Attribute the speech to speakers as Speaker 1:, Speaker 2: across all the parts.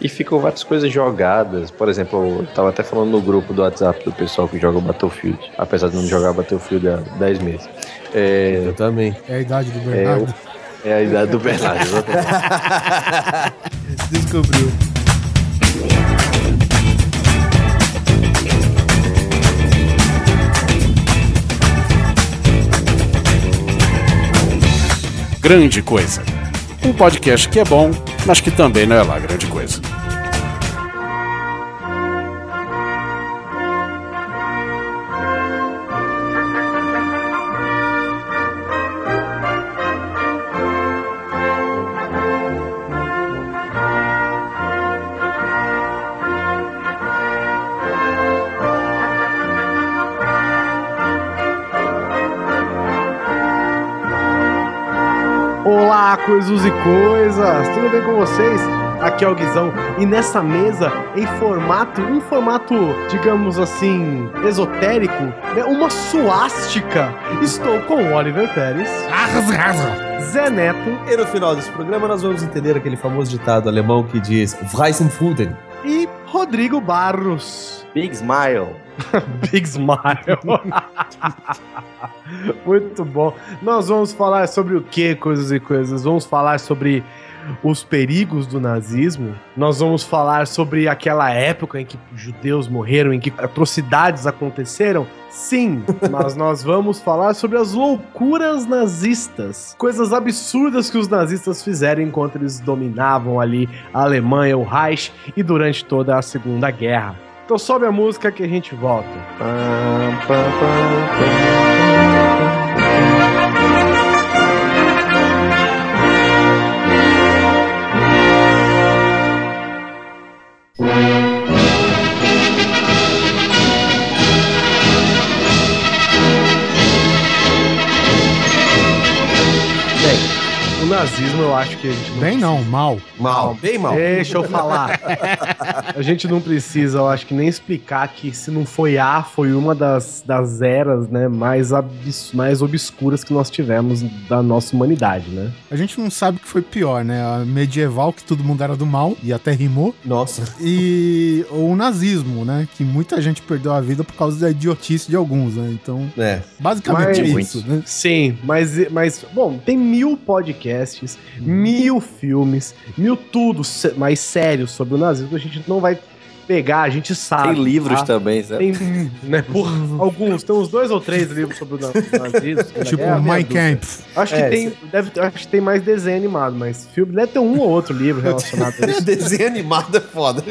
Speaker 1: E ficam várias coisas jogadas. Por exemplo, eu tava até falando no grupo do WhatsApp do pessoal que joga Battlefield. Apesar de não jogar Battlefield há 10 meses.
Speaker 2: É, eu também.
Speaker 3: É a idade do Bernardo.
Speaker 1: É, é a idade do Bernardo,
Speaker 3: Descobriu.
Speaker 4: Grande Coisa. Um podcast que é bom, mas que também não é lá grande coisa.
Speaker 3: Coisas e coisas. Tudo bem com vocês? Aqui é o Guizão e nessa mesa, em formato, um formato, digamos assim, esotérico, né, uma suástica, estou com Oliver Pérez. Zé Neto.
Speaker 2: E no final desse programa nós vamos entender aquele famoso ditado alemão que diz Weisenfuden.
Speaker 3: E Rodrigo Barros.
Speaker 1: Big Smile.
Speaker 3: Big Smile. Muito bom. Nós vamos falar sobre o que, coisas e coisas? Vamos falar sobre os perigos do nazismo. Nós vamos falar sobre aquela época em que judeus morreram, em que atrocidades aconteceram. Sim, mas nós vamos falar sobre as loucuras nazistas, coisas absurdas que os nazistas fizeram enquanto eles dominavam ali a Alemanha, o Reich e durante toda a Segunda Guerra. Então sobe a música que a gente volta. Pam, nazismo eu acho que a gente
Speaker 2: não Bem não, mal.
Speaker 3: Mal, bem mal. Deixa eu falar. a gente não precisa, eu acho que nem explicar que se não foi A, foi uma das, das eras, né, mais, abs, mais obscuras que nós tivemos da nossa humanidade, né?
Speaker 2: A gente não sabe o que foi pior, né? A medieval, que todo mundo era do mal, e até rimou.
Speaker 3: Nossa.
Speaker 2: E o nazismo, né? Que muita gente perdeu a vida por causa da idiotice de alguns, né? Então,
Speaker 3: é.
Speaker 2: basicamente mas, isso, né?
Speaker 3: Sim, mas, mas, bom, tem mil podcasts podcasts, mil filmes, mil tudo mais sério sobre o nazismo. A gente não vai pegar, a gente sabe.
Speaker 1: Tem livros tá? também, sabe? Tem,
Speaker 3: né, por alguns, tem uns dois ou três livros sobre o nazismo.
Speaker 2: tipo, é, Mein Kampf.
Speaker 3: Acho que, é, tem, deve, acho que tem mais desenho animado, mas filme deve ter um ou outro livro relacionado a isso.
Speaker 2: desenho animado é foda.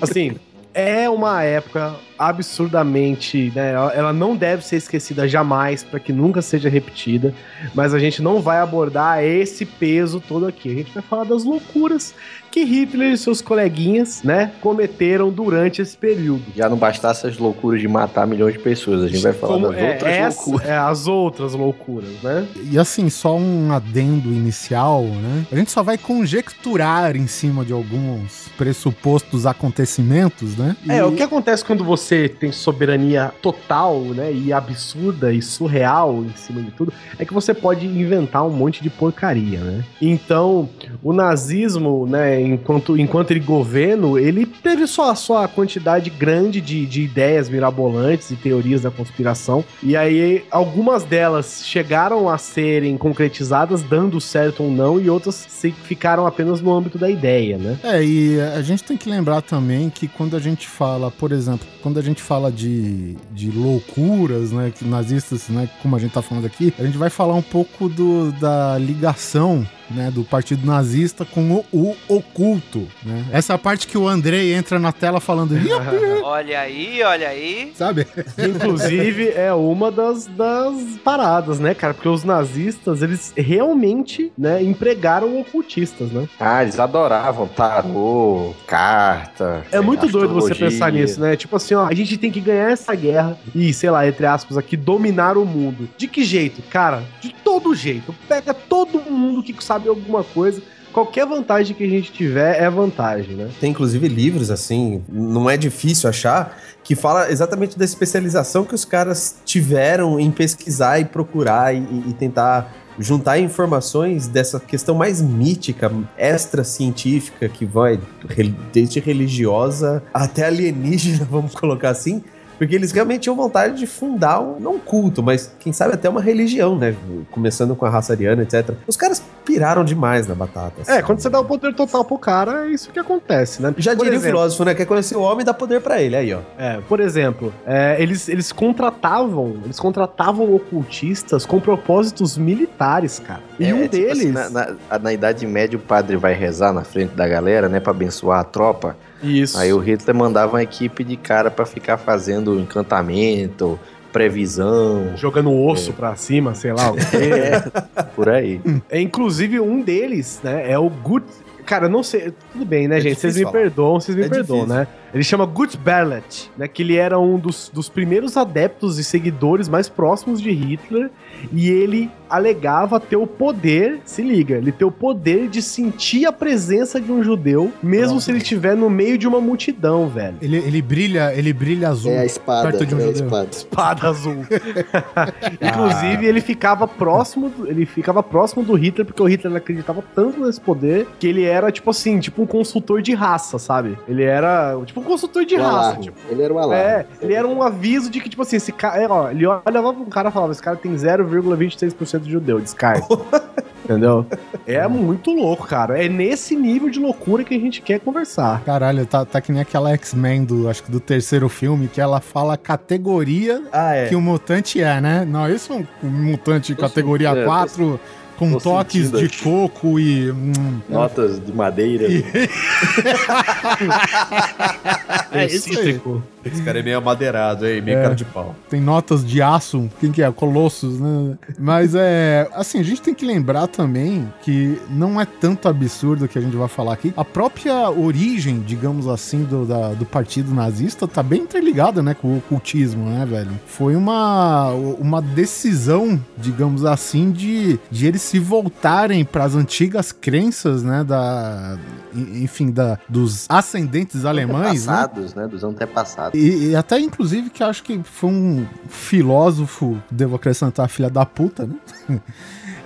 Speaker 3: Assim, é uma época absurdamente, né? Ela não deve ser esquecida jamais para que nunca seja repetida, mas a gente não vai abordar esse peso todo aqui. A gente vai falar das loucuras que Hitler e seus coleguinhas, né, cometeram durante esse período.
Speaker 1: Já não bastasse as loucuras de matar milhões de pessoas, a gente vai falar Como, das é, outras essa, loucuras.
Speaker 3: É, as outras loucuras, né?
Speaker 2: E assim, só um adendo inicial, né? A gente só vai conjecturar em cima de alguns pressupostos acontecimentos, né?
Speaker 3: E... É, o que acontece quando você tem soberania total, né, e absurda e surreal em cima de tudo, é que você pode inventar um monte de porcaria, né? Então, o nazismo, né, enquanto, enquanto ele governo, ele teve só a sua quantidade grande de, de ideias mirabolantes e teorias da conspiração. E aí, algumas delas chegaram a serem concretizadas, dando certo ou não, e outras se, ficaram apenas no âmbito da ideia, né?
Speaker 2: É, e a gente tem que lembrar também que quando a gente fala, por exemplo, quando a gente fala de, de loucuras, né, nazistas, né, como a gente tá falando aqui, a gente vai falar um pouco do, da ligação né, do partido nazista com o, o oculto, né? Essa é parte que o Andrei entra na tela falando
Speaker 5: Olha aí, olha aí.
Speaker 3: Sabe? Inclusive, é uma das, das paradas, né, cara? Porque os nazistas, eles realmente, né, empregaram ocultistas, né?
Speaker 1: Ah, eles adoravam tarô, carta.
Speaker 3: É muito doido você pensar nisso, né? Tipo assim, ó, a gente tem que ganhar essa guerra e, sei lá, entre aspas, aqui, dominar o mundo. De que jeito? Cara, de todo jeito. Pega todo mundo que sabe sabe alguma coisa qualquer vantagem que a gente tiver é vantagem, né?
Speaker 2: Tem inclusive livros assim, não é difícil achar, que fala exatamente da especialização que os caras tiveram em pesquisar e procurar e, e tentar
Speaker 6: juntar informações dessa questão mais mítica, extra-científica, que vai desde religiosa até alienígena, vamos colocar assim, porque eles realmente tinham vontade de fundar um, não um culto, mas quem sabe até uma religião, né? Começando com a raça ariana, etc. Os caras piraram demais na batata.
Speaker 3: É, quando você dá o poder total pro cara, é isso que acontece, né?
Speaker 6: Já
Speaker 3: Por
Speaker 6: diria o
Speaker 3: exemplo-
Speaker 6: filósofo, né? Quer conhecer o homem, dá poder pra ele. Aí, ó.
Speaker 3: É, por exemplo, é, eles, eles contratavam, eles contratavam ocultistas com propósitos militares, cara. E
Speaker 1: É,
Speaker 3: um
Speaker 1: tipo
Speaker 3: deles.
Speaker 1: assim, na, na- na Idade Média, o padre vai rezar na frente da galera, né? Pra abençoar a tropa.
Speaker 3: Isso.
Speaker 1: Aí o Hitler mandava uma equipe de cara pra ficar fazendo encantamento, previsão,
Speaker 3: Jogando osso pra cima, sei lá. o quê.
Speaker 1: por aí.
Speaker 3: é, inclusive, um deles, né, é o Gut. Cara, eu não sei. Tudo bem, né,
Speaker 6: É
Speaker 3: gente? Vocês me
Speaker 6: falar.
Speaker 3: perdoam, vocês me
Speaker 6: É
Speaker 3: perdoam,
Speaker 6: difícil.
Speaker 3: né? Ele chama Gut Berlet, né? Que ele era um dos, dos primeiros adeptos e seguidores mais próximos de Hitler. E ele alegava ter o poder, se liga, ele ter o poder de sentir a presença de um judeu, mesmo se ele estiver no meio de uma multidão, velho.
Speaker 2: Ele, ele brilha, ele brilha azul.
Speaker 7: É a espada.
Speaker 2: Perto de um
Speaker 7: é a
Speaker 2: judeu.
Speaker 7: espada.
Speaker 3: espada azul. Inclusive, ele ficava próximo, do- ele ficava próximo do Hitler porque o Hitler acreditava tanto nesse poder que ele era tipo assim, tipo um consultor de raça, sabe? Ele era tipo um consultor de
Speaker 7: Um
Speaker 3: raça,
Speaker 7: alarme.
Speaker 3: tipo.
Speaker 7: Ele era um alarme.
Speaker 3: É, ele era um aviso de que, tipo assim, esse cara. É, ó, ele olhava pra um cara e falava: esse cara tem 0,26% de judeu, descarte. Entendeu? É muito louco, cara. É nesse nível de loucura que a gente quer conversar.
Speaker 2: Caralho, tá, tá que nem aquela X-Men do, acho que do terceiro filme, que ela fala a categoria
Speaker 6: Ah, é.
Speaker 2: que o mutante é, né? Não, isso é um, um mutante categoria
Speaker 1: é, tô-
Speaker 2: 4, com
Speaker 1: tô
Speaker 2: toques de
Speaker 1: aqui.
Speaker 2: coco e. hum,
Speaker 1: Notas de madeira.
Speaker 2: é isso aí.
Speaker 6: Esse cara é meio amadeirado, hein? Meio
Speaker 2: É.
Speaker 6: cara de pau.
Speaker 2: Tem notas de aço, quem que é? Colossus, né? Mas é. Assim, a gente tem que lembrar também que não é tanto absurdo que a gente vai falar aqui. A própria origem, digamos assim, do, da- do partido nazista tá bem interligada, né, com o ocultismo, né, velho? Foi uma, uma decisão, digamos assim, de, de eles se voltarem para as antigas crenças, né, da. Enfim, da, dos ascendentes alemães, né?
Speaker 1: Antepassados, né? Dos antepassados.
Speaker 2: E, e até, inclusive, que acho que foi um filósofo, devo acrescentar, filha da puta, né?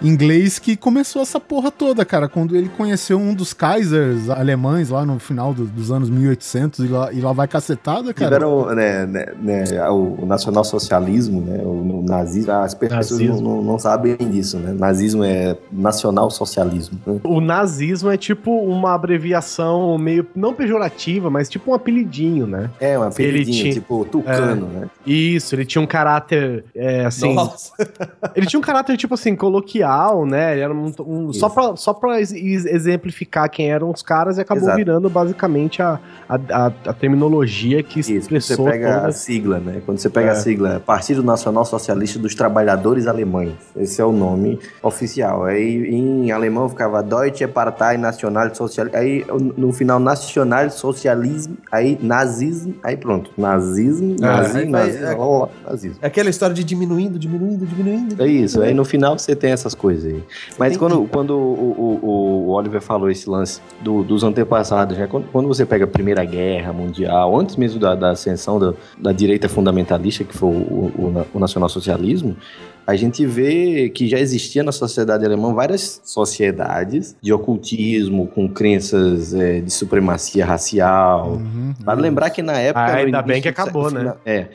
Speaker 2: Inglês que começou essa porra toda, cara. Quando ele conheceu um dos Kaisers alemães lá no final do- dos anos 1800 e lá, e lá vai cacetada, cara.
Speaker 1: Tiveram né, né, né, o, nacionalsocialismo, né, o, o nazismo, as pessoas
Speaker 3: Nazismo.
Speaker 1: não, não, não sabem disso, né? Nazismo é nacionalsocialismo. Né?
Speaker 3: O nazismo é tipo uma abreviação meio, não pejorativa, mas tipo um apelidinho, né?
Speaker 1: É, um apelidinho,
Speaker 3: tinha-
Speaker 1: tipo tucano, né?
Speaker 3: Isso, ele tinha um caráter, é, assim...
Speaker 6: Nossa.
Speaker 3: Ele tinha um caráter, tipo assim, coloquial, né? Ele era um, um- só, pra, só pra ex- ex- exemplificar quem eram os caras e acabou
Speaker 1: Exato.
Speaker 3: virando basicamente a, a, a- a terminologia que
Speaker 1: Isso, quando você
Speaker 3: expressou
Speaker 1: pega a
Speaker 3: toda...
Speaker 1: sigla, né? Quando você pega
Speaker 3: É.
Speaker 1: a sigla Partido Nacional Socialista dos Trabalhadores Alemães. Esse é o nome oficial. Aí em alemão ficava Deutsche Partei National Socialismo. Aí no final Nacional Socialismo, aí nazismo, aí pronto. Nazismo,
Speaker 3: É,
Speaker 1: nazismo, nazismo, ó, nazismo.
Speaker 6: É aquela história de diminuindo, diminuindo, diminuindo.
Speaker 1: É isso, aí no final você tem essas coisas aí. Mas quando, quando o, o- o Oliver falou esse lance do- dos antepassados, né? quando, quando você pega a Primeira Guerra Mundial, antes mesmo da, da ascensão da, da direita fundamentalista, que foi o, o, o nacionalsocialismo, a gente vê que já existia na sociedade alemã várias sociedades de ocultismo, com crenças é, de supremacia racial.
Speaker 2: Uhum.
Speaker 1: Vale lembrar que na época.
Speaker 3: Ah, ainda bem que acabou,
Speaker 1: no
Speaker 3: né?
Speaker 1: final- É.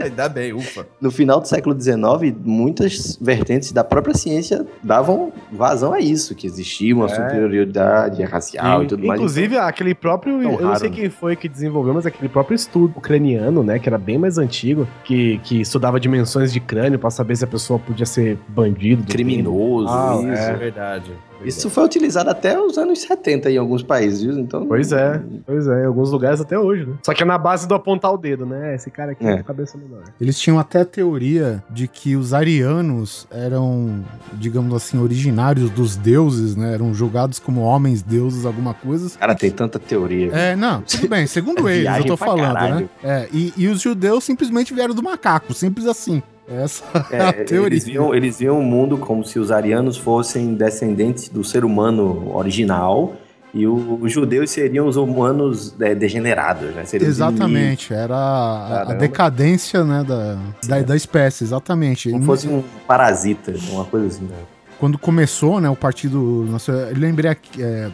Speaker 6: Ainda bem, ufa.
Speaker 1: no final do século XIX, muitas vertentes da própria ciência davam vazão a isso, que existia uma
Speaker 3: É.
Speaker 1: superioridade racial e, tudo mais.
Speaker 3: Inclusive, aquele próprio.
Speaker 1: Tão
Speaker 3: eu não
Speaker 1: raro,
Speaker 3: sei
Speaker 1: né?
Speaker 3: quem foi que desenvolveu, mas aquele próprio estudo ucraniano, né? Que era bem mais antigo, que, que estudava dimensões de crânio pra saber se a pessoa podia ser bandido. do
Speaker 1: criminoso,
Speaker 3: Ah,
Speaker 1: isso.
Speaker 3: é.
Speaker 6: verdade.
Speaker 1: Isso foi utilizado até os anos 70 em alguns países, viu? Então,
Speaker 3: Pois é, pois é, em alguns lugares até hoje, né? Só que é na base do apontar o dedo, né? Esse cara aqui
Speaker 1: É.
Speaker 3: é com a cabeça menor.
Speaker 2: Eles tinham até a teoria de que os arianos eram, digamos assim, originários dos deuses, né? Eram julgados como homens deuses, alguma coisa.
Speaker 1: Cara, tem tanta teoria.
Speaker 2: É, não, tudo bem, segundo eles, eu tô falando, né?
Speaker 1: caralho.
Speaker 2: É, e, e os judeus simplesmente vieram do macaco, simples assim. Essa é,
Speaker 1: É,
Speaker 2: a teoria.
Speaker 1: Eles viam, eles viam o mundo como se os arianos fossem descendentes do ser humano original E o- os judeus seriam os humanos é, degenerados, né? Seriam
Speaker 2: Exatamente, era a, a decadência né, da, da, da espécie, exatamente.
Speaker 1: Como fosse um parasita, uma coisa assim. né?
Speaker 2: Quando começou, né, o partido. Nossa, eu lembrei aqui. é,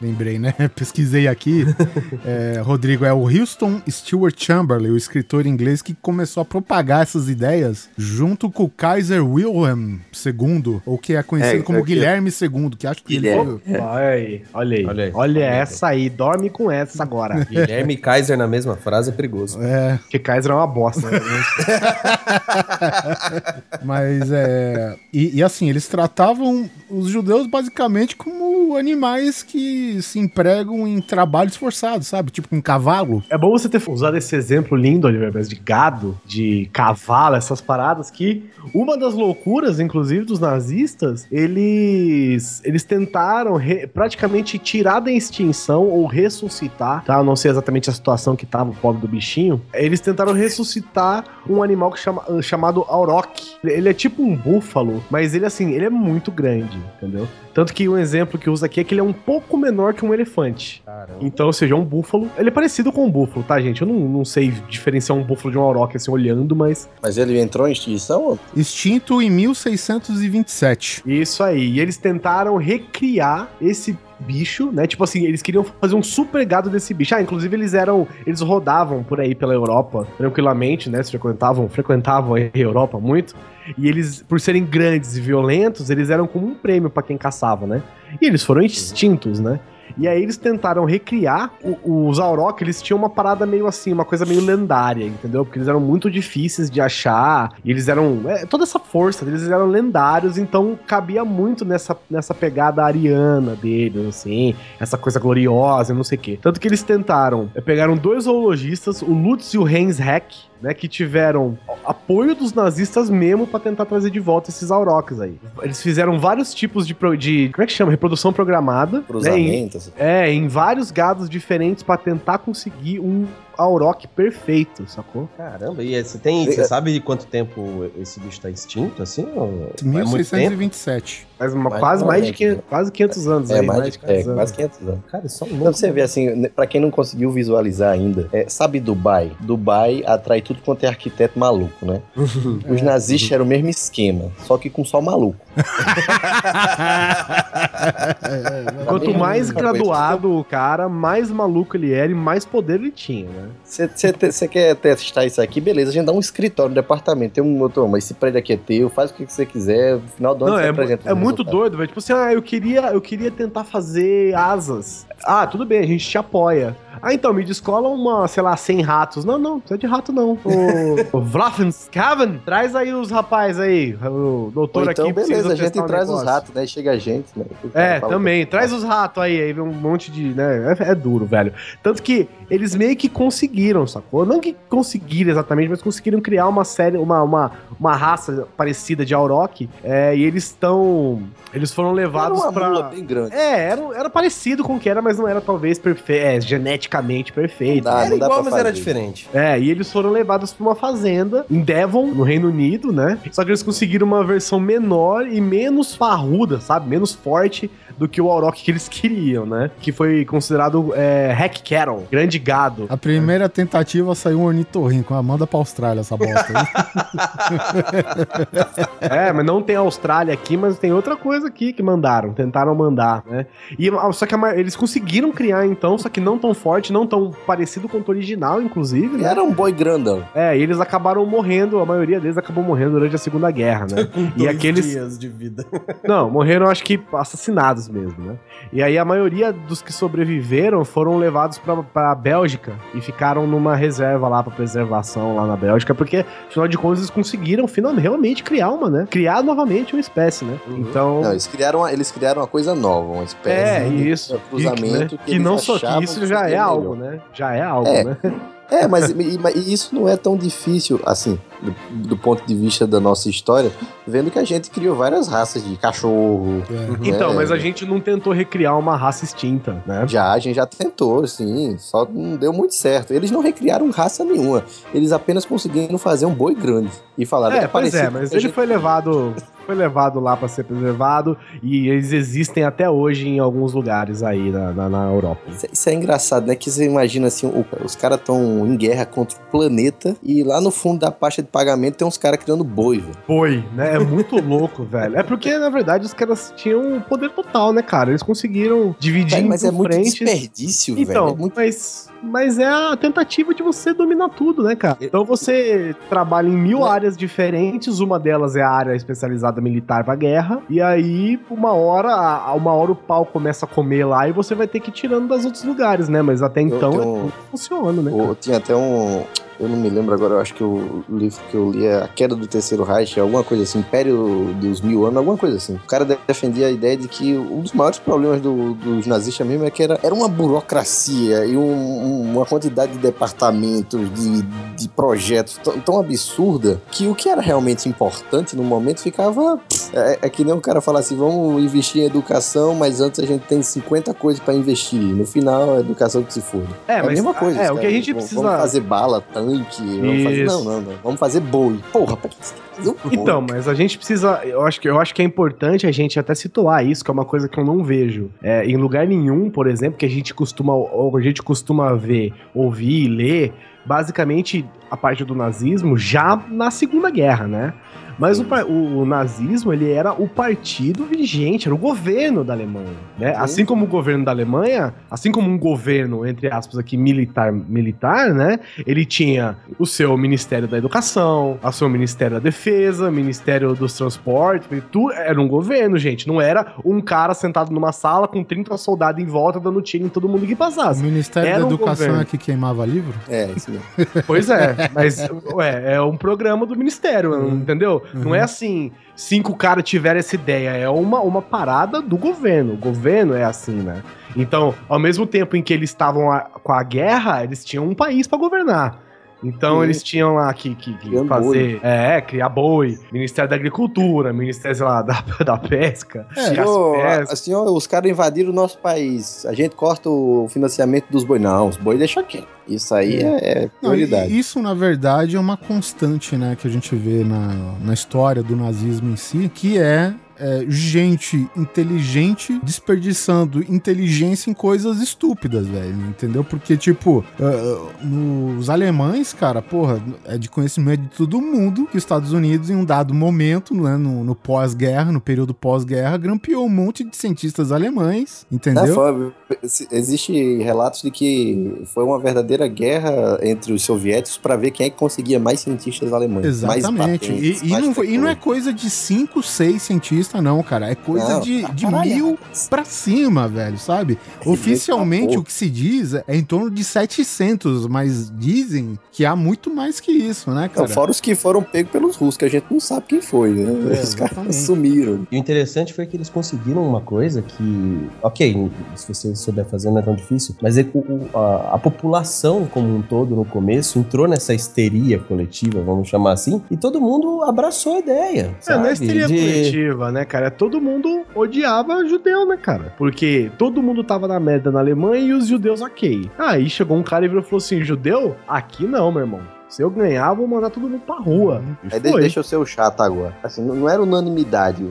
Speaker 2: lembrei, né? Pesquisei aqui. é, Rodrigo, é o Houston Stewart Chamberlain, o escritor inglês que começou a propagar essas ideias junto com o Kaiser Wilhelm II, ou que é conhecido
Speaker 1: É,
Speaker 2: como
Speaker 1: é que-
Speaker 2: Guilherme II, que acho que ele
Speaker 1: Guilherme.
Speaker 2: foi.
Speaker 3: Olha aí, olha aí.
Speaker 6: Olha
Speaker 3: Olha,
Speaker 6: aí.
Speaker 3: essa aí, dorme com essa agora.
Speaker 6: Guilherme e Kaiser na mesma frase é perigoso.
Speaker 2: É,
Speaker 3: Porque Kaiser é uma bosta. Né?
Speaker 2: Mas é. E, e assim, eles tratavam os judeus basicamente como animais que se empregam em trabalhos forçados, sabe? Tipo um cavalo.
Speaker 3: É bom você ter usado esse exemplo lindo, Oliver, mas de gado, de cavalo, essas paradas que uma das loucuras, inclusive, dos nazistas, eles eles tentaram praticamente tirar da extinção ou ressuscitar, tá? Eu não sei exatamente a situação que tava o pobre do bichinho. Eles tentaram ressuscitar um animal que chama, chamado Auroch. Ele é tipo um búfalo, mas ele assim, ele é muito grande, entendeu? Tanto que um exemplo que usa aqui é que ele é um pouco menor que um elefante.
Speaker 6: Caramba.
Speaker 3: Então, ou seja, é um búfalo. Ele é parecido com um búfalo, tá, gente? Eu não, não sei diferenciar um búfalo de um auroch assim, olhando, mas.
Speaker 1: Mas ele entrou em extinção?
Speaker 2: Extinto em 1627.
Speaker 3: Isso aí. E eles tentaram recriar esse bicho, né? Tipo assim, eles queriam fazer um super gado desse bicho. Ah, inclusive eles eram. Eles rodavam por aí pela Europa tranquilamente, né? Se frequentavam, frequentavam a Europa muito. E eles, por serem grandes e violentos, eles eram como um prêmio pra quem caçava, né? E eles foram extintos, né? E aí eles tentaram recriar o- os Auroch, eles tinham uma parada meio assim, uma coisa meio lendária, entendeu? Porque eles eram muito difíceis de achar, e eles eram. é, toda essa força deles eram lendários, então cabia muito nessa, nessa pegada ariana deles, assim, essa coisa gloriosa, não sei o quê. Tanto que eles tentaram, é, pegaram dois zoologistas, o Lutz e o Heinz Heck, né, que tiveram apoio dos nazistas mesmo pra tentar trazer de volta esses aurochs aí. Eles fizeram vários tipos de, pro- de como é que chama? Reprodução programada, né,
Speaker 1: Cruzamento.
Speaker 3: É, em vários gados diferentes pra tentar conseguir um auroch perfeito, sacou?
Speaker 6: Caramba, e você tem. Você sabe de quanto tempo esse bicho tá extinto, assim? Ou... É muito tempo?
Speaker 2: 1627.
Speaker 3: Mas uma,
Speaker 1: Mas
Speaker 3: quase mais de
Speaker 1: realmente,
Speaker 3: 500, quase 500 anos
Speaker 1: É,
Speaker 3: aí,
Speaker 1: mais de, é,
Speaker 3: 500 anos.
Speaker 1: quase 500 anos.
Speaker 6: Cara, isso é um
Speaker 1: Então você vê assim, né, pra quem não conseguiu visualizar ainda, é, sabe Dubai? Dubai atrai tudo quanto é arquiteto maluco, né? Os nazistas eram o mesmo esquema, só que com só maluco.
Speaker 3: Quanto mais graduado o cara, mais maluco ele era e mais poder ele tinha, né?
Speaker 1: Você quer testar isso aqui? Beleza, a gente dá um escritório no departamento. Tem um outro, mas esse prédio aqui é teu, faz o que você quiser. No final do ano
Speaker 3: Não,
Speaker 1: você
Speaker 3: é,
Speaker 1: apresenta
Speaker 3: é muito
Speaker 1: resultado.
Speaker 3: doido, velho. Tipo assim, ah, eu queria, eu queria tentar fazer asas. Ah, tudo bem, a gente te apoia. Ah, então, me descola uma, sei lá, 100 ratos. Não, não, não precisa de rato, não. O, o Vlafenskaven, traz aí os rapazes aí. O doutor
Speaker 1: Ou então,
Speaker 3: aqui
Speaker 1: beleza, a gente
Speaker 3: um
Speaker 1: traz os
Speaker 3: negócio.
Speaker 1: ratos, né? Chega a gente, né?
Speaker 3: É, também. Traz os ratos aí, aí vem um monte de. Né? É, é duro, velho. Tanto que eles meio que conseguiram, sacou? Não que conseguiram exatamente, mas conseguiram criar uma série, uma, uma, uma raça parecida de Auroch. É, e eles estão. Eles foram
Speaker 1: Era
Speaker 3: levados
Speaker 1: uma mula
Speaker 3: pra.
Speaker 1: bem grande.
Speaker 3: É, era, era parecido com o que era, mas não era talvez perfe... é, geneticamente perfeito.
Speaker 1: Não dá,
Speaker 6: Era
Speaker 1: não dá
Speaker 6: igual,
Speaker 1: pra
Speaker 6: mas era
Speaker 1: fazer.
Speaker 6: diferente.
Speaker 3: É, e eles foram levados pra uma fazenda em Devon, no Reino Unido, né? Só que eles conseguiram uma versão menor e menos farruda, sabe? Menos forte do que o Auroch que eles queriam, né? Que foi considerado é, Hack Cattle, grande gado.
Speaker 2: A primeira tentativa saiu um ornitorrinco. Ah, manda pra Austrália essa bosta aí.
Speaker 3: É, mas não tem Austrália aqui, mas tem outra coisa aqui que mandaram, tentaram mandar, né? E só que a eles conseguiram criar então, só que não tão forte, não tão parecido com o original, inclusive, né?
Speaker 1: Era um boi grandão.
Speaker 3: É, e eles acabaram morrendo, a maioria deles acabou morrendo durante a Segunda Guerra, né? e
Speaker 6: Dois
Speaker 3: aqueles
Speaker 6: dias de vida.
Speaker 3: Não, morreram acho que assassinados mesmo, né? E aí a maioria dos que sobreviveram foram levados pra, pra Bélgica e ficaram numa reserva lá pra preservação lá na Bélgica, porque afinal de contas eles conseguiram finalmente realmente criar uma, né? Criar novamente uma espécie, né? Então.
Speaker 1: Não, eles criaram, uma, eles criaram uma coisa nova, uma espécie
Speaker 3: é,
Speaker 1: de
Speaker 3: isso.
Speaker 1: cruzamento
Speaker 3: que,
Speaker 1: que,
Speaker 3: que
Speaker 1: eles
Speaker 3: não só que isso já é
Speaker 1: seria
Speaker 3: algo,
Speaker 1: melhor.
Speaker 3: né? Já é algo,
Speaker 1: É.
Speaker 3: né?
Speaker 1: É, mas, e- mas isso não é tão difícil, assim, do, do ponto de vista da nossa história, vendo que a gente criou várias raças de cachorro.
Speaker 2: É.
Speaker 3: Então,
Speaker 1: É.
Speaker 3: mas a gente não tentou recriar uma raça extinta, né?
Speaker 1: Já, a gente já tentou, sim, só não deu muito certo. Eles não recriaram raça nenhuma, eles apenas conseguiram fazer um boi grande. E falaram
Speaker 3: É,
Speaker 1: que
Speaker 3: pois é, mas ele
Speaker 1: gente-
Speaker 3: foi levado. Foi foi levado lá pra ser preservado e eles existem até hoje em alguns lugares aí na, na, na Europa.
Speaker 1: Isso, isso é engraçado, né? Que você imagina assim, o- os caras estão em guerra contra o planeta e lá no fundo da pasta de pagamento tem uns caras criando boi, velho.
Speaker 3: Foi, né? É muito louco, velho. É porque, na verdade, os caras tinham poder total, né, cara? Eles conseguiram dividir
Speaker 1: Velho, mas é muito
Speaker 3: frentes.
Speaker 1: desperdício,
Speaker 3: Então,
Speaker 1: velho. É muito...
Speaker 3: mas, mas é a tentativa de você dominar tudo, né, cara? Então você trabalha em mil
Speaker 1: É.
Speaker 3: áreas diferentes, uma delas é a área especializada militar pra guerra, e aí, uma hora, uma hora o pau começa a comer lá e você vai ter que ir tirando das outros lugares, né? Mas até então é
Speaker 1: um-
Speaker 3: tudo que funciona, né?
Speaker 1: O- tinha até um. Eu não me lembro agora, eu acho que o livro que eu li é A Queda do Terceiro Reich, alguma coisa assim, Império dos Mil Anos, alguma coisa assim. O cara defendia a ideia de que um dos maiores problemas do- dos nazistas mesmo é que era, era uma burocracia e um- um- uma quantidade de departamentos, de, de projetos tão, absurda que o que era realmente importante no momento ficava. É, é que nem um cara falar assim: vamos investir em educação, mas antes a gente tem 50 coisas pra investir. No final, a educação que se foda.
Speaker 3: É,
Speaker 1: É a mesma coisa.
Speaker 3: É, o que a gente
Speaker 1: vão-
Speaker 3: precisa.
Speaker 1: Vamos fazer bala, tanque. Vamos fazer... Não, não, não. Vamos fazer boi. Porra, pra que você boi?
Speaker 3: Então, mas a gente precisa. Eu acho, que, eu acho que é importante a gente até situar isso, que é uma coisa que eu não vejo. É, em lugar nenhum, por exemplo, que a gente costuma, a gente costuma ver, ouvir e ler, basicamente a parte do nazismo já na Segunda Guerra, né? Mas o, o- o nazismo, ele era o partido vigente, era o governo da Alemanha, né?
Speaker 1: Sim.
Speaker 3: Assim como o governo da Alemanha, assim como um governo, entre aspas, aqui, militar, militar, né? Ele tinha o seu Ministério da Educação, o seu Ministério da Defesa, Ministério dos Transportes, tu, era um governo, gente, não era um cara sentado numa sala com 30 soldados em volta dando tiro em todo mundo que
Speaker 2: O
Speaker 3: passasse.
Speaker 2: Ministério
Speaker 3: Era
Speaker 2: da
Speaker 3: um
Speaker 2: Educação
Speaker 3: governo.
Speaker 2: é que queimava livro?
Speaker 1: É, isso mesmo.
Speaker 3: Pois é, mas ué, é um programa do Ministério, entendeu? Não é assim, cinco caras tiveram essa ideia, é uma, uma parada do governo. O governo é assim, né? Então, ao mesmo tempo em que eles estavam a- com a guerra, eles tinham um país pra governar. Então
Speaker 1: Sim.
Speaker 3: eles tinham lá que, que, que fazer. É, criar boi, Ministério da Agricultura, Ministério, sei lá, da, da Pesca.
Speaker 2: É,
Speaker 3: as
Speaker 1: Senhor,
Speaker 3: pescas.
Speaker 1: assim, ó, os caras invadiram o nosso país. A gente corta o financiamento dos boi. Não, os boi deixa quieto. Isso aí é, é
Speaker 2: Não, e-
Speaker 1: prioridade.
Speaker 2: isso, na verdade, é uma constante, né, que a gente vê na, na história do nazismo em si, que é, é, gente inteligente desperdiçando inteligência em coisas estúpidas, velho, entendeu? Porque, tipo, ah, nos alemães, cara, porra, é de conhecimento de todo mundo que os Estados Unidos, em um dado momento, né, no, no pós-guerra, no período pós-guerra, grampeou um monte de cientistas alemães, entendeu?
Speaker 1: foi- se- existe relatos de que foi uma verdadeira guerra entre os soviéticos para ver quem é que conseguia mais cientistas alemães.
Speaker 2: Exatamente.
Speaker 1: Mais patentes,
Speaker 2: e, e
Speaker 1: mais
Speaker 2: não, e não é coisa de 5, 6 cientistas, não, cara. É coisa
Speaker 1: Não,
Speaker 2: de, de
Speaker 1: caralho.
Speaker 2: mil pra cima, velho, sabe? Oficialmente, o que se diz é em torno de 700, mas dizem que há muito mais que isso, né,
Speaker 1: Não,
Speaker 2: cara?
Speaker 1: fora os que foram pegos pelos russos, que a gente não sabe quem foi, né?
Speaker 2: É,
Speaker 1: os caras sumiram.
Speaker 6: E o interessante foi que eles conseguiram uma coisa que, ok, se você souber fazer não é tão difícil, mas é o- a, a população como um todo no começo entrou nessa histeria coletiva, vamos chamar assim, e todo mundo abraçou a ideia.
Speaker 3: É, não é
Speaker 6: sabe?
Speaker 3: histeria
Speaker 6: De-
Speaker 3: coletiva, né, cara? Todo mundo odiava judeu, né, cara? Porque todo mundo tava na merda na Alemanha e os judeus ok. Aí chegou um cara e e falou assim: judeu? Aqui não, meu irmão. Se eu ganhar, eu vou mandar todo mundo pra rua. E foi.
Speaker 1: deixa eu ser o chato agora. Assim, não era unanimidade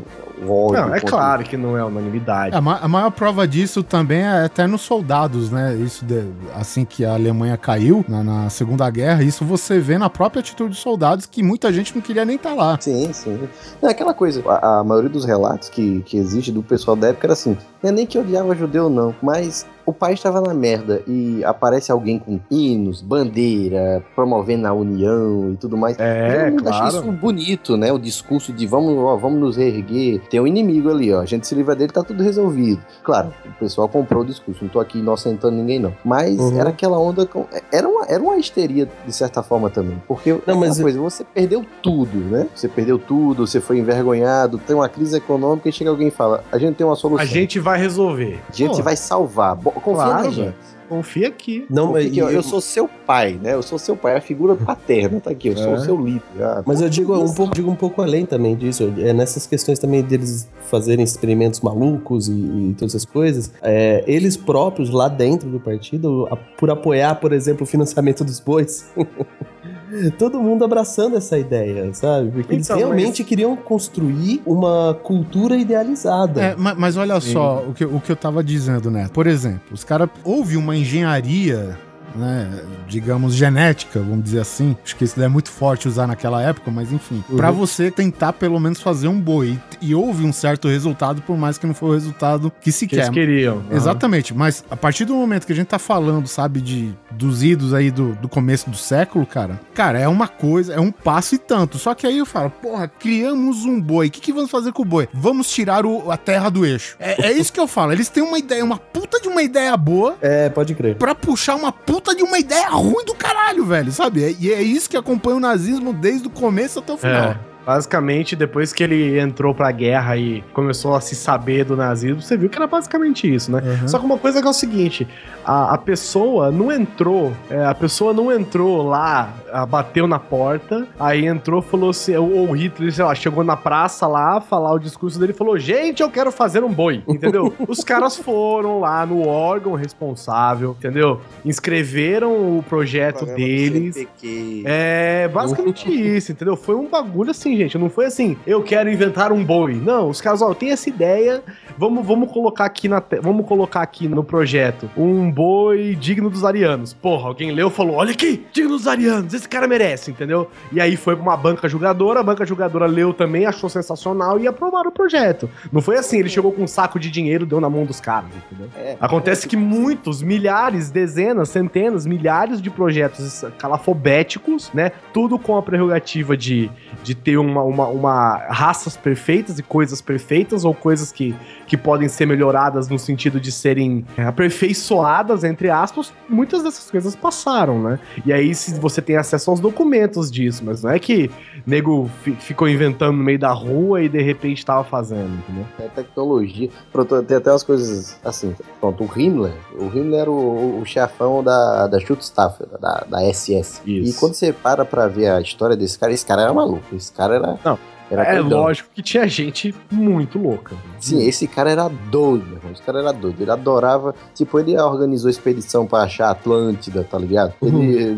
Speaker 1: o ódio.
Speaker 3: Não, é
Speaker 1: contra-
Speaker 3: claro que não é unanimidade.
Speaker 2: A, ma- a maior prova disso também é até nos soldados, né? Isso de- assim que a Alemanha caiu na, na Segunda Guerra, isso você vê na própria atitude dos soldados que muita gente não queria nem estar lá.
Speaker 1: Sim, sim. Não, é aquela coisa, a, a maioria dos relatos que, que existe do pessoal da época era assim, não é nem que odiava judeu não, mas o país estava na merda e aparece alguém com hinos, bandeira, promovendo a união e tudo mais.
Speaker 3: É,
Speaker 1: acha
Speaker 3: claro.
Speaker 1: isso bonito, né? O discurso de vamos, ó, vamos nos reerguer. Tem um inimigo ali, ó. A gente se livra dele, tá tudo resolvido. Claro, o pessoal comprou o discurso. Não tô aqui inocentando ninguém, não. Mas
Speaker 3: Uhum.
Speaker 1: era aquela onda. Com... Era, uma, era uma histeria, de certa forma, também. Porque
Speaker 6: Não,
Speaker 1: não,
Speaker 6: mas-
Speaker 1: mas coisa, você perdeu tudo, né? Você perdeu tudo, você foi envergonhado, tem uma crise econômica e chega alguém e fala: a gente tem uma solução.
Speaker 3: A gente vai resolver.
Speaker 1: A gente
Speaker 3: Pô,
Speaker 1: vai salvar. Bo- Confia
Speaker 3: Claro, velho. Confia aqui.
Speaker 6: Não, mas,
Speaker 1: eu, eu sou seu pai, né? Eu sou seu pai, a figura paterna tá aqui. Eu sou
Speaker 3: É.
Speaker 1: o seu líder. Ah,
Speaker 6: Mas eu digo um, pouco, digo um pouco além também disso. É nessas questões também deles fazerem experimentos malucos e, e todas essas coisas. é, eles próprios, lá dentro do partido, a- por apoiar, por exemplo, o financiamento dos bois. todo mundo abraçando essa ideia, sabe? Porque eles
Speaker 3: Então,
Speaker 6: realmente queriam construir uma cultura idealizada.
Speaker 2: É, ma- mas, olha só o que, o que eu tava dizendo, né? Por exemplo, os caras. Houve uma engenharia. Né, digamos, genética, vamos dizer assim. Acho que isso é muito forte usar naquela época, mas enfim. Pra você tentar pelo menos fazer um boi. E houve um certo resultado, por mais que não foi o resultado que se
Speaker 3: Que
Speaker 2: quer.
Speaker 3: eles queriam.
Speaker 2: Exatamente, mas a partir do momento que a gente tá falando, sabe, de dos idos aí do, do começo do século, cara, cara, é uma coisa, é um passo e tanto. Só que aí eu falo, porra, criamos um boi, o que, que vamos fazer com o boi? Vamos tirar o- a terra do eixo. É, é isso que eu falo, eles têm uma ideia, uma puta de uma ideia boa
Speaker 6: É, pode crer.
Speaker 2: pra puxar uma puta de uma ideia ruim do caralho, velho, sabe? É- E é isso que acompanha o nazismo desde o começo até o final.
Speaker 3: É. Basicamente, depois que ele entrou pra guerra e começou a se saber do nazismo, você viu que era basicamente isso, né?
Speaker 2: Uhum.
Speaker 3: Só que uma coisa que é o seguinte: a, a pessoa não entrou, é, a pessoa não entrou lá, bateu na porta, aí entrou, falou assim, ou o Hitler, sei lá, chegou na praça lá, falar o discurso dele e falou: gente, eu quero fazer um boi, entendeu? Os caras foram lá no órgão responsável, entendeu? Inscreveram o projeto deles. É basicamente isso, entendeu? Foi um bagulho assim, gente. Não foi assim, eu quero inventar um boi. Não, os caras, ó, tem essa ideia, vamos, vamos colocar aqui na vamos colocar aqui no projeto um boi digno dos arianos. Porra, alguém leu e falou: olha aqui, digno dos arianos, esse cara merece, entendeu? E aí foi pra uma banca julgadora, a banca julgadora leu também, achou sensacional e aprovaram o projeto. Não foi assim, ele chegou com um saco de dinheiro, deu na mão dos caras, entendeu?
Speaker 1: É.
Speaker 3: Acontece que muitos, milhares, dezenas, centenas, milhares de projetos calafobéticos, né? Tudo com a prerrogativa de, de ter uma, uma, uma raças perfeitas e coisas perfeitas, ou coisas que, que podem ser melhoradas no sentido de serem aperfeiçoadas, entre aspas. Muitas dessas coisas passaram, né? E aí, se você tem acesso aos documentos disso, mas não é que nego fi- ficou inventando no meio da rua e de repente tava fazendo, entendeu?
Speaker 1: É tecnologia. Pronto, tem até umas coisas assim. Pronto, o Himmler. O Himmler era o, o chefão da, da Schutzstaffel, da, da SS.
Speaker 3: Isso.
Speaker 1: E quando você para pra ver a história desse cara, esse cara era maluco. Esse cara era.
Speaker 3: Não,
Speaker 1: era
Speaker 3: É lógico que tinha gente muito louca.
Speaker 1: Sim, esse cara era doido, meu irmão. Esse cara era doido. Ele adorava. Tipo, ele organizou expedição pra achar a Atlântida, tá ligado? Ele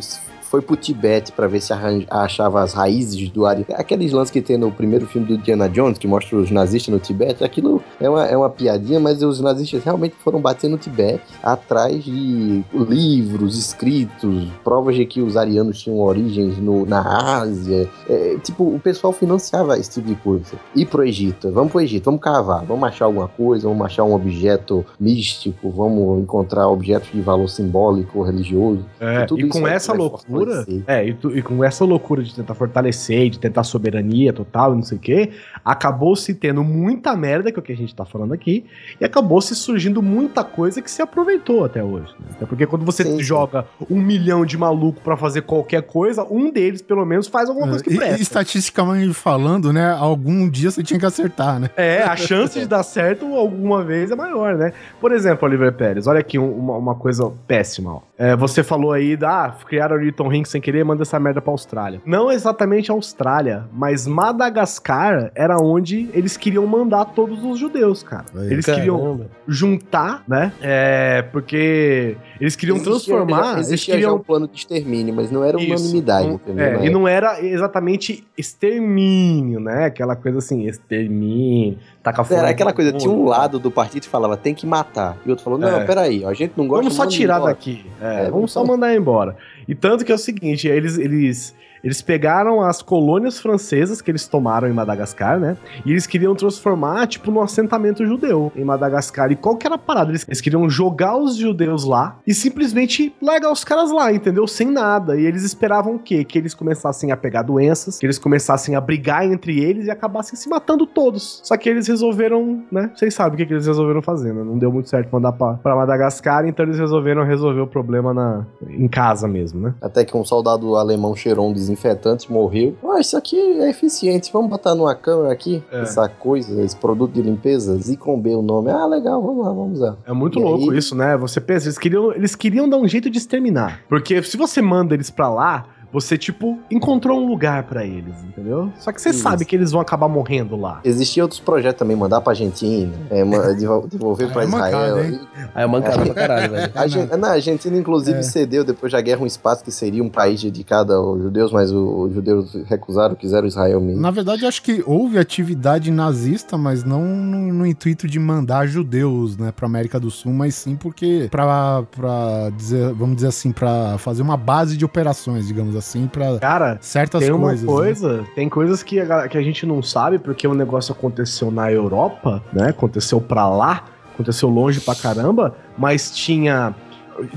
Speaker 1: foi pro Tibete pra ver se achava as raízes do Ari. Aqueles lances que tem no primeiro filme do Indiana Jones, que mostra os nazistas no Tibete, aquilo é uma, é uma piadinha, mas os nazistas realmente foram bater no Tibete atrás de livros, escritos, provas de que os arianos tinham origens no, na Ásia. É, tipo, o pessoal financiava esse tipo de coisa. Ir pro Egito, vamos pro Egito, vamos cavar, vamos achar alguma coisa, vamos achar um objeto místico, vamos encontrar objetos de valor simbólico, religioso.
Speaker 3: É, e
Speaker 1: isso
Speaker 3: com essa
Speaker 1: vai
Speaker 3: loucura, é, e, tu- e com essa loucura de tentar fortalecer, de tentar soberania total e não sei o quê, acabou se tendo muita merda, que é o que a gente tá falando aqui, e acabou se surgindo muita coisa que se aproveitou até hoje. né? Até porque quando você
Speaker 1: Sim, sim.
Speaker 3: joga um milhão de maluco pra fazer qualquer coisa, um deles, pelo menos, faz alguma coisa que
Speaker 2: E-
Speaker 3: presta.
Speaker 2: estatisticamente falando, né? Algum dia você tinha que acertar, né?
Speaker 3: É, a chance de dar certo alguma vez é maior, né? Por exemplo, Oliver Pérez, olha aqui um- uma, uma coisa péssima. ó. É, você falou aí, da, ah, criaram o Newton Rink sem querer, manda essa merda pra Austrália. Não exatamente a Austrália, mas Madagascar era onde eles queriam mandar todos os judeus, cara.
Speaker 2: Aí,
Speaker 3: Eles queriam
Speaker 6: Caramba.
Speaker 3: juntar, né? É, porque eles queriam
Speaker 1: Existia
Speaker 3: transformar,
Speaker 1: já-
Speaker 3: eles
Speaker 1: existia já
Speaker 3: queriam
Speaker 1: um plano de extermínio, mas não era
Speaker 3: Isso,
Speaker 1: unanimidade, entendeu?
Speaker 3: é, e não era exatamente extermínio, né? Aquela coisa assim, extermínio, taca fora.
Speaker 1: Era aquela coisa,
Speaker 3: mundo.
Speaker 1: tinha um lado do partido que falava tem que matar. E o outro falou, não,
Speaker 3: É.
Speaker 1: peraí, a gente não gosta
Speaker 3: Vamos só tirar
Speaker 1: embora.
Speaker 3: daqui. É,
Speaker 1: É,
Speaker 3: vamos só- mandar embora. E tanto que é o seguinte, eles, eles, eles pegaram as colônias francesas que eles tomaram em Madagascar, né? E eles queriam transformar, tipo, num assentamento judeu em Madagascar. E qual que era a parada? Eles, eles queriam jogar os judeus lá e simplesmente largar os caras lá, entendeu? Sem nada. E eles esperavam o quê? Que eles começassem a pegar doenças, que eles começassem a brigar entre eles e acabassem se matando todos. Só que eles resolveram, né? Vocês sabem o que, que eles resolveram fazer, né? Não deu muito certo mandar pra, pra Madagascar, então eles resolveram resolver o problema na, em casa mesmo, né?
Speaker 1: Até que um soldado alemão cheirou um desinfetante, morreu. Ah, isso aqui é eficiente, vamos botar numa câmera aqui,
Speaker 3: É.
Speaker 1: essa coisa, esse produto de limpeza, Zicom B o nome. Ah, legal, vamos lá, vamos lá.
Speaker 3: É muito
Speaker 1: E
Speaker 3: louco
Speaker 1: aí-
Speaker 3: isso, né? Você pensa, eles queriam, eles queriam dar um jeito de exterminar. Porque se você manda eles pra lá, você, tipo, encontrou um lugar pra eles, entendeu? Só que você
Speaker 1: Isso.
Speaker 3: sabe que eles vão acabar morrendo lá.
Speaker 1: Existiam outros projetos também, mandar pra Argentina, é, devolver pra
Speaker 2: é mancada,
Speaker 1: Israel.
Speaker 2: hein?
Speaker 6: Aí é mancada pra caralho, velho.
Speaker 1: A na Argentina, inclusive,
Speaker 2: É.
Speaker 1: cedeu depois da guerra um espaço que seria um país dedicado aos judeus, mas os judeus recusaram, quiseram Israel mesmo.
Speaker 2: Na verdade, acho que houve atividade nazista, mas não no, no intuito de mandar judeus, né, pra América do Sul, mas sim porque pra, pra dizer, vamos dizer assim, pra fazer uma base de operações, digamos assim, pra
Speaker 3: Cara,
Speaker 2: certas
Speaker 3: tem uma
Speaker 2: coisas. né?
Speaker 3: coisa, tem coisas que a, que a gente não sabe porque o negócio aconteceu na Europa, né? Aconteceu pra lá, aconteceu longe pra caramba, mas tinha.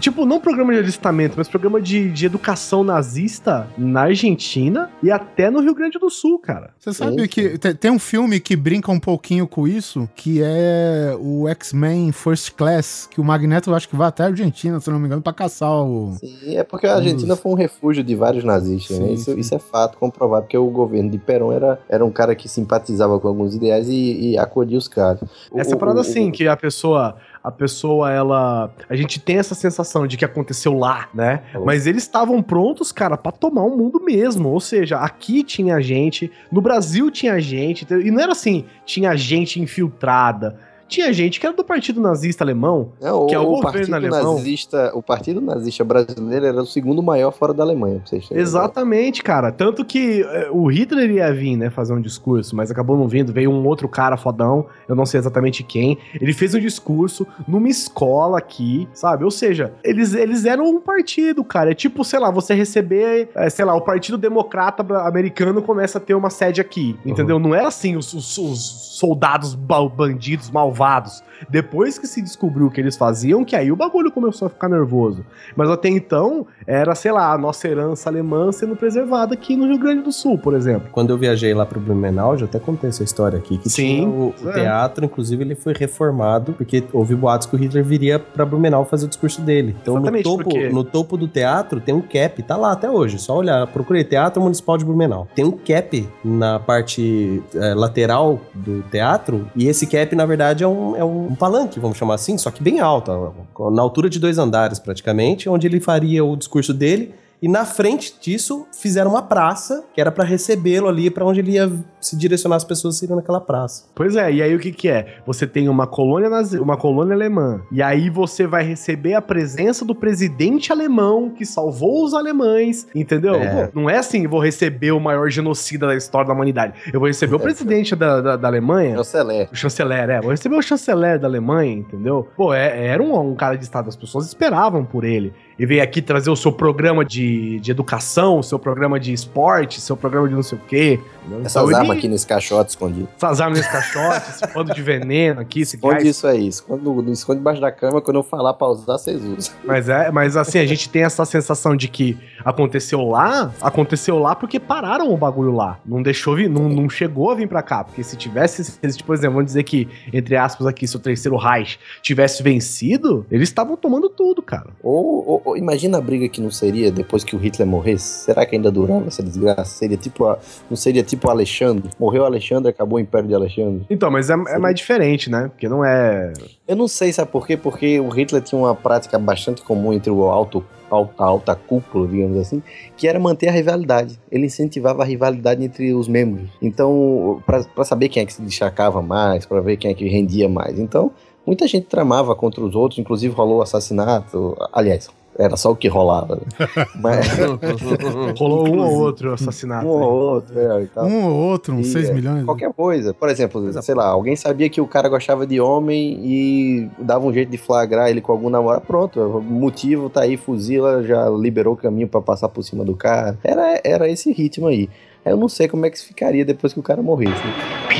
Speaker 3: Tipo, não programa de alistamento, mas programa de, de educação nazista na Argentina e até no Rio Grande do Sul, cara.
Speaker 2: Você sabe que te- tem um filme que brinca um pouquinho com isso, que é o X-Men First Class, que o Magneto eu acho que vai até a Argentina, se eu não me engano, pra caçar o.
Speaker 1: Sim, é porque a Argentina foi um refúgio de vários nazistas, né?
Speaker 2: Sim,
Speaker 1: Isso,
Speaker 2: sim.
Speaker 1: isso é fato comprovado, porque o governo de Perón era, era um cara que simpatizava com alguns ideais e, e acolhia os caras. O-
Speaker 3: Essa
Speaker 1: o-
Speaker 3: parada
Speaker 1: o-
Speaker 3: assim, que a pessoa, a pessoa, ela. A gente tem essa sensação de que aconteceu lá, né?
Speaker 1: Falou.
Speaker 3: Mas eles estavam prontos, cara, pra tomar o mundo mesmo. Ou seja, aqui tinha gente, no Brasil tinha gente, e não era assim, tinha gente infiltrada. Tinha gente que era do Partido Nazista Alemão.
Speaker 1: Não,
Speaker 3: que é o
Speaker 1: o,
Speaker 3: governo alemão.
Speaker 1: nazista, o partido nazista brasileiro era o segundo maior fora da Alemanha, pra vocês terem
Speaker 3: Exatamente, cara. Tanto que eh, o Hitler ia vir, né, fazer um discurso, mas acabou não vindo. Veio um outro cara fodão, eu não sei exatamente quem. Ele fez um discurso numa escola aqui, sabe? Ou seja, eles, eles eram um partido, cara. É tipo, sei lá, você receber, eh, sei lá, o Partido Democrata Americano começa a ter uma sede aqui, entendeu? Não era assim os, os- os soldados ba- bandidos malvados. Depois que se descobriu o que eles faziam, que aí o bagulho começou a ficar nervoso. Mas até então, era, sei lá, a nossa herança alemã sendo preservada aqui no Rio Grande do Sul, por exemplo.
Speaker 6: Quando eu viajei lá pro Blumenau, já até contei essa história aqui, que
Speaker 3: Sim,
Speaker 6: o, o
Speaker 3: é.
Speaker 6: teatro, inclusive ele foi reformado, porque houve boatos que o Hitler viria pra Blumenau fazer o discurso dele. Então no topo,
Speaker 3: porque-
Speaker 6: no topo do teatro tem um cap, tá lá até hoje, só olhar, procurei Teatro Municipal de Blumenau. Tem um cap na parte eh, lateral do teatro, e esse cap, na verdade, é um, é um palanque, vamos chamar assim, só que bem alto, na altura de dois andares praticamente, onde ele faria o discurso dele, e na frente disso, fizeram uma praça, que era pra recebê-lo ali, pra onde ele ia se direcionar as pessoas seriam naquela praça.
Speaker 3: Pois é, e aí o que que é? Você tem uma colônia, nazi- uma colônia alemã, e aí você vai receber a presença do presidente alemão que salvou os alemães, entendeu?
Speaker 6: É.
Speaker 3: Pô, não é assim, vou receber o maior genocida da história da humanidade. Eu vou receber o presidente da, da, da Alemanha,
Speaker 1: Chanceler.
Speaker 3: O chanceler, é. Vou receber o chanceler da Alemanha, entendeu? Pô, é- era um, um cara de Estado, as pessoas esperavam por ele. E veio aqui trazer o seu programa de, de educação, o seu programa de esporte, seu programa de não sei o quê.
Speaker 1: Essas
Speaker 3: Então,
Speaker 1: armas
Speaker 3: ele-
Speaker 1: aqui nesse caixote escondido.
Speaker 3: Essas armas nesse caixote, esse pano de veneno aqui, esse
Speaker 1: Esconde
Speaker 3: gás.
Speaker 1: isso aí, esconde, esconde debaixo da cama, quando eu falar pra usar, vocês usam.
Speaker 3: Mas é, mas assim, a gente tem essa sensação de que aconteceu lá, aconteceu lá porque pararam o bagulho lá. Não deixou vir, não, não chegou a vir pra cá. Porque se tivesse, se eles, por exemplo, vamos dizer que, entre aspas, aqui, se o terceiro Reich tivesse vencido, eles estavam tomando tudo, cara.
Speaker 1: Ou- ou imagina a briga que não seria depois que o Hitler morresse. Será que ainda durava essa desgraça? Seria tipo a, não seria tipo o Alexandre? Morreu Alexandre, acabou o Império de Alexandre.
Speaker 3: Então, mas é, é mais diferente, né? Porque não é.
Speaker 1: Eu não sei, sabe por quê? Porque o Hitler tinha uma prática bastante comum entre o alto, alta, alta cúpula, digamos assim, que era manter a rivalidade. Ele incentivava a rivalidade entre os membros. Então, para saber quem é que se destacava mais, para ver quem é que rendia mais. Então, muita gente tramava contra os outros, inclusive rolou assassinato. Aliás, era só o que rolava. né? Mas,
Speaker 3: Rolou um ou outro assassinato.
Speaker 1: um ou
Speaker 3: né?
Speaker 1: outro, é, e tal.
Speaker 2: Um ou outro, uns
Speaker 1: E,
Speaker 2: 6
Speaker 1: é,
Speaker 2: milhões.
Speaker 1: Qualquer coisa. Por exemplo, sei lá, alguém sabia que o cara gostava de homem e dava um jeito de flagrar ele com algum namorado. Pronto, o motivo tá aí, fuzila, já liberou o caminho pra passar por cima do cara. Era, era esse ritmo aí. Eu não sei como é que ficaria depois que o cara morresse. né?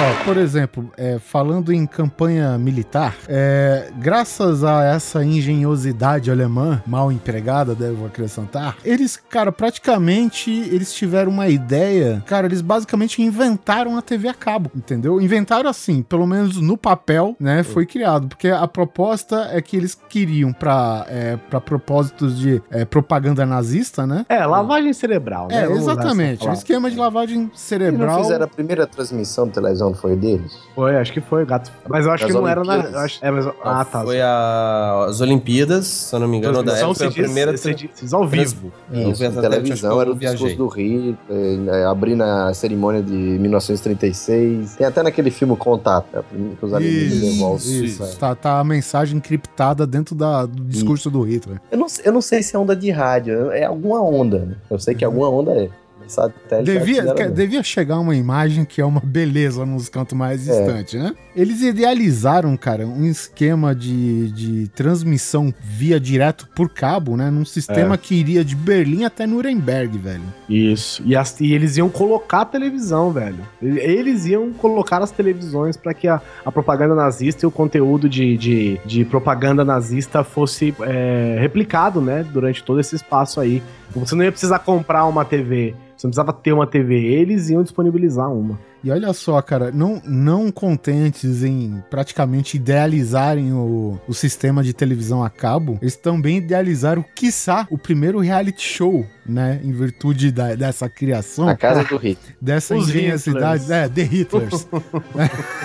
Speaker 2: Ó, por exemplo, é, falando em campanha militar, é, graças a essa engenhosidade alemã, mal empregada, devo acrescentar, eles, cara, praticamente eles tiveram uma ideia, cara, eles basicamente inventaram a TV a cabo, entendeu? Inventaram assim, pelo menos no papel, né, foi criado, porque a proposta é que eles queriam para é, para propósitos de é, propaganda nazista, né?
Speaker 3: É, lavagem cerebral, né?
Speaker 2: É,
Speaker 3: usar essa
Speaker 2: exatamente, um esquema de lavagem
Speaker 1: Eles
Speaker 2: cerebral.
Speaker 1: fizeram a primeira transmissão de televisão não foi deles?
Speaker 3: Foi, acho que foi, gato. Mas eu acho
Speaker 1: Das
Speaker 3: que não era na. Acho- é, mas, ah, tá.
Speaker 6: Foi a- as Olimpíadas, se eu não me engano, da
Speaker 3: Transmissão
Speaker 6: época, foi a primeira
Speaker 3: se diz ao vivo.
Speaker 1: Isso, na
Speaker 6: essa televisão,
Speaker 1: era o discurso do Rio, eh, abrindo a cerimônia de 1936. Tem até naquele filme Contato, é, que os alienígenas devolvem.
Speaker 2: Isso, isso. Tá, tá a mensagem encriptada dentro da- do discurso do Hitler.
Speaker 1: Eu não, eu não sei se é onda de rádio, é alguma onda. né? Eu sei que alguma onda é. Satélite
Speaker 2: Devia, que- devia chegar uma imagem que é uma beleza nos cantos mais
Speaker 1: É.
Speaker 2: distantes, né? Eles idealizaram, cara, um esquema de, de transmissão via direto por cabo, né? Num sistema que iria de Berlim até Nuremberg, velho.
Speaker 3: Isso. E, as- e eles iam colocar a televisão, velho. E- Eles iam colocar as televisões pra que a, a propaganda nazista e o conteúdo de, de, de propaganda nazista fosse é, replicado, né? Durante todo esse espaço aí. Você não ia precisar comprar uma TV. Você não precisava ter uma TV. Eles iam disponibilizar uma.
Speaker 2: E olha só, cara, não, não contentes em praticamente idealizarem o, o sistema de televisão a cabo, eles também idealizaram, quiçá, o primeiro reality show, né? Em virtude da- dessa criação.
Speaker 1: A casa do Hitler.
Speaker 2: dessa
Speaker 3: Os
Speaker 2: engenhosidade,
Speaker 3: Hitlers.
Speaker 2: é, The Hitlers.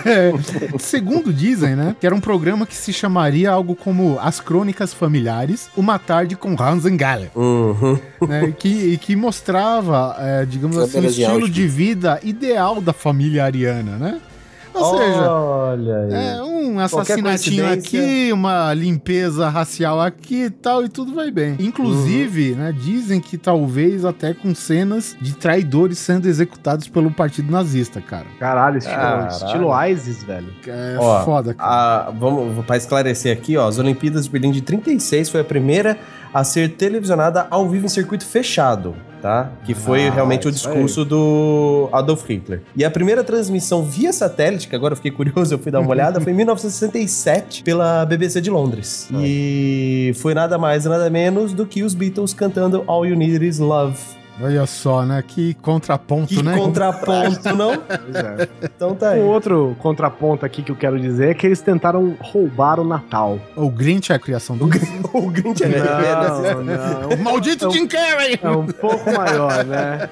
Speaker 2: É, segundo dizem, né, que era um programa que se chamaria algo como As Crônicas Familiares, Uma Tarde com Hans Galler,
Speaker 6: Uhum.
Speaker 2: né, que, e que mostrava, é, digamos assim, o estilo de vida ideal da família ariana, né? Ou seja,
Speaker 6: Olha aí.
Speaker 2: é um assassinatinho aqui, uma limpeza racial aqui e tal, e tudo vai bem. Inclusive,
Speaker 6: Uhum.
Speaker 2: né, dizem que talvez até com cenas de traidores sendo executados pelo partido nazista, cara.
Speaker 3: Caralho, estilo,
Speaker 6: Caralho.
Speaker 3: estilo ISIS, velho.
Speaker 2: É
Speaker 6: Ó,
Speaker 2: foda, cara.
Speaker 6: A, vamos para esclarecer aqui, ó, as Olimpíadas de Berlim de 36 foi a primeira a ser televisionada ao vivo em circuito fechado, tá? Que foi
Speaker 3: Ah,
Speaker 6: realmente o discurso do Adolf Hitler. E a primeira transmissão via satélite, que agora eu fiquei curioso, eu fui dar uma olhada, foi em 1967 pela BBC de Londres. E foi nada mais nada menos do que os Beatles cantando All You Need Is Love.
Speaker 2: Olha só, né? Que contraponto,
Speaker 6: Que
Speaker 2: né?
Speaker 6: contraponto, não?
Speaker 3: Pois é.
Speaker 6: Então tá aí.
Speaker 3: Um outro contraponto aqui que eu quero dizer é que eles tentaram roubar o Natal.
Speaker 2: O Grinch é a criação do
Speaker 6: O Grinch é
Speaker 3: Não, não.
Speaker 2: O maldito Jim Carrey!
Speaker 3: É um pouco maior, né?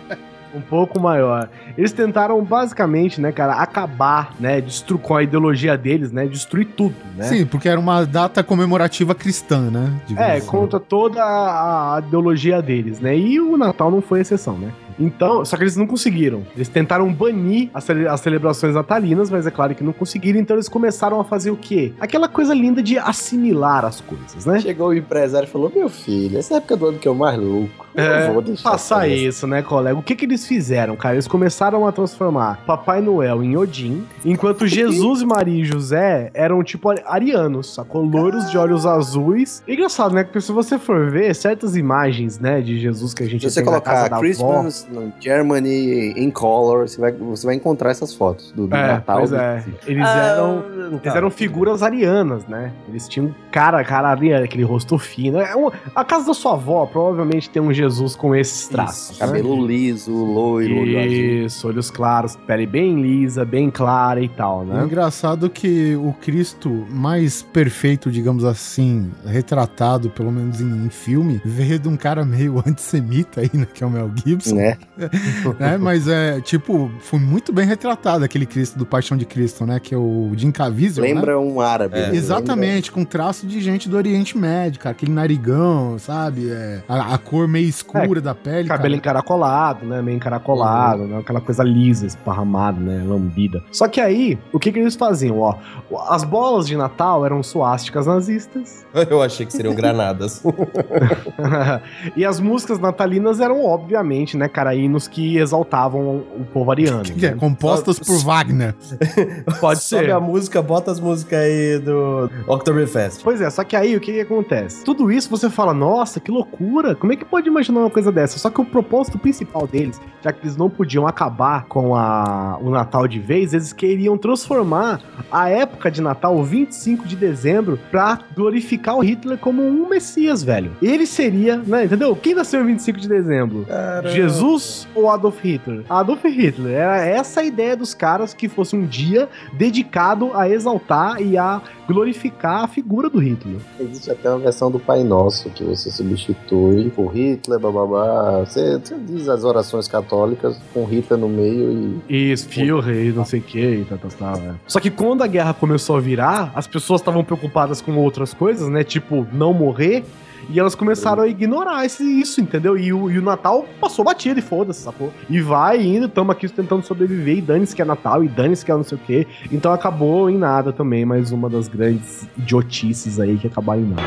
Speaker 3: Um pouco maior. Eles tentaram basicamente, né, cara, acabar, né, destru com a ideologia deles, né, destruir tudo, né?
Speaker 2: Sim, porque era uma data comemorativa cristã, né?
Speaker 3: É,
Speaker 2: assim.
Speaker 3: contra toda a ideologia deles, né? E o Natal não foi exceção, né? Então, só que eles não conseguiram. Eles tentaram banir as, cele- as celebrações natalinas, mas é claro que não conseguiram, então eles começaram a fazer o quê? Aquela coisa linda de assimilar as coisas, né?
Speaker 1: Chegou o empresário e falou: Meu filho, essa época do ano que eu mais louco. Eu
Speaker 3: É,
Speaker 1: vou deixar
Speaker 3: Passar isso, né, colega? O que que eles fizeram, cara? Eles começaram a transformar Papai Noel em Odin, enquanto Jesus, Maria e José eram tipo ari- arianos, sacou? Loiros de olhos azuis. E engraçado, né? Porque se você for ver certas imagens, né, de Jesus que a gente
Speaker 1: Se você
Speaker 3: tem na casa
Speaker 1: colocar
Speaker 3: da avó,
Speaker 1: Christmas no Germany in color, você vai, você vai encontrar essas fotos do, do
Speaker 3: É,
Speaker 1: Natal.
Speaker 3: pois
Speaker 1: do-
Speaker 3: é. Eles
Speaker 6: Ah,
Speaker 3: eram
Speaker 6: então.
Speaker 3: Eles eram figuras arianas, né? Eles tinham cara, cara ariana, aquele rosto fino. É um- a casa da sua avó provavelmente tem um Jesus com esses traços. né?
Speaker 1: Cabelo liso, loiro, olho.
Speaker 3: Isso, olhos claros, pele bem lisa, bem clara e tal,
Speaker 2: É
Speaker 3: né?
Speaker 2: engraçado que o Cristo mais perfeito, digamos assim, retratado, pelo menos em, em filme, veio de um cara meio antissemita aí, né? Que é o Mel Gibson.
Speaker 1: Né?
Speaker 2: né? Mas é, tipo, foi muito bem retratado aquele Cristo do Paixão de Cristo, né? Que é o Jim Caviezel, né?
Speaker 1: Lembra um árabe.
Speaker 6: É.
Speaker 1: né?
Speaker 2: Exatamente, com traço de gente do Oriente Médio, cara. Aquele narigão, sabe? É, a, a cor meio escura da pele.
Speaker 3: Cabelo
Speaker 2: cara.
Speaker 3: encaracolado, né? Meio encaracolado, né? Aquela coisa lisa, esparramada, né? Lambida. Só que aí, o que que eles faziam, ó? As bolas de Natal eram suásticas nazistas.
Speaker 6: Eu achei que seriam granadas.
Speaker 3: e as músicas natalinas eram, obviamente, né, cara, hinos que exaltavam o povo ariano.
Speaker 2: Que é,
Speaker 3: né?
Speaker 2: compostas por Wagner.
Speaker 3: Pode
Speaker 6: Sobe
Speaker 3: ser.
Speaker 6: a música, bota as músicas aí do Oktoberfest.
Speaker 3: Pois é, só que aí o que, que acontece? Tudo isso você fala, nossa, que loucura, como é que pode imaginar uma coisa dessa? Só que o propósito principal deles, já que eles não podiam acabar com a, o Natal de vez, eles queriam transformar a época de Natal, o 25 de dezembro, pra glorificar o Hitler como um messias, velho. Ele seria, né, entendeu? Quem nasceu em 25 de dezembro? Jesus ou Adolf Hitler? Adolf Hitler. Era essa a ideia dos caras que fosse um dia dedicado a exaltar e a glorificar a figura do Hitler.
Speaker 1: Existe até uma versão do Pai Nosso que você substitui por Hitler, bababá. Você, você diz as orações católicas com Hitler no meio e.
Speaker 3: Isso, Führer, não sei o que e tal, tal, tal. é. Só que quando a guerra começou a virar, as pessoas estavam preocupadas com outras coisas, né? Tipo, não morrer. E elas começaram a ignorar esse, isso, entendeu? E o, e o Natal passou batido e foda-se, sacou? E vai indo, tamo aqui tentando sobreviver, e dane-se que é Natal, e dane-se que é não sei o quê. Então acabou em nada também, mais uma das grandes idiotices aí que acabaram em nada.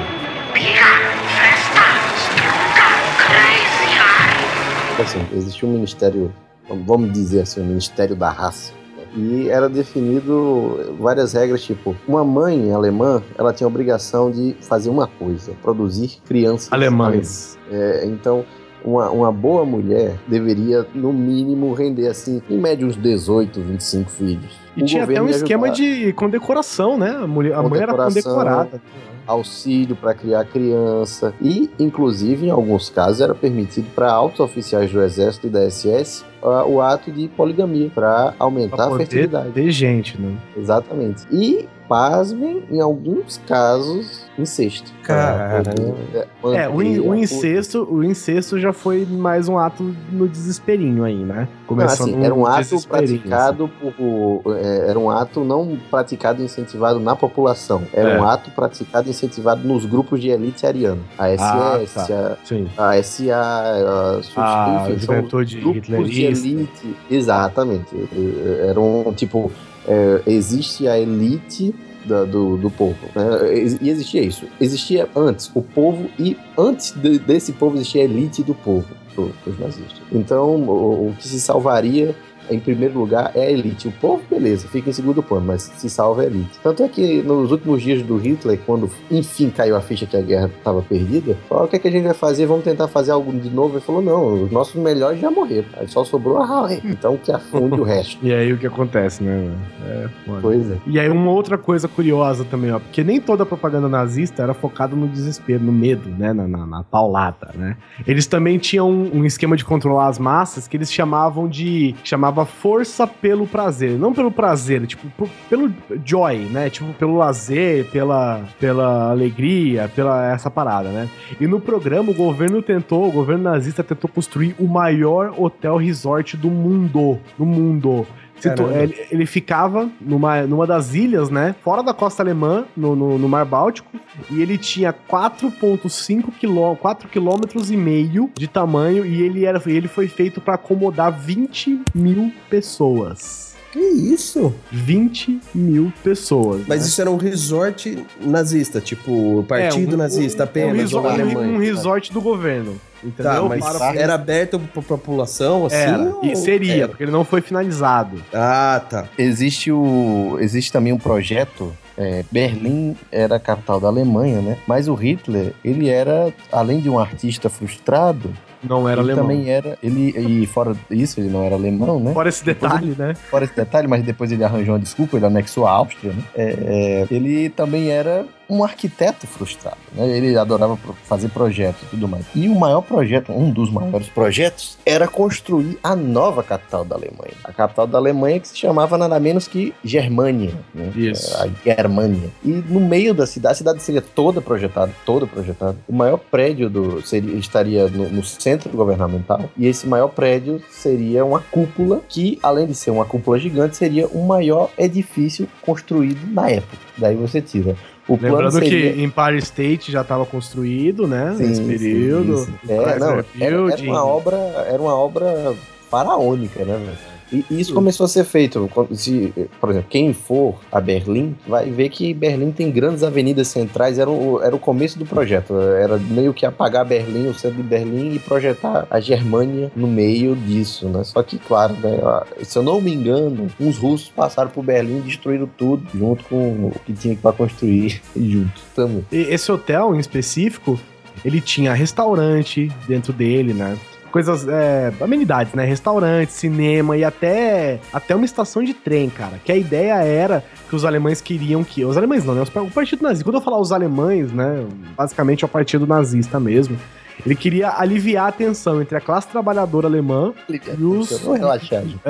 Speaker 1: Assim, existia um ministério, vamos dizer assim, o Ministério da Raça. E era definido várias regras, tipo, uma mãe alemã, ela tinha a obrigação de fazer uma coisa, produzir crianças
Speaker 3: Alemães.
Speaker 1: É, então, uma, uma boa mulher deveria, no mínimo, render, assim, em média uns 18, 25 filhos.
Speaker 3: E
Speaker 1: O
Speaker 3: tinha até um esquema de condecoração, né? A, mulher, a mãe era condecorada.
Speaker 1: Auxílio para criar criança e, inclusive, em alguns casos, era permitido para altos oficiais do Exército e da SS ah, o ato de poligamia para aumentar a fertilidade.
Speaker 3: ter gente, né?
Speaker 1: Exatamente. E, pasmem, em alguns casos, incesto.
Speaker 6: Cara.
Speaker 1: Pra
Speaker 3: É, o, in- o incesto, o incesto já foi mais um ato no desesperinho aí, né?
Speaker 1: Não, assim, era um ato
Speaker 3: desesperinho,
Speaker 1: praticado por. é, era um ato não praticado e incentivado na população. Era
Speaker 3: É.
Speaker 1: um ato praticado e incentivado nos grupos de elite ariana. A
Speaker 3: Ah,
Speaker 1: SS,
Speaker 3: tá. Sim.
Speaker 1: a, a SA, a, Sus-
Speaker 3: A
Speaker 1: enfim, são
Speaker 3: juventude
Speaker 1: grupos de elite. Exatamente. É, Era um tipo. É, existe a elite da- do, do povo. né? E existia isso. Existia antes o povo e antes de- desse povo existia a elite do povo, pro- os nazistas. Então, o, o que se salvaria em primeiro lugar é a elite. O povo, beleza, fica em segundo plano, mas se salva a elite. Tanto é que nos últimos dias do Hitler, quando enfim caiu a ficha que a guerra estava perdida, falou: o que, é que a gente vai fazer? Vamos tentar fazer algo de novo? Ele falou: não, os nossos melhores já morreram. Aí só sobrou a Halle. Então que afunde o resto.
Speaker 3: E aí o que acontece, né? mano? É.
Speaker 1: Pois é.
Speaker 3: E aí uma outra coisa curiosa também, ó, porque nem toda a propaganda nazista era focada no desespero, no medo, né, na, na, na paulada, né? Eles também tinham um, um esquema de controlar as massas que eles chamavam de, força pelo prazer, não pelo prazer, tipo, por- pelo joy, né? Tipo, pelo lazer, pela, pela alegria, pela essa parada, né? E no programa o governo tentou, o governo nazista tentou construir o maior hotel resort do mundo, do mundo. Ele, ele ficava numa, numa das ilhas, né? Fora da costa alemã, no, no, no Mar Báltico. E ele tinha 4,5 quilô, 4 quilômetros e meio de tamanho. E ele, era, ele foi feito para acomodar 20 mil pessoas.
Speaker 6: Que isso?
Speaker 3: 20 mil pessoas.
Speaker 6: Mas
Speaker 3: né?
Speaker 6: isso era um resort nazista, tipo, partido
Speaker 3: É, um-
Speaker 6: nazista
Speaker 3: um,
Speaker 6: apenas,
Speaker 3: resort,
Speaker 6: ou na
Speaker 3: um,
Speaker 6: Alemanha?
Speaker 3: um resort do governo. Entendeu?
Speaker 6: Tá, mas
Speaker 3: Para-
Speaker 6: era aberto pra população, assim?
Speaker 3: Era,
Speaker 6: ou-
Speaker 3: e seria,
Speaker 6: era?
Speaker 3: porque ele não foi finalizado.
Speaker 6: Ah, tá.
Speaker 1: Existe, o, existe também um projeto. é, Berlim era a capital da Alemanha, né? Mas o Hitler, ele era, além de um artista frustrado,
Speaker 3: Não era
Speaker 1: ele
Speaker 3: alemão.
Speaker 1: também era. Ele, e fora isso, ele não era alemão, né?
Speaker 3: Fora esse detalhe, né?
Speaker 1: Fora esse detalhe, mas depois ele arranjou uma desculpa, ele anexou a Áustria, né? É, é, ele também era um arquiteto frustrado, né? Ele adorava fazer projetos e tudo mais. E o maior projeto, um dos maiores projetos, era construir a nova capital da Alemanha. A capital da Alemanha que se chamava nada menos que Germânia, né?
Speaker 3: Isso.
Speaker 1: A Germânia. E no meio da cidade, a cidade seria toda projetada, toda projetada. O maior prédio do seria, estaria no, no centro governamental e esse maior prédio seria uma cúpula que, além de ser uma cúpula gigante, seria o maior edifício construído na época. Daí você tira. O
Speaker 3: Lembrando
Speaker 1: seria...
Speaker 3: que Empire State já estava construído, né?
Speaker 1: Sim,
Speaker 3: nesse
Speaker 1: sim,
Speaker 3: período.
Speaker 1: isso.
Speaker 3: O
Speaker 1: É, não, era, era uma obra, era uma obra faraônica, né, velho? E isso começou a ser feito. Se, por exemplo, quem for a Berlim vai ver que Berlim tem grandes avenidas centrais. Era o, era o começo do projeto. Era meio que apagar Berlim, o centro de Berlim, e projetar a Germânia no meio disso, né? Só que, claro, né, se eu não me engano, uns russos passaram por Berlim e destruíram tudo, junto com o que tinha para construir junto também.
Speaker 3: E esse hotel em específico, ele tinha restaurante dentro dele, né? Coisas, é, amenidades, né? Restaurante, cinema e até, até uma estação de trem, cara. Que a ideia era que os alemães queriam que. Os alemães não, né? O partido nazista. Quando eu falar os alemães, né? Basicamente é o partido nazista mesmo. Ele queria aliviar a tensão entre a classe trabalhadora alemã E os-
Speaker 1: gente.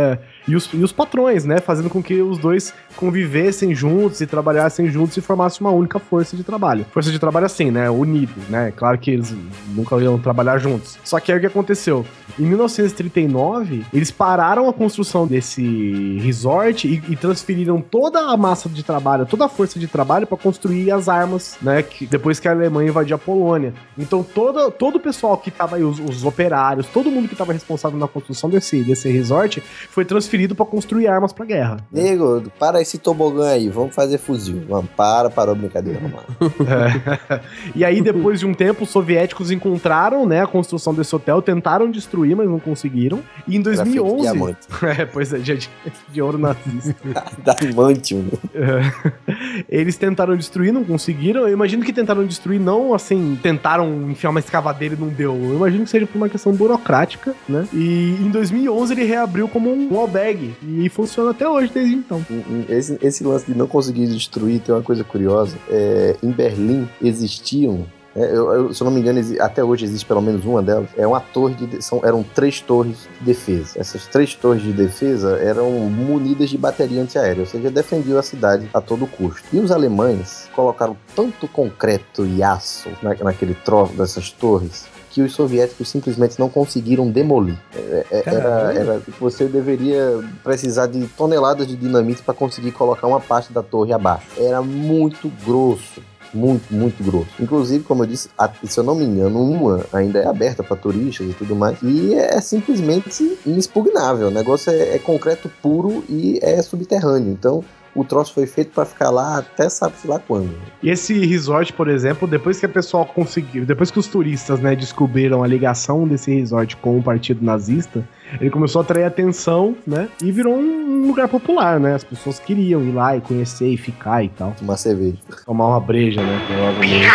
Speaker 3: E os, e os patrões, né? Fazendo com que os dois convivessem juntos e trabalhassem juntos e formassem uma única força de trabalho. Força de trabalho assim, né? Unidos, né? Claro que eles nunca iam trabalhar juntos. Só que aí o que aconteceu? Em 1939, eles pararam a construção desse resort e, e transferiram toda a massa de trabalho, toda a força de trabalho para construir as armas, né? Que, depois que a Alemanha invadiu a Polônia. Então todo, todo o pessoal que tava aí, os, os operários, todo mundo que estava responsável na construção desse, desse resort, foi transferido para construir armas para guerra.
Speaker 1: Nego, para esse tobogã aí, vamos fazer fuzil. Vamos, para, parou a brincadeira, vamos lá.
Speaker 3: e aí, depois de um tempo, os soviéticos encontraram né, a construção desse hotel, tentaram destruir, mas não conseguiram. E em 2011.
Speaker 1: diamante.
Speaker 3: é, pois é, de, de ouro nazista.
Speaker 1: Diamantium.
Speaker 3: Eles tentaram destruir, não conseguiram. Eu imagino que tentaram destruir, não assim, tentaram enfiar uma escavadeira e não deu. Eu imagino que seja por uma questão burocrática, né? E em 2011 ele reabriu como um albergue. E funciona até hoje, desde então.
Speaker 1: Esse, esse lance de não conseguir destruir tem uma coisa curiosa. É, em Berlim existiam é, eu, eu, se eu não me engano, até hoje existe pelo menos uma delas. É uma torre de- São, eram três torres de defesa. Essas três torres de defesa eram munidas de bateria antiaérea, ou seja, defendiam a cidade a todo custo. E os alemães colocaram tanto concreto e aço na, naquele troço dessas torres. Que os soviéticos simplesmente não conseguiram demolir. É, é, Era, era, você deveria precisar de toneladas de dinamite para conseguir colocar uma parte da torre abaixo. Era muito grosso. Muito, muito grosso. Inclusive, como eu disse, a- se eu não me engano, uma ainda é aberta para turistas e tudo mais. E é simplesmente inexpugnável. O negócio é, é concreto puro e é subterrâneo. Então, o troço foi feito para ficar lá até sabe-se lá quando.
Speaker 3: E esse resort, por exemplo, depois que a pessoa conseguiu, depois que os turistas, né, descobriram a ligação desse resort com o partido nazista, ele começou a atrair atenção, né, e virou um lugar popular, né? As pessoas queriam ir lá e conhecer e ficar e tal.
Speaker 1: Tomar cerveja.
Speaker 3: Tomar uma breja, né, provavelmente.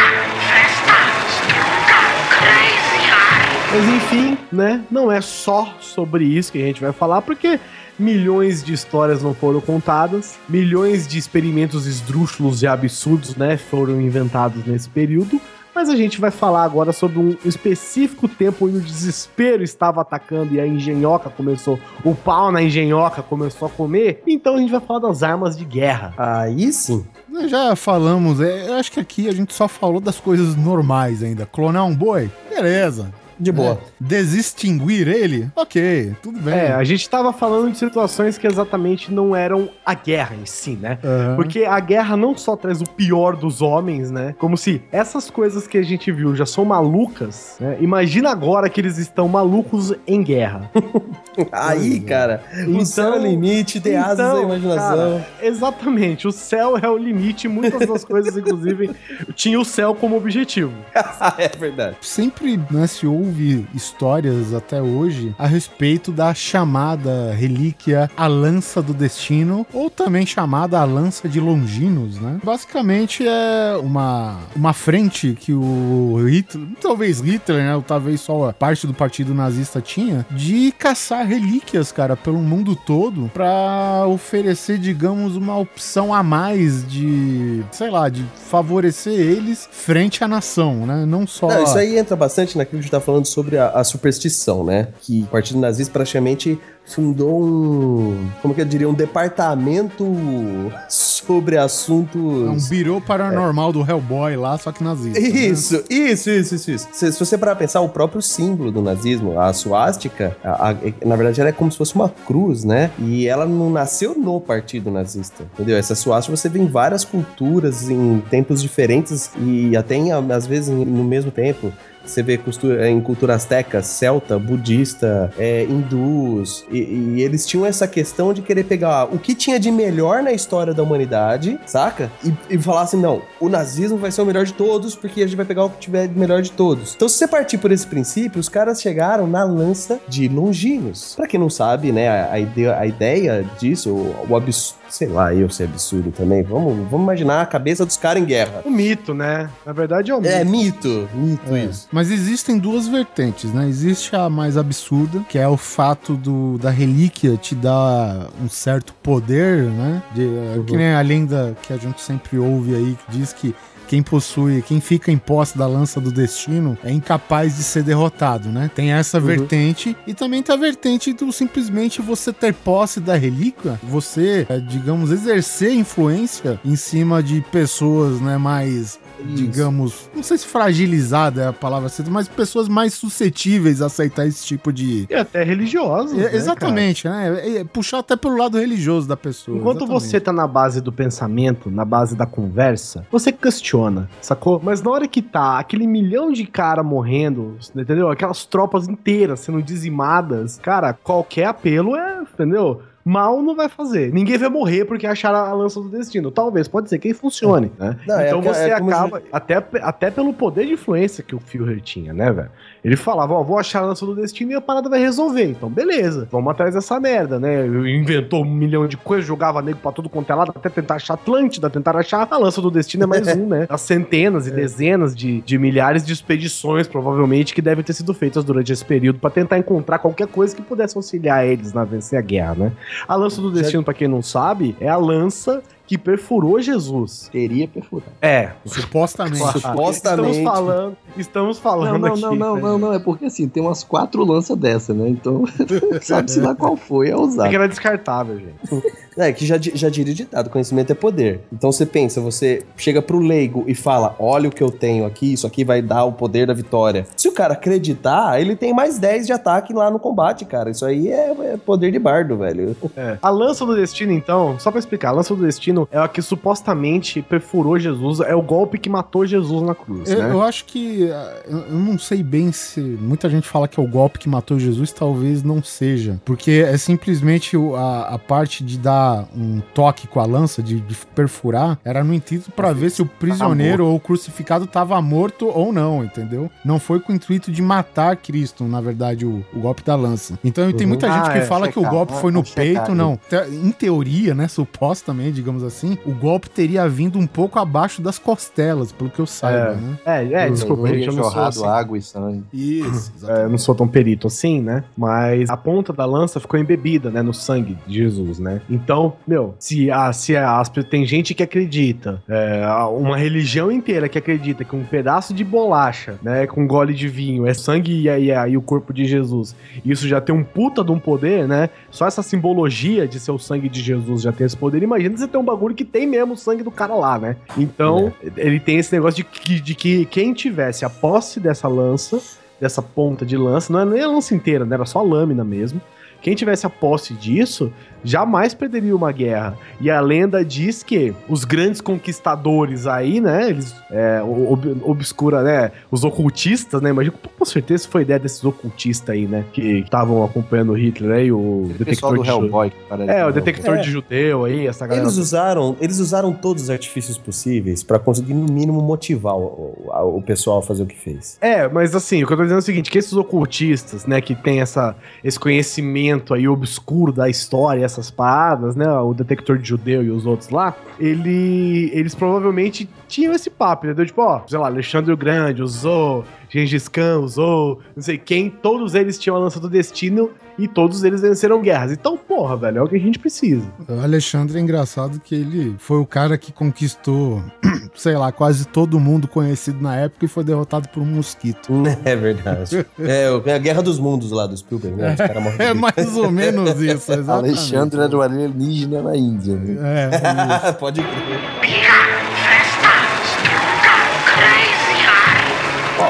Speaker 3: Mas enfim, né, não é só sobre isso que a gente vai falar, porque milhões de histórias não foram contadas, milhões de experimentos esdrúxulos e absurdos, né, foram inventados nesse período. Mas a gente vai falar agora sobre um específico tempo onde o desespero estava atacando e a engenhoca começou, o pau na engenhoca começou a comer. Então a gente vai falar das armas de guerra.
Speaker 6: Aí sim.
Speaker 2: Nós já falamos, é, eu acho que aqui a gente só falou das coisas normais ainda. Clonar um boi? Beleza.
Speaker 6: De boa.
Speaker 2: É, Desextinguir ele? Ok, tudo bem.
Speaker 3: É, a gente tava falando de situações que exatamente não eram a guerra em si, né?
Speaker 2: Aham.
Speaker 3: Porque a guerra não só traz o pior dos homens, né? Como se essas coisas que a gente viu já são malucas, né? Imagina agora que eles estão malucos em guerra.
Speaker 6: Aí, cara, o céu é o limite, tem asas da
Speaker 3: Então,
Speaker 6: imaginação.
Speaker 3: cara, exatamente, o céu é o limite. Muitas das coisas, inclusive, tinha o céu como objetivo.
Speaker 6: é verdade.
Speaker 2: Sempre né, se ouve histórias até hoje a respeito da chamada relíquia a lança do destino, ou também chamada a lança de Longinos, né? Basicamente é uma, uma frente que o Hitler, talvez Hitler, né, ou talvez só a parte do partido nazista tinha, de caçar relíquias, cara, pelo mundo todo, pra oferecer, digamos, uma opção a mais de, sei lá, de favorecer eles frente à nação, né? Não só
Speaker 6: Não, isso aí entra bastante naquilo que a gente tá falando sobre a, a superstição, né? Que o Partido Nazista praticamente fundou um. Como que eu diria? Um departamento sobre assuntos.
Speaker 2: É um birô paranormal do Hellboy lá, só que nazista. né?
Speaker 6: Isso, isso, isso, isso, isso. Se, se você parar pensar, o próprio símbolo do nazismo, a suástica, a- a- na verdade ela é como se fosse uma cruz, né? E ela não nasceu no partido nazista, entendeu? Essa suástica você vê em várias culturas, em tempos diferentes e até em, às vezes no mesmo tempo. Você vê costura- em cultura azteca, celta, budista, é, hindus, e, e eles tinham essa questão de querer pegar o que tinha de melhor na história da humanidade, saca? E, e falar assim: não, o nazismo vai ser o melhor de todos, porque a gente vai pegar o que tiver de melhor de todos. Então, se você partir por esse princípio, os caras chegaram na lança de Longinos. Pra quem não sabe, né, a, a ideia, a ideia disso, o, o absurdo, sei lá, eu sei absurdo também. Vamos, vamos imaginar a cabeça dos caras em guerra.
Speaker 3: O mito, né? Na verdade é o mito.
Speaker 6: É mito, mito
Speaker 2: É.
Speaker 6: isso.
Speaker 2: Mas existem duas vertentes, né? Existe a mais absurda, que é o fato do, da relíquia te dar um certo poder, né? De,
Speaker 6: Uhum.
Speaker 2: Que nem a lenda que a gente sempre ouve aí, que diz que quem possui, quem fica em posse da lança do destino é incapaz de ser derrotado, né? Tem essa
Speaker 3: Uhum.
Speaker 2: vertente e também tem a vertente do simplesmente você ter posse da relíquia, você, é, digamos, exercer influência em cima de pessoas, né, mais digamos, não sei se fragilizada é a palavra certa, mas pessoas mais suscetíveis a aceitar esse tipo de
Speaker 3: E até religiosos.
Speaker 2: É,
Speaker 3: né,
Speaker 2: exatamente, né? É, é, puxar até pelo lado religioso da pessoa.
Speaker 3: Enquanto
Speaker 2: exatamente.
Speaker 3: você tá na base do pensamento, na base da conversa, você questiona, sacou? Mas na hora que tá aquele milhão de cara morrendo, entendeu? Aquelas tropas inteiras sendo dizimadas, cara, qualquer apelo é, entendeu? Mal não vai fazer. Ninguém vai morrer porque acharam a lança do destino. Talvez, pode ser que funcione, né?
Speaker 6: Não, é
Speaker 3: então
Speaker 6: que-
Speaker 3: você
Speaker 6: é
Speaker 3: acaba, até, até pelo poder de influência que o Führer tinha, né, velho? Ele falava, ó, vou achar a lança do destino e a parada vai resolver. Então, beleza, vamos atrás dessa merda, né? Inventou um milhão de coisas, jogava nego pra todo quanto é lado, até tentar achar Atlântida, tentar achar a lança do destino é mais um, né? Das centenas e dezenas de, de milhares de expedições, provavelmente, que devem ter sido feitas durante esse período pra tentar encontrar qualquer coisa que pudesse auxiliar eles na vencer a guerra, né? A lança do destino, pra quem não sabe, é a lança que perfurou Jesus.
Speaker 7: Teria perfurado.
Speaker 3: É,
Speaker 2: Supostamente.
Speaker 6: Supostamente.
Speaker 3: Estamos falando, estamos falando
Speaker 7: Não, não,
Speaker 3: aqui.
Speaker 7: não, não,
Speaker 3: né?
Speaker 7: não, não. É porque assim, tem umas quatro lanças dessa, né? Então, sabe-se lá qual foi a
Speaker 3: É
Speaker 7: usar.
Speaker 3: que era descartável, gente.
Speaker 6: É, que já, já diria ditado, conhecimento é poder. Então você pensa, você chega pro leigo e fala, olha o que eu tenho aqui, isso aqui vai dar o poder da vitória. Se o cara acreditar, ele tem mais 10 de ataque lá no combate, cara. Isso aí é, é poder de bardo, velho.
Speaker 3: É. A lança do destino, então, só pra explicar, a lança do destino é a que supostamente perfurou Jesus, é o golpe que matou Jesus na cruz,
Speaker 2: Eu,
Speaker 3: né?
Speaker 2: eu acho que. ah, Eu não sei bem se. Muita gente fala que é o golpe que matou Jesus, talvez não seja. Porque é simplesmente a, a parte de dar um toque com a lança, de, de perfurar, era no intuito pra ver se o prisioneiro ou o crucificado tava morto ou não, entendeu? Não foi com o intuito de matar Cristo, na verdade, o, o golpe da lança. Então tem muita
Speaker 3: Ah,
Speaker 2: gente que
Speaker 3: é,
Speaker 2: fala que o
Speaker 7: checar,
Speaker 2: golpe
Speaker 7: ah,
Speaker 2: foi no
Speaker 7: checar,
Speaker 2: peito,
Speaker 7: né?
Speaker 2: não. Te- Em teoria, né? Supostamente, digamos assim, o golpe teria vindo um pouco abaixo das costelas, pelo que eu saiba,
Speaker 3: É.
Speaker 2: né?
Speaker 3: É, é, desculpa, gente, eu não sou
Speaker 7: jorrado
Speaker 3: assim.
Speaker 7: água e sangue.
Speaker 2: Isso,
Speaker 3: É, eu não sou tão perito assim, né? Mas a ponta da lança ficou embebida, né? No sangue de Jesus, né? Então, meu, se, a, se a, tem gente que acredita, é, uma religião inteira que acredita que um pedaço de bolacha, né? Com um gole de vinho é sangue e, aí aí o corpo de Jesus, isso já tem um puta de um poder, né? Só essa simbologia de ser o sangue de Jesus já tem esse poder. Imagina você ter um bagulho que tem mesmo o sangue do cara lá, né? Então, ele tem esse negócio de que, de que quem tivesse a posse dessa lança dessa ponta de lança, não era nem a lança inteira, né? Era só a lâmina mesmo. Quem tivesse a posse disso, jamais perderia uma guerra. E a lenda diz que os grandes conquistadores aí, né? Eles é, ob- obscura, né? Os ocultistas, né? Imagina, com certeza foi ideia desses ocultistas aí, né? Que estavam acompanhando o Hitler aí, o
Speaker 7: O pessoal
Speaker 3: detector
Speaker 7: do
Speaker 3: de
Speaker 7: Hellboy. parece
Speaker 3: É, o detector
Speaker 6: É.
Speaker 3: de judeu aí, essa galera.
Speaker 6: Eles usaram, eles usaram todos os artifícios possíveis pra conseguir, no mínimo, motivar o, o- o pessoal a fazer o que fez.
Speaker 3: É, mas assim, o que eu tô dizendo é o seguinte, que esses ocultistas, né, que tem essa, esse conhecimento aí obscuro da história, essas paradas, né, o detector de judeu e os outros lá, ele, eles provavelmente tinham esse papo, entendeu? Tipo, ó, sei lá, Alexandre o Grande usou, Gengis Khan usou, não sei quem, todos eles tinham a lança do destino e todos eles venceram guerras. Então, porra, velho, é o que a gente precisa.
Speaker 2: O Alexandre é engraçado que ele foi o cara que conquistou, sei lá, quase todo mundo conhecido na época e foi derrotado por um mosquito.
Speaker 6: É verdade. é, o- é a Guerra dos Mundos lá do Spielberg, né?
Speaker 2: É
Speaker 6: de-
Speaker 2: mais ou menos isso, exatamente.
Speaker 7: Alexandre era o alienígena na Índia. Né?
Speaker 2: É,
Speaker 6: Pode crer.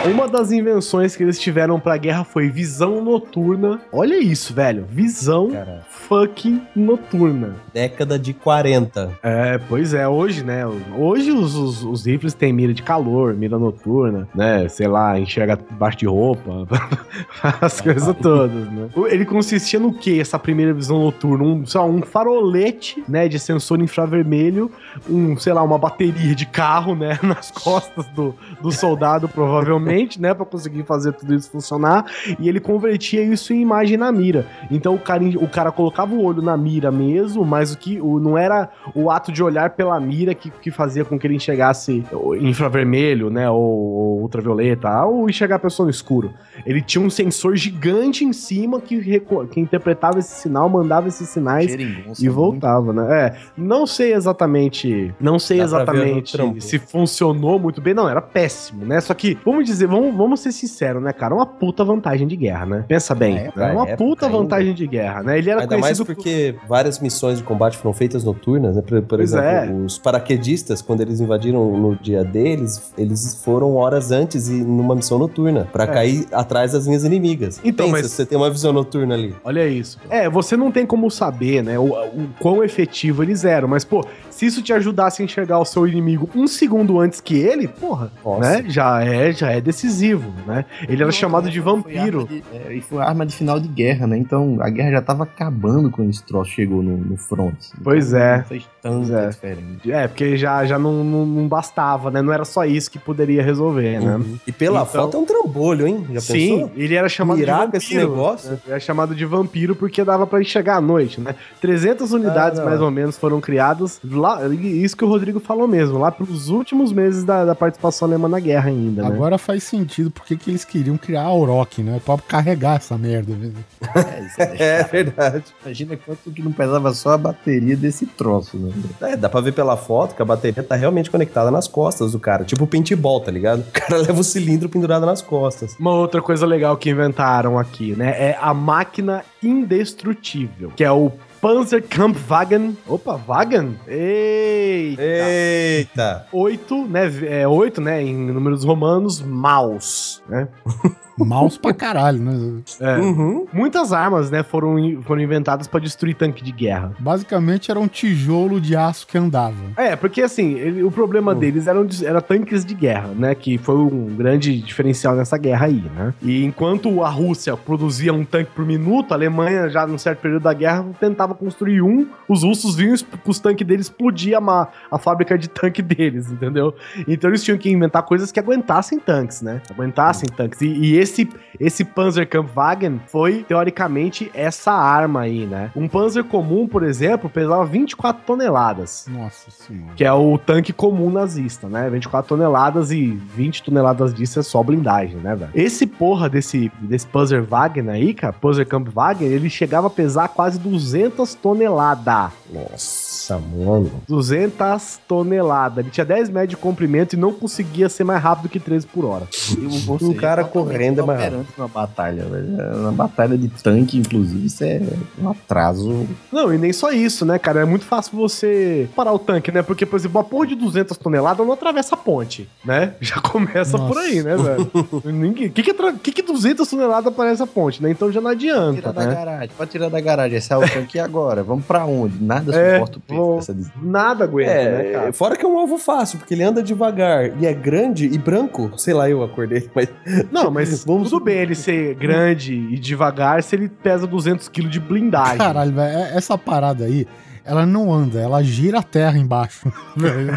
Speaker 3: Ó, uma das invenções que eles tiveram pra guerra foi visão noturna. Olha isso, velho. Visão
Speaker 6: Cara,
Speaker 3: fucking noturna.
Speaker 6: década de 40.
Speaker 3: É, pois é, hoje, né? Hoje os, os, os rifles têm mira de calor, mira noturna, né? Sei lá, enxerga debaixo de roupa, as coisas todas, né? Ele consistia no que, essa primeira visão noturna? Um, sei lá, um farolete, né, de sensor infravermelho, um, sei lá, uma bateria de carro, né, nas costas do, do soldado, provavelmente, obviamente, né, para conseguir fazer tudo isso funcionar, e ele convertia isso em imagem na mira. Então o cara, o cara colocava o olho na mira mesmo, mas o que o, não era o ato de olhar pela mira que, que fazia com que ele enxergasse infravermelho, né, ou, ou ultravioleta, ou enxergar a pessoa no escuro. Ele tinha um sensor gigante em cima que, que interpretava esse sinal, mandava esses sinais e voltava, né? É, não sei exatamente, não sei
Speaker 6: Dá
Speaker 3: exatamente se funcionou muito bem, não, era péssimo, né? Só que, vamos dizer, vamos, vamos ser sinceros, né, cara? Uma puta vantagem de guerra, né? Pensa bem,
Speaker 6: É,
Speaker 3: né? uma
Speaker 6: época
Speaker 3: puta
Speaker 6: ainda.
Speaker 3: vantagem de guerra, né? Ele era
Speaker 6: Ainda mais porque várias missões de combate foram feitas noturnas, né? Por, por exemplo,
Speaker 3: é.
Speaker 6: os paraquedistas, quando eles invadiram no dia deles, eles foram horas antes e numa missão noturna, pra
Speaker 3: É.
Speaker 6: cair atrás das linhas inimigas.
Speaker 3: Então,
Speaker 6: Pensa,
Speaker 3: mas-
Speaker 6: você tem uma visão noturna ali.
Speaker 3: Olha isso. É, você não tem como saber, né, o, o quão efetivo eles eram, mas, pô, se isso te ajudasse a enxergar o seu inimigo um segundo antes que ele, porra,
Speaker 6: Nossa.
Speaker 3: né, já é, já é decisivo, né? Ele era chamado de
Speaker 7: Foi
Speaker 3: vampiro.
Speaker 7: é, e foi arma de final de guerra, né? Então a guerra já tava acabando quando esse troço chegou no, no front.
Speaker 3: Pois
Speaker 7: Então,
Speaker 3: é.
Speaker 7: Não fez
Speaker 3: Pois
Speaker 7: tanta
Speaker 3: é.
Speaker 7: diferença.
Speaker 3: É, porque já, já não, não, não bastava, né? Não era só isso que poderia resolver, né?
Speaker 6: E pela
Speaker 3: Então-
Speaker 6: foto é um trambolho, hein? Já
Speaker 3: Sim,
Speaker 6: pensou?
Speaker 3: ele era chamado
Speaker 6: Mirar
Speaker 3: de vampiro.
Speaker 6: esse negócio?
Speaker 3: né? Ele era chamado de vampiro porque dava pra enxergar à noite, né? 300 unidades
Speaker 6: Ah,
Speaker 3: mais ou menos foram criadas lá, isso que o Rodrigo falou mesmo, lá pelos últimos meses da, da participação alemã na guerra ainda, né?
Speaker 2: Agora faz sentido porque que eles queriam criar a Auroch, né? Pra carregar essa merda. né?
Speaker 7: É, isso é
Speaker 6: É verdade.
Speaker 7: Imagina quanto que não pesava só a bateria desse troço, né?
Speaker 6: É, dá pra ver pela foto que a bateria tá realmente conectada nas costas do cara. Tipo o paintball, tá ligado? O cara leva o cilindro pendurado nas costas.
Speaker 3: Uma outra coisa legal que inventaram aqui, né? É a máquina indestrutível, que é o Panzerkampfwagen. Opa, Wagen? Eita!
Speaker 6: Eita!
Speaker 3: Oito, né? É oito, né? Em números romanos, maus, né?
Speaker 2: Mouse pra caralho, né?
Speaker 3: É.
Speaker 6: Uhum.
Speaker 3: Muitas armas, né, foram, foram inventadas pra destruir tanque de guerra.
Speaker 2: Basicamente era um tijolo de aço que andava.
Speaker 3: É, porque assim, ele- o problema deles eram era tanques de guerra, né? Que foi um grande diferencial nessa guerra aí, né? E enquanto a Rússia produzia um tanque por minuto, a Alemanha, já num certo período da guerra, tentava construir um, os russos vinham os tanques deles, explodia a, a fábrica de tanque deles, entendeu? Então eles tinham que inventar coisas que aguentassem tanques, né? Aguentassem tanques. E, e esse, esse Panzerkampfwagen foi, teoricamente, essa arma aí, né? Um Panzer comum, por exemplo, pesava 24 toneladas.
Speaker 2: Nossa senhora.
Speaker 3: Que é o tanque comum nazista, né? 24 toneladas e 20 toneladas disso é só blindagem, né, velho? Esse porra desse, desse Panzerwagen aí, cara, Panzerkampfwagen, ele chegava a pesar quase 200 toneladas.
Speaker 6: Nossa, mano.
Speaker 3: 200 toneladas. Ele tinha 10 metros de comprimento e não conseguia ser mais rápido que 13 por hora.
Speaker 7: E você
Speaker 6: Um cara correndo é mais
Speaker 7: inoperante na batalha, velho. Na batalha de tanque, inclusive, isso é um atraso.
Speaker 3: Não, e nem só isso, né, cara? É muito fácil você parar o tanque, né? Porque, por exemplo, uma porra de 200 toneladas não atravessa a ponte, né? Já começa
Speaker 2: Nossa.
Speaker 3: por aí, né, velho? Ninguém... que, que, atra- que que 200 toneladas parece a ponte, né? Então já não adianta,
Speaker 7: Tirar da
Speaker 3: né?
Speaker 7: garagem, pode tirar da garagem. Esse é o tanque agora. Vamos pra onde? Nada
Speaker 3: É,
Speaker 7: suporta o peso
Speaker 3: vou-
Speaker 7: dessa des-
Speaker 3: Nada aguenta, né,
Speaker 6: É,
Speaker 3: cara?
Speaker 6: fora que é um alvo fácil, porque ele anda devagar e é grande e branco. Sei lá, eu acordei, mas.
Speaker 3: Não, mas
Speaker 6: Vamos-
Speaker 3: tudo bem ele ser grande e devagar se ele pesa 200 kg de blindagem.
Speaker 2: Caralho, velho, é- essa parada aí, ela não anda, ela gira a terra embaixo. velho.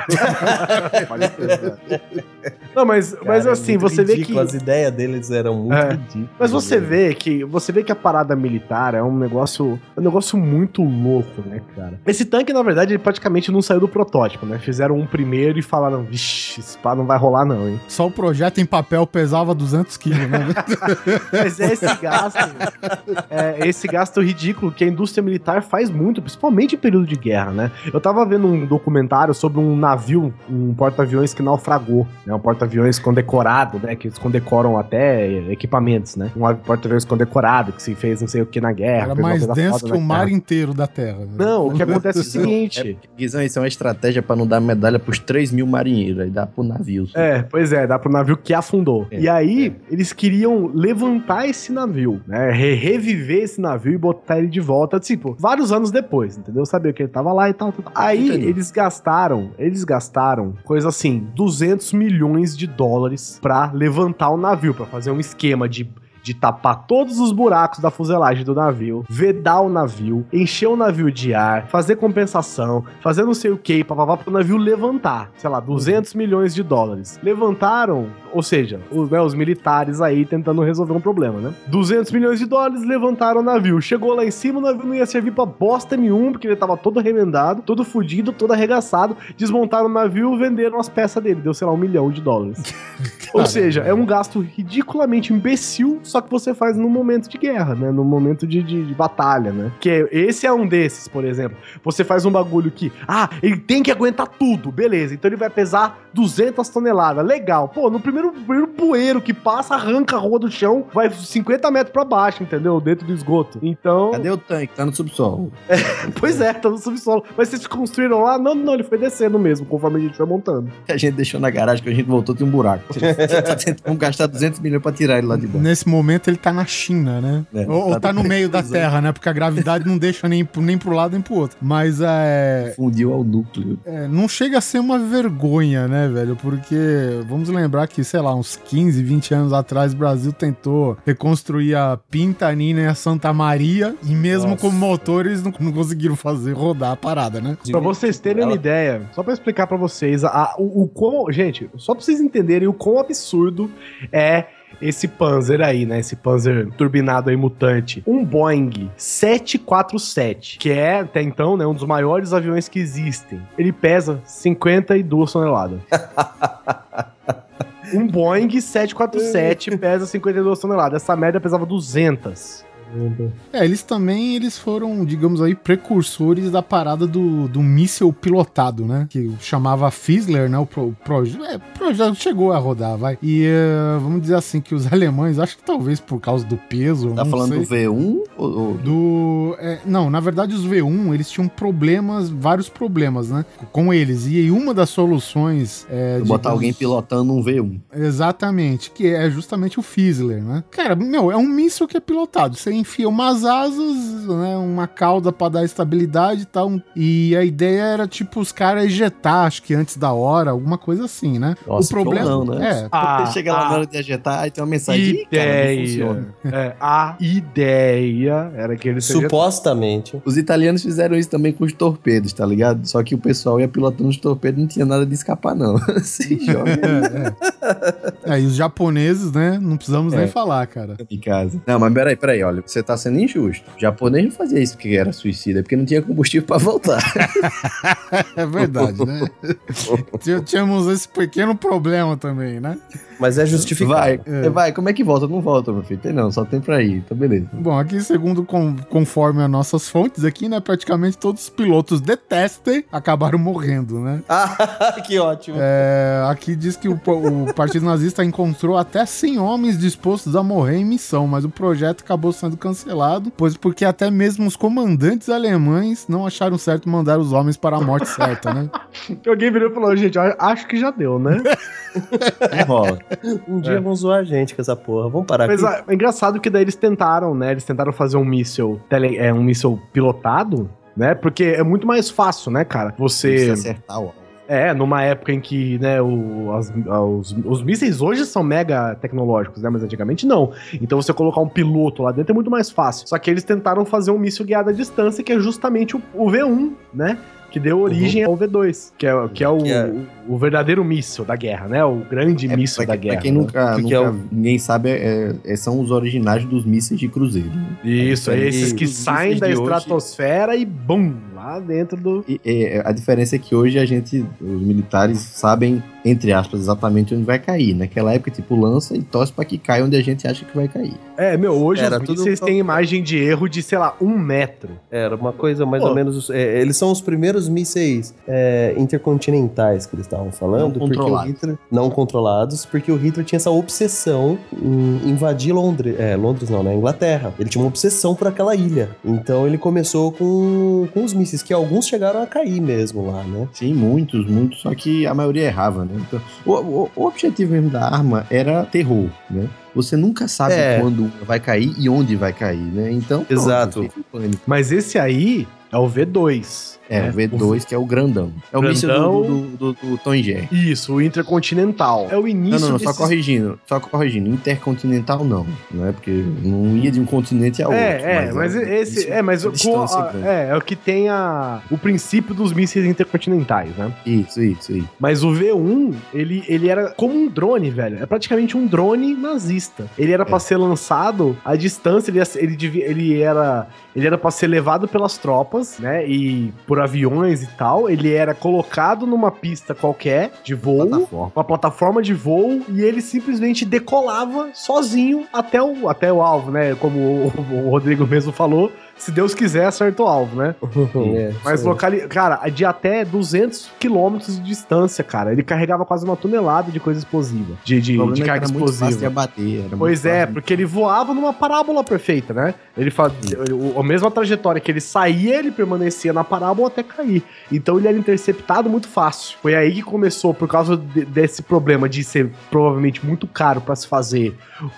Speaker 3: Não, mas, mas
Speaker 6: Cara, é
Speaker 3: assim,
Speaker 6: muito
Speaker 3: você vê que...
Speaker 6: As ideias deles eram muito
Speaker 3: É.
Speaker 6: ridículas.
Speaker 3: Mas você
Speaker 6: né?
Speaker 3: vê que você vê que a parada militar é um negócio, é um negócio muito louco, né, cara? Esse tanque, na verdade, ele praticamente não saiu do protótipo, né? Fizeram um primeiro e falaram, vixe, esse pá não vai rolar não, hein?
Speaker 2: Só o projeto em papel pesava 200 quilos, né?
Speaker 3: Mas é esse gasto, é esse gasto ridículo que a indústria militar faz muito, principalmente em período de guerra, né? Eu tava vendo um documentário sobre um navio, um porta-aviões que naufragou, né? Um porta-aviões condecorado, né? Que eles condecoram até equipamentos, né? Um porta-aviões condecorado que se fez não sei o que na guerra.
Speaker 2: Era mais denso que o mar inteiro da Terra. né?
Speaker 3: Não, o que acontece é o seguinte.
Speaker 7: É, Guizão, isso é uma estratégia pra não dar medalha pros 3 mil marinheiros. Aí dá pro navio. só.
Speaker 3: É, pois é, dá pro navio que afundou.
Speaker 7: É,
Speaker 3: e aí, eles queriam levantar esse navio, né? re- reviver esse navio e botar ele de volta, tipo, vários anos depois, entendeu? Saber que ele tava lá e tal. tal. Aí,
Speaker 7: Entendi.
Speaker 3: eles gastaram, eles gastaram, coisa assim, 200 milhões de dólares pra levantar o navio, pra fazer um esquema de de tapar todos os buracos da fuselagem do navio, vedar o navio, encher o navio de ar, fazer compensação, fazer não sei o que, papapá, pro navio levantar, sei lá, 200 milhões de dólares. Levantaram, ou seja, os, né, os militares aí tentando resolver um problema, né? 200 milhões de dólares, levantaram o navio. Chegou lá em cima, o navio não ia servir pra bosta nenhuma, porque ele tava todo remendado, todo fudido, todo arregaçado. Desmontaram o navio, venderam as peças dele. Deu, sei lá, um milhão de dólares. Ou seja, é um gasto ridiculamente imbecil, só que você faz no momento de guerra, né? No momento de, de, de batalha, né? Que é- esse é um desses, por exemplo. Você faz um bagulho que, ah, ele tem que aguentar tudo, beleza. Então ele vai pesar 200 toneladas, legal. Pô, no primeiro, primeiro poeiro que passa, arranca a rua do chão, vai 50 metros pra baixo, entendeu? Dentro do esgoto. Então.
Speaker 1: Cadê o tanque? Tá no subsolo.
Speaker 3: Pois é, tá no subsolo. Mas vocês construíram lá? Não, não, ele foi descendo mesmo, conforme a gente foi montando.
Speaker 1: A gente deixou na garagem, que a gente voltou, tem um buraco. Vamos gastar 200 milhões pra tirar ele lá de baixo.
Speaker 2: Nesse momento ele tá na China, né?
Speaker 1: É,
Speaker 2: ou, ou
Speaker 1: tá
Speaker 2: tá no meio da
Speaker 1: precisando.
Speaker 2: Terra, né? Porque a gravidade não deixa nem, pro- nem pro lado nem pro outro. Mas é,
Speaker 1: Fundiu ao núcleo.
Speaker 2: é, não chega a ser uma vergonha, né, velho? Porque vamos lembrar que, sei lá, uns 15, 20 anos atrás, o Brasil tentou reconstruir a Pintanina e a Santa Maria. E mesmo
Speaker 6: Nossa.
Speaker 2: com motores, não, não conseguiram fazer rodar a parada, né?
Speaker 3: Pra vocês terem uma
Speaker 6: Ela-
Speaker 3: ideia, só pra explicar pra vocês, a- o, o quão. Gente, só pra vocês entenderem o quão absurdo é esse Panzer aí, né? Esse Panzer turbinado aí mutante. Um Boeing 747, que é até então, né, um dos maiores aviões que existem. Ele pesa 52 toneladas. Um Boeing 747 pesa 52 toneladas. Essa merda pesava 200.
Speaker 2: É, eles também eles foram, digamos aí, precursores da parada do, do míssil pilotado, né? Que chamava Fizzler, né? O pro, pro, é, projeto chegou a rodar, vai. E eh, vamos dizer assim que os alemães, acho que talvez por causa do peso,
Speaker 1: Tá
Speaker 2: não
Speaker 1: falando
Speaker 2: sei,
Speaker 1: do V1 ou,
Speaker 2: do. é, não, na verdade, os V1 eles tinham problemas, vários problemas, né? Com eles. E uma das soluções. É,
Speaker 1: botar
Speaker 2: digamos-
Speaker 1: alguém pilotando um V1?
Speaker 2: Exatamente, que é justamente o Fizzler, né? Cara, meu, é um míssil que é pilotado. Você enfia umas asas, né? Uma cauda pra dar estabilidade e tal. E a ideia era, tipo, os caras ejetar, acho que antes da hora, alguma coisa assim, né?
Speaker 1: Nossa,
Speaker 2: o problema.
Speaker 1: ou não, né?
Speaker 2: É,
Speaker 3: Ah,
Speaker 1: chega lá
Speaker 3: ah.
Speaker 1: na hora de ajetar e tem uma mensagem. "Ih, cara,
Speaker 3: Ideia.
Speaker 1: funciona."
Speaker 3: É, a ideia era que ele seja
Speaker 6: Supostamente.
Speaker 1: Os italianos fizeram isso também com os torpedos, tá ligado? Só que o pessoal ia pilotando os torpedos não tinha nada de escapar, não. Se joga
Speaker 2: é, é. É, e os japoneses, né? Não precisamos
Speaker 1: É.
Speaker 2: nem falar, cara.
Speaker 1: em casa. Não, mas peraí, peraí, olha, você tá sendo injusto. O japonês não fazia isso porque era suicida, é porque não tinha combustível pra voltar.
Speaker 2: É verdade, né? Tí- Tínhamos esse pequeno problema também, né?
Speaker 6: Mas é justificado.
Speaker 1: Vai,
Speaker 2: É.
Speaker 1: vai, como é que volta? Não volta, meu filho. Tem não, só tem pra ir. Então, beleza.
Speaker 2: Bom, aqui, segundo com- conforme as nossas fontes aqui, né? Praticamente todos os pilotos de teste acabaram morrendo, né?
Speaker 6: Ah, que ótimo.
Speaker 2: É, aqui diz que o, o Partido Nazista encontrou até 100 homens dispostos a morrer em missão, mas o projeto acabou sendo cancelado, pois porque até mesmo os comandantes alemães não acharam certo mandar os homens para a morte certa, né?
Speaker 3: Alguém virou e falou, gente, acho que já deu, né?
Speaker 1: Não rola.
Speaker 6: Um dia vão zoar a gente com essa porra. Vamos parar
Speaker 3: Mas
Speaker 6: aqui.
Speaker 3: é engraçado que daí eles tentaram, né? Eles tentaram fazer um míssil, tele, é, um míssil pilotado, né? Porque é muito mais fácil, né, cara? Você...
Speaker 1: Precisa acertar o.
Speaker 3: É, numa época em que, né, o, as- os, os mísseis hoje são mega tecnológicos, né? Mas antigamente não. Então você colocar um piloto lá dentro é muito mais fácil. Só que eles tentaram fazer um míssil guiado à distância, que é justamente o, o V1, né? Que deu origem ao V2, que é, que é, o,
Speaker 6: Que é-
Speaker 3: o, o verdadeiro míssil da guerra, né? O grande
Speaker 1: É,
Speaker 3: míssil
Speaker 1: pra,
Speaker 3: da
Speaker 1: pra
Speaker 3: guerra.
Speaker 1: quem
Speaker 3: né?
Speaker 1: nunca,
Speaker 6: Que
Speaker 1: nunca
Speaker 6: é o-
Speaker 1: ninguém sabe, é- é- são os originais dos mísseis de cruzeiro. né?
Speaker 3: Isso, é esses que saem da
Speaker 1: de hoje-
Speaker 3: estratosfera e bum, lá dentro do.
Speaker 1: E, é, a diferença é que hoje a gente, os militares sabem, entre aspas, exatamente onde vai cair. Naquela época, tipo, lança e torce pra que caia onde a gente acha que vai cair.
Speaker 3: É, meu, hoje
Speaker 6: Era
Speaker 3: os
Speaker 6: tudo pro-
Speaker 3: têm imagem de erro de, sei lá, um metro.
Speaker 6: Era uma coisa mais
Speaker 3: Pô.
Speaker 6: ou menos. é, eles são os primeiros mísseis é, intercontinentais que eles estavam falando.
Speaker 1: Não controlados.
Speaker 6: Hitler, não controlados, porque o Hitler tinha essa obsessão em invadir Londres. É, Londres não, né? Inglaterra. Ele tinha uma obsessão por aquela ilha. Então ele começou com, com os mísseis, que alguns chegaram a cair mesmo lá, né?
Speaker 1: Sim, muitos, muitos, só que a maioria errava, né? Então, o, o- o objetivo mesmo da arma era terror, né? Você nunca sabe
Speaker 6: É.
Speaker 1: quando vai cair e onde vai cair, né? Então, pronto,
Speaker 6: Exato.
Speaker 1: pânico.
Speaker 3: Mas esse aí, é o V2.
Speaker 1: É,
Speaker 3: né?
Speaker 1: o V2, que é o grandão. É o míssil
Speaker 3: Grandão.
Speaker 1: do, do, do, do Tom Jerry.
Speaker 3: Isso, o Intercontinental. É o
Speaker 1: Não,
Speaker 3: início
Speaker 1: não, não, só
Speaker 3: desses-
Speaker 1: corrigindo. Só corrigindo. Intercontinental não. Não é porque não ia de um continente a outro.
Speaker 3: É, é, mas, esse.
Speaker 1: isso
Speaker 3: É, mas com a-
Speaker 1: grande.
Speaker 3: é, é o que tem a, o princípio dos mísseis intercontinentais, né?
Speaker 1: Isso, isso, isso.
Speaker 3: Mas o V1, ele, ele era como um drone, velho. É praticamente um drone nazista. Ele era pra ser lançado à distância, ele, ele, devia, ele era. Ele era pra ser levado pelas tropas, né? E por aviões e tal. Ele era colocado numa pista qualquer de voo.
Speaker 1: Plataforma.
Speaker 3: uma plataforma de voo e ele simplesmente decolava sozinho até o, até o alvo, né? Como o, o Rodrigo mesmo falou, se Deus quiser, acerta o alvo, né?
Speaker 6: É,
Speaker 3: Mas locali... cara, de até 200 quilômetros de distância, cara. Ele carregava quase uma tonelada de coisa explosiva, de, de, de
Speaker 1: é
Speaker 3: carga
Speaker 1: era muito fácil
Speaker 3: explosiva.
Speaker 1: abater.
Speaker 3: Pois é, porque ele voava numa parábola perfeita, né? Ele fazia o- a mesma trajetória que ele saía, ele permanecia na parábola até cair. Então ele era interceptado muito fácil. Foi aí que começou, por causa de- desse problema de ser provavelmente muito caro pra se fazer,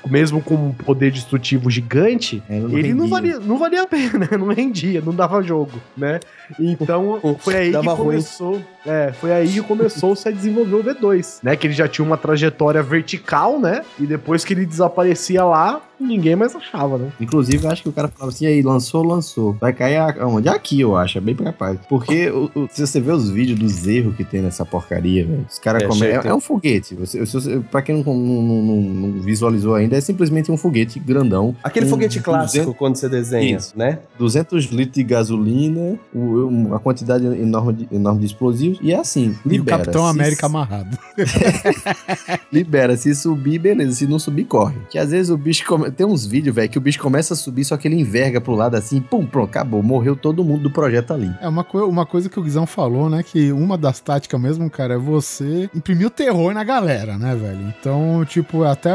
Speaker 3: mesmo com um poder destrutivo gigante,
Speaker 1: É,
Speaker 3: ele não valia, não valia a pena, não rendia, não dava jogo, né? Então foi aí que
Speaker 6: ruim.
Speaker 3: começou, é, foi aí que começou-se a desenvolver o V2, né? Que ele já tinha uma trajetória vertical, né? E depois que ele desaparecia lá, ninguém mais achava, né?
Speaker 1: Inclusive, eu acho que o cara falava assim, aí, lançou, lançou. Vai cair a- aonde? Aqui, eu acho, é bem capaz. Porque o- o- se você vê os vídeos dos erros que tem nessa porcaria, velho, os caras
Speaker 6: É,
Speaker 1: comem... É, é um foguete. Você, você- pra quem não, não- não- não visualizou ainda, é simplesmente um foguete grandão.
Speaker 6: Aquele
Speaker 1: com
Speaker 6: foguete clássico
Speaker 1: 200
Speaker 6: quando você desenha,
Speaker 1: Isso.
Speaker 6: né?
Speaker 1: 200 litros de gasolina, uma quantidade enorme de, enorme de explosivos, e é assim,
Speaker 2: E o
Speaker 1: libera.
Speaker 2: Capitão
Speaker 1: Se-
Speaker 2: América amarrado.
Speaker 1: Libera, se subir, beleza. Se não subir, corre. Que às vezes o bicho. come- Tem uns vídeos, velho, que o bicho começa a subir, só que ele enverga pro lado assim, pum, pronto, acabou. Morreu todo mundo do projeto ali.
Speaker 2: É uma, coi- uma coisa que o Guizão falou, né? Que uma das táticas mesmo, cara, é você imprimir o terror na galera, né, velho? Então, tipo, até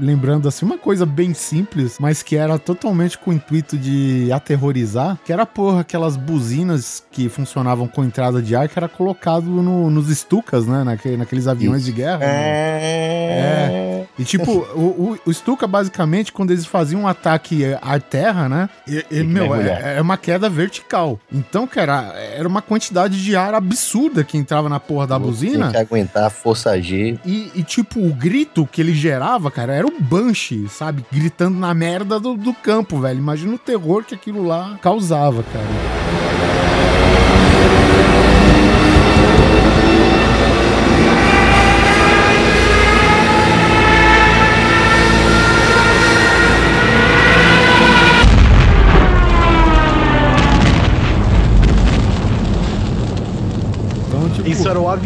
Speaker 2: lembrando assim, uma coisa bem simples, mas que era totalmente com o intuito de aterrorizar, que era, porra, aquelas buzinas que funcionavam com entrada de ar, que era colocado no- nos estucas, né? Naque- naqueles aviões de guerra. né?
Speaker 1: É.
Speaker 2: E tipo, o, o, o Stuka, basicamente, quando eles faziam um ataque é, ar-terra, né? E, e, meu, é, é uma queda vertical. Então, cara, era uma quantidade de ar absurda que entrava na porra da
Speaker 1: Tem
Speaker 2: buzina.
Speaker 1: que aguentar a força G.
Speaker 2: E, e, tipo, o grito que ele gerava, cara, era um Banshee, sabe? Gritando na merda do, do campo, velho. Imagina o terror que aquilo lá causava, cara.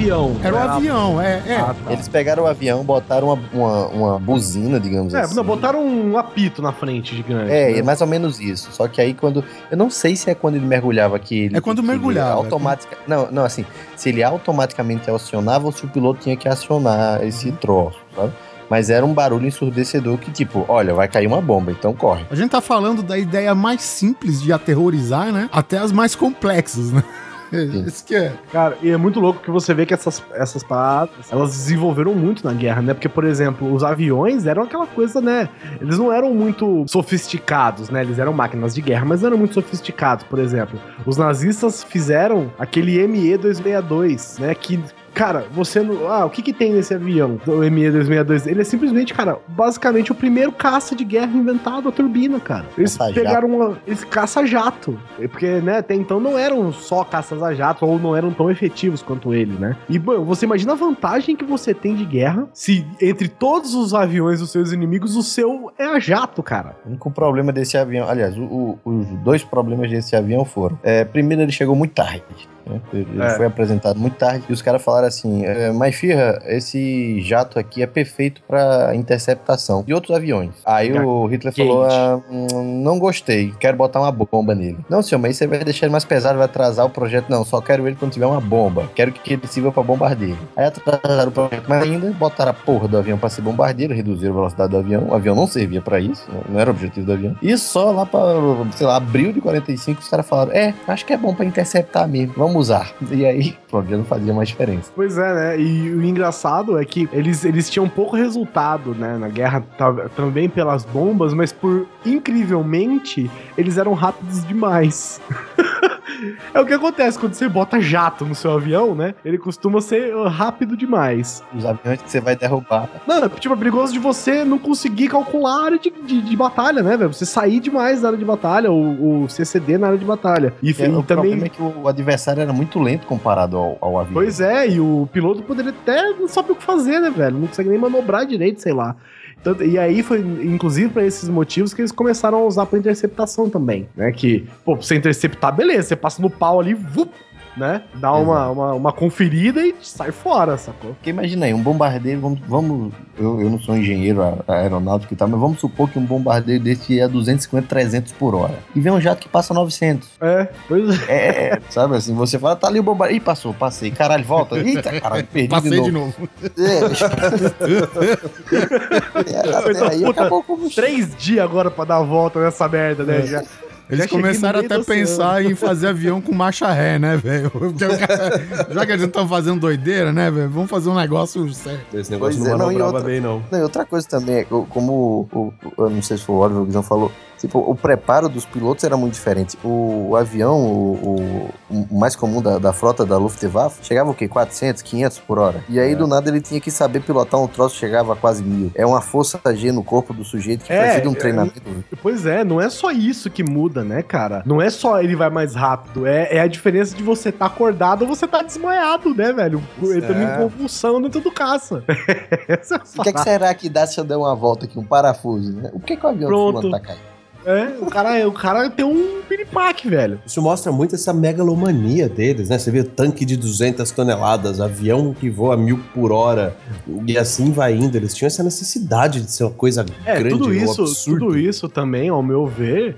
Speaker 3: Isso era o avião.
Speaker 2: era o avião, é. é.
Speaker 3: Ah, tá.
Speaker 1: Eles pegaram o avião, botaram uma, uma, uma buzina, digamos
Speaker 3: É,
Speaker 1: assim.
Speaker 3: não, botaram um apito na frente gigante.
Speaker 1: É,
Speaker 3: né?
Speaker 1: é mais ou menos isso. Só que aí quando. Eu não sei se é quando ele mergulhava que ele.
Speaker 2: É quando
Speaker 1: que ele
Speaker 2: mergulhava,
Speaker 1: Automática... Não, não, assim. Se ele automaticamente acionava ou se o piloto tinha que acionar esse
Speaker 2: Uhum.
Speaker 1: troço, sabe? Mas era um barulho ensurdecedor que, tipo, olha, vai cair uma bomba, então corre.
Speaker 2: A gente tá falando da ideia mais simples de aterrorizar, né? Até as mais complexas, né? Isso que é.
Speaker 3: Cara, e é muito louco que você vê que essas, essas paradas, elas desenvolveram muito na guerra, né? Porque, por exemplo, os aviões eram aquela coisa, né? Eles não eram muito sofisticados, né? Eles eram máquinas de guerra, mas não eram muito sofisticados. Por exemplo, os nazistas fizeram aquele ME-262, né? Que Cara, você não. Ah, o que que tem nesse avião? O ME-262? Ele é simplesmente, cara, basicamente o primeiro caça de guerra inventado a turbina, cara. Eles
Speaker 1: Caça-jato.
Speaker 3: pegaram uma. Eles caça-jato. Porque, né, até então não eram só caças a jato ou não eram tão efetivos quanto ele, né? E, bom, você imagina a vantagem que você tem de guerra se entre todos os aviões dos seus inimigos, o seu é a jato, cara.
Speaker 1: O único problema desse avião, aliás, o- o- os dois problemas desse avião foram: é, primeiro, ele chegou muito tarde. Né? Ele
Speaker 3: É.
Speaker 1: foi apresentado muito tarde e os caras falaram assim: é, mas Firra, esse jato aqui é perfeito para interceptação de outros aviões. Aí o Hitler falou: ah, não gostei, quero botar uma bomba nele. Não, senhor, mas isso vai deixar ele mais pesado, vai atrasar o projeto. Não, só quero ele quando tiver uma bomba. Quero que ele sirva para bombardeio. Aí atrasaram o projeto mais ainda, botaram a porra do avião para ser bombardeiro, reduziram a velocidade do avião. O avião não servia para isso, não era o objetivo do avião. E só lá para, sei lá, abril de 45, os caras falaram: é, acho que é bom para interceptar mesmo, vamos usar. E aí, pronto, já não fazia mais diferença.
Speaker 3: Pois é, né? E o engraçado é que eles, eles tinham pouco resultado, né? Na guerra, ta- também pelas bombas, mas por incrivelmente, eles eram rápidos demais. É o que acontece quando você bota jato no seu avião, né? Ele costuma ser uh, rápido demais.
Speaker 1: Os aviões que você vai derrubar.
Speaker 3: Não, tipo, é perigoso de você não conseguir calcular a área de, de, de batalha, né, velho? Você sair demais da área de batalha, ou, ou se exceder na área de batalha. E,
Speaker 1: É,
Speaker 3: e
Speaker 1: o
Speaker 3: também.
Speaker 1: problema é que o adversário era muito lento comparado ao, ao avião.
Speaker 3: Pois é, e o piloto poderia até não saber o que fazer, né, velho? Não consegue nem manobrar direito, sei lá. Tanto- e aí foi, inclusive, pra esses motivos que eles começaram a usar pra interceptação também, né? Que, pô, pra você interceptar, beleza, você passa no pau ali, vup, né? Dá uma, uma, uma conferida e sai fora, sacou?
Speaker 1: Porque imagina aí, um bombardeiro, vamos, vamos eu, eu não sou engenheiro aeronáutico e tal, mas vamos supor que um bombardeiro desse ia a 250, 300 por hora. E vem um jato que passa 900.
Speaker 3: É, pois é.
Speaker 1: É, sabe assim, você fala, tá ali o bombardeiro. Ih, passou, passei. Caralho, volta. Eita, caralho, perdi
Speaker 2: Passei
Speaker 1: de
Speaker 2: de
Speaker 1: novo.
Speaker 2: novo.
Speaker 1: É, é, até aí
Speaker 3: Puta,
Speaker 1: acabou combustível.
Speaker 3: Três dias agora pra dar a volta nessa merda, né? Já,
Speaker 2: Eles
Speaker 3: Já
Speaker 2: começaram até a
Speaker 3: oceano.
Speaker 2: pensar em fazer avião com marcha ré, né, velho? Já que eles estão fazendo doideira, né, velho? Vamos fazer um negócio sério.
Speaker 6: Esse negócio
Speaker 1: Pois
Speaker 6: não
Speaker 1: é, não, e outra-
Speaker 6: bem, não.
Speaker 1: Não, e outra coisa também, é que, como o, o- eu não sei se foi o Oliver que não falou, tipo, o preparo dos pilotos era muito diferente. O, o avião, o, o- o mais comum da, da frota da Luftwaffe, chegava o quê? 400, 500 por hora. E aí,
Speaker 6: É.
Speaker 1: do nada, ele tinha que saber pilotar um troço que chegava a quase mil. É uma força G no corpo do sujeito que
Speaker 3: É,
Speaker 1: precisa de um
Speaker 3: é,
Speaker 1: treinamento.
Speaker 3: Pois é, não é só isso que muda, né, cara? Não é só ele vai mais rápido, é, é a diferença de você tá acordado ou você tá desmaiado, né, velho? Entrando
Speaker 6: É.
Speaker 3: em convulsão dentro do caça. É
Speaker 1: O que, é que será que dá se eu der uma volta aqui, um parafuso, né? O que, que o avião
Speaker 3: Pronto.
Speaker 1: fulano tá caindo?
Speaker 3: É, o cara, o cara tem um piripaque, velho.
Speaker 6: Isso mostra muito essa megalomania deles, né? Você vê tanque de 200 toneladas, avião que voa mil por hora, e assim vai indo. Eles tinham essa necessidade de ser uma coisa
Speaker 3: É,
Speaker 6: grande,
Speaker 3: tudo
Speaker 6: um
Speaker 3: isso,
Speaker 6: absurdo.
Speaker 3: tudo isso também, ao meu ver,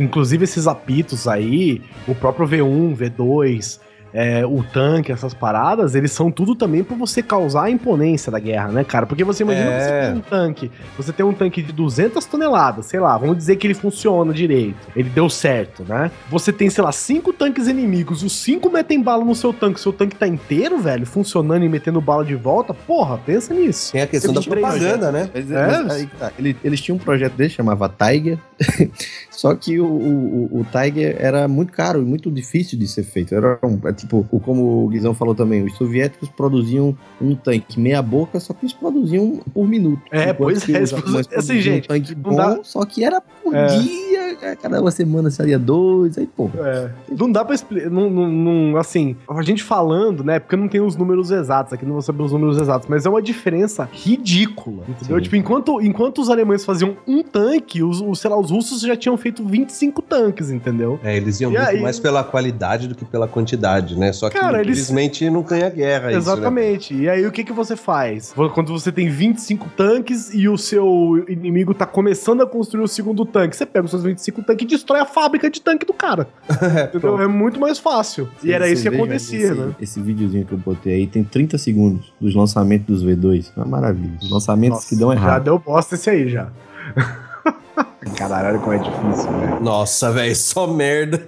Speaker 3: inclusive esses apitos aí, o próprio V1, V2, é, o tanque, essas paradas, eles são tudo também pra você causar a imponência da guerra, né, cara? Porque você imagina
Speaker 6: É.
Speaker 3: que você tem um tanque, você tem um tanque de 200 toneladas, sei lá, vamos dizer que ele funciona direito, ele deu certo, né? Você tem, sei lá, cinco tanques inimigos, os cinco metem bala no seu tanque, seu tanque tá inteiro, velho, funcionando e metendo bala de volta, porra, pensa nisso.
Speaker 6: Tem a questão da propaganda, né?
Speaker 1: Mas,
Speaker 3: É?
Speaker 1: mas aí tá. Ele- eles tinham um projeto dele, chamava Tiger, só que o, o, o Tiger era muito caro e muito difícil de ser feito. Era um, tipo, o- como o Guizão falou também, os soviéticos produziam um tanque meia boca, só que eles produziam por minuto.
Speaker 3: É, pois é,
Speaker 1: os
Speaker 3: assim,
Speaker 1: alemães
Speaker 3: gente,
Speaker 1: um tanque bom,
Speaker 3: dá-
Speaker 1: só que era por
Speaker 3: É.
Speaker 1: dia, a cada uma semana saía dois, aí pô.
Speaker 3: É, não dá pra explicar. Não, não, não- assim, a gente falando, né? Porque eu não tenho os números exatos, aqui não vou saber os números exatos, mas é uma diferença ridícula. Entendeu?
Speaker 1: Sim.
Speaker 3: Tipo, enquanto, enquanto os alemães faziam um tanque, os, os, sei lá, os russos já tinham feito 25 tanques, entendeu?
Speaker 6: É, eles iam
Speaker 3: E
Speaker 6: muito
Speaker 3: aí-
Speaker 6: mais pela qualidade do que pela quantidade, né? Só que
Speaker 3: Cara, eles-
Speaker 6: infelizmente não ganha guerra isso, né?
Speaker 3: Exatamente. E aí o que, que você faz? Quando você tem 25 tanques e o seu inimigo tá começando a construir o segundo tanque, você pega os seus 25 tanques e destrói a fábrica de tanque do cara. entendeu? É muito mais fácil. e era isso que
Speaker 1: Vocês
Speaker 3: acontecia,
Speaker 1: esse,
Speaker 3: né?
Speaker 1: Esse videozinho que eu botei aí tem 30 segundos dos lançamentos dos V2. É uma maravilha. Os lançamentos
Speaker 3: Nossa,
Speaker 1: que dão
Speaker 3: Já
Speaker 1: errado.
Speaker 3: deu bosta esse aí já. Caralho, como é difícil, velho.
Speaker 6: Nossa, velho, só merda.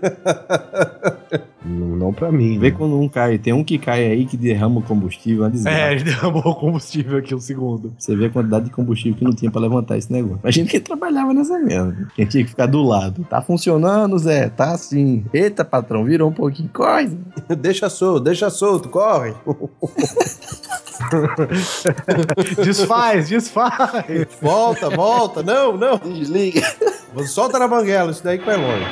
Speaker 3: Não, não pra mim.
Speaker 1: Vê
Speaker 3: né?
Speaker 1: quando um cai. Tem um que cai aí que derrama o combustível. Desgraça.
Speaker 3: É, ele derramou o combustível aqui um segundo.
Speaker 1: Você vê a quantidade de combustível que não tinha pra levantar esse negócio. A gente que trabalhava nessa merda. Quem tinha que ficar do lado. Tá funcionando, Zé? Tá assim. Eita, patrão, virou um pouquinho. Coisa.
Speaker 6: deixa solto, deixa solto, corre.
Speaker 3: Desfaz, desfaz.
Speaker 6: Volta, volta. Não, não.
Speaker 1: Desliga.
Speaker 6: Solta na banguela, isso daí que vai longe.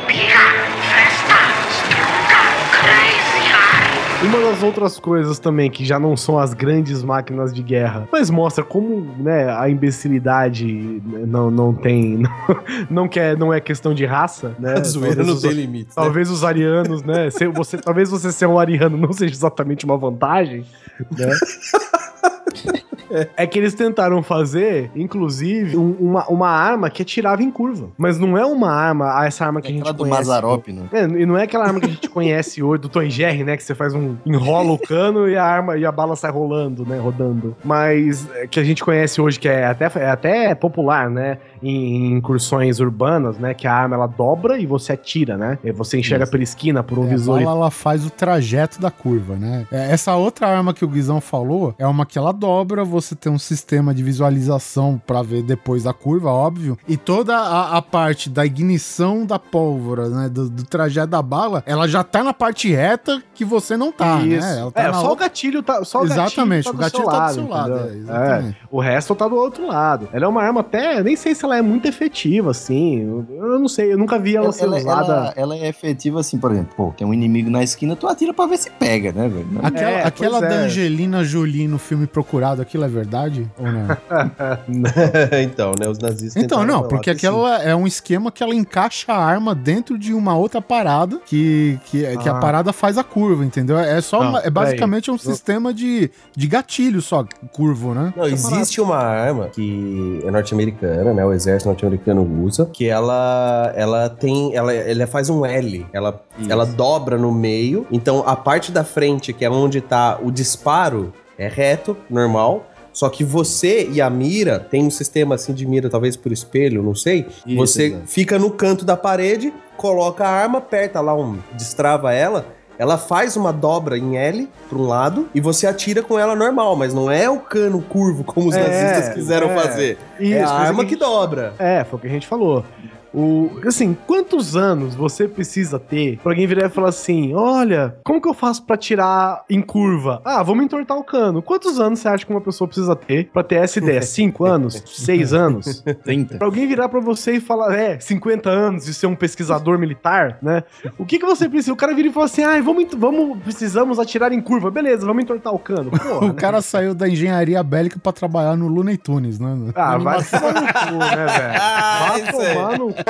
Speaker 3: Uma das outras coisas também que já não são as grandes máquinas de guerra, mas mostra como né, a imbecilidade não, não tem. Não, não, quer, não é questão de raça, né?
Speaker 6: A zoeira
Speaker 3: Talvez
Speaker 6: não
Speaker 3: os-
Speaker 6: tem limite. né?
Speaker 3: Talvez os arianos, né? você, talvez você ser um ariano não seja exatamente uma vantagem, né? É que eles tentaram fazer, inclusive, um- uma, uma arma que atirava em curva. Mas não é uma arma, essa arma que a gente
Speaker 1: do
Speaker 3: conhece.
Speaker 1: Mazarop, né?
Speaker 3: É, e não é aquela arma que a gente conhece hoje do Tom Jerry, né? Que você faz um. enrola o cano e a arma e a bala sai rolando, né? Rodando. Mas é, que a gente conhece hoje, que é até, é até popular, né? Em, incursões urbanas, né? Que a arma ela dobra e você atira, né? E você enxerga
Speaker 1: Isso.
Speaker 3: pela esquina por um
Speaker 2: É,
Speaker 3: visor.
Speaker 2: bala ela faz o trajeto da curva, né? É, essa outra arma que o Guizão falou é uma que ela dobra, você ter um sistema de visualização para ver depois da curva, óbvio. E toda a, a parte da ignição da pólvora, né? Do, do trajeto da bala, ela já tá na parte reta que você não tá,
Speaker 3: Isso.
Speaker 2: né? Ela tá
Speaker 3: é, só o gatilho tá. Só o
Speaker 2: Exatamente, o
Speaker 3: gatilho
Speaker 2: gatilho tá do seu lado.
Speaker 3: entendeu?
Speaker 2: é, exatamente.
Speaker 3: É, o resto tá do outro lado. Ela é uma arma até. Nem sei se ela é muito efetiva, assim. Eu, eu não sei, eu nunca vi ela,
Speaker 7: Ela,
Speaker 3: ser
Speaker 7: ela-
Speaker 3: usada.
Speaker 7: ela- ela é efetiva assim, por exemplo, pô, tem um inimigo na esquina, tu atira pra ver se pega, né, velho?
Speaker 2: Aquela,
Speaker 3: É,
Speaker 2: aquela da
Speaker 3: é.
Speaker 2: Angelina Jolie no filme Procurado, aquilo é verdade ou não?
Speaker 6: então, né? Os nazistas.
Speaker 2: Então, não, porque
Speaker 6: que sim.
Speaker 2: aquela é um esquema que ela encaixa a arma dentro de uma outra parada que, que, que a
Speaker 3: Ah.
Speaker 2: parada faz a curva, entendeu? É só
Speaker 3: Não,
Speaker 2: uma- é basicamente um sistema de, de gatilho só, curvo, né?
Speaker 6: Não, existe uma arma que é norte-americana, né? O exército norte-americano usa, que ela ela tem, ela, ela faz um L, ela,
Speaker 7: Isso.
Speaker 6: ela dobra no meio. Então a parte da frente, que é onde tá o disparo, é reto, normal. Só que você e a mira, tem um sistema assim de mira, talvez por espelho, não sei.
Speaker 7: Isso,
Speaker 6: você
Speaker 7: exato.
Speaker 6: fica no canto da parede, coloca a arma, aperta lá um, destrava ela. Ela faz uma dobra em L para um lado e você atira com ela normal, mas não é o cano curvo como os
Speaker 3: É,
Speaker 6: nazistas quiseram
Speaker 3: é.
Speaker 6: fazer.
Speaker 3: Isso,
Speaker 6: é a arma
Speaker 3: é
Speaker 6: que dobra.
Speaker 3: É, foi o que a gente falou. O, assim, quantos anos você precisa ter pra alguém virar e falar assim: olha, como que eu faço pra tirar em curva? Ah, vamos entortar o cano. Quantos anos você acha que uma pessoa precisa ter pra ter essa ideia? Cinco anos? Seis anos?
Speaker 7: 30.
Speaker 3: Pra alguém virar pra você e falar, é, 50 anos de ser um pesquisador militar, né? O que que você precisa? O cara vira e fala assim, ai, vamos, vamos, precisamos atirar em curva. Beleza, vamos entortar o cano. Porra,
Speaker 2: O cara saiu da engenharia bélica pra trabalhar no Looney Tunes, né?
Speaker 3: Ah, vai tomar no cu, né, velho?
Speaker 6: Ah,
Speaker 3: Vai tomar no cu,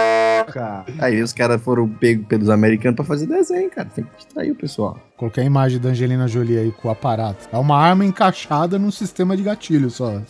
Speaker 7: Aí os caras foram pegos pelos americanos pra fazer desenho, cara. Tem que distrair o pessoal.
Speaker 2: Coloquei a imagem da Angelina Jolie aí com o aparato. É uma arma encaixada num sistema de gatilho só.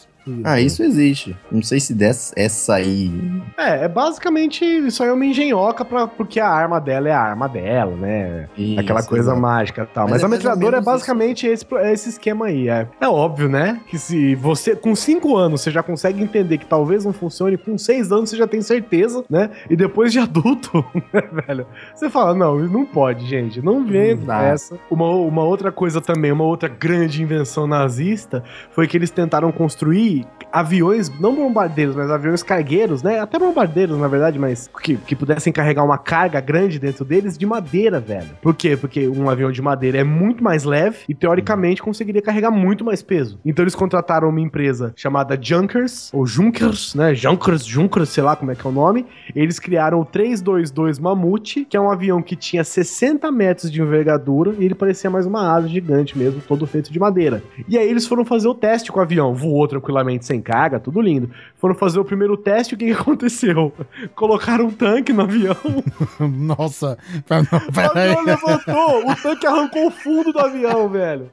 Speaker 7: Ah, isso existe. Não sei se dessa essa aí.
Speaker 3: É, é basicamente isso aí é uma engenhoca pra, porque a arma dela é a arma dela, né?
Speaker 7: Isso,
Speaker 3: Aquela coisa
Speaker 7: exato.
Speaker 3: mágica e tal.
Speaker 7: Mas
Speaker 3: Mas,
Speaker 7: é
Speaker 3: a metralhadora é basicamente esse, pro- esse esquema aí. É. é óbvio, né? Que se você, com 5 anos, você já consegue entender que talvez não funcione, com 6 anos você já tem certeza, né? E depois de adulto, né, velho? Você fala, não, não pode, gente. Não vem essa. Uma, uma outra coisa também, uma outra grande invenção nazista foi que eles tentaram construir aviões, não bombardeiros, mas aviões cargueiros, né? Até bombardeiros, na verdade, mas que, que pudessem carregar uma carga grande dentro deles de madeira, velho. Por quê? Porque um avião de madeira é muito mais leve e, teoricamente, conseguiria carregar muito mais peso. Então, eles contrataram uma empresa chamada Junkers, ou Junkers, né? Junkers, Junkers, sei lá como é que é o nome. Eles criaram o 322 Mamute, que é um avião que tinha 60 metros de envergadura e ele parecia mais uma asa gigante mesmo, todo feito de madeira. E aí eles foram fazer o teste com o avião. Voou tranquilamente sem carga, tudo lindo. Foram fazer o primeiro teste e o que, aconteceu? Colocaram um tanque no avião.
Speaker 2: Nossa, não,
Speaker 3: O
Speaker 2: aí.
Speaker 3: avião levantou, o tanque arrancou o fundo do avião, velho.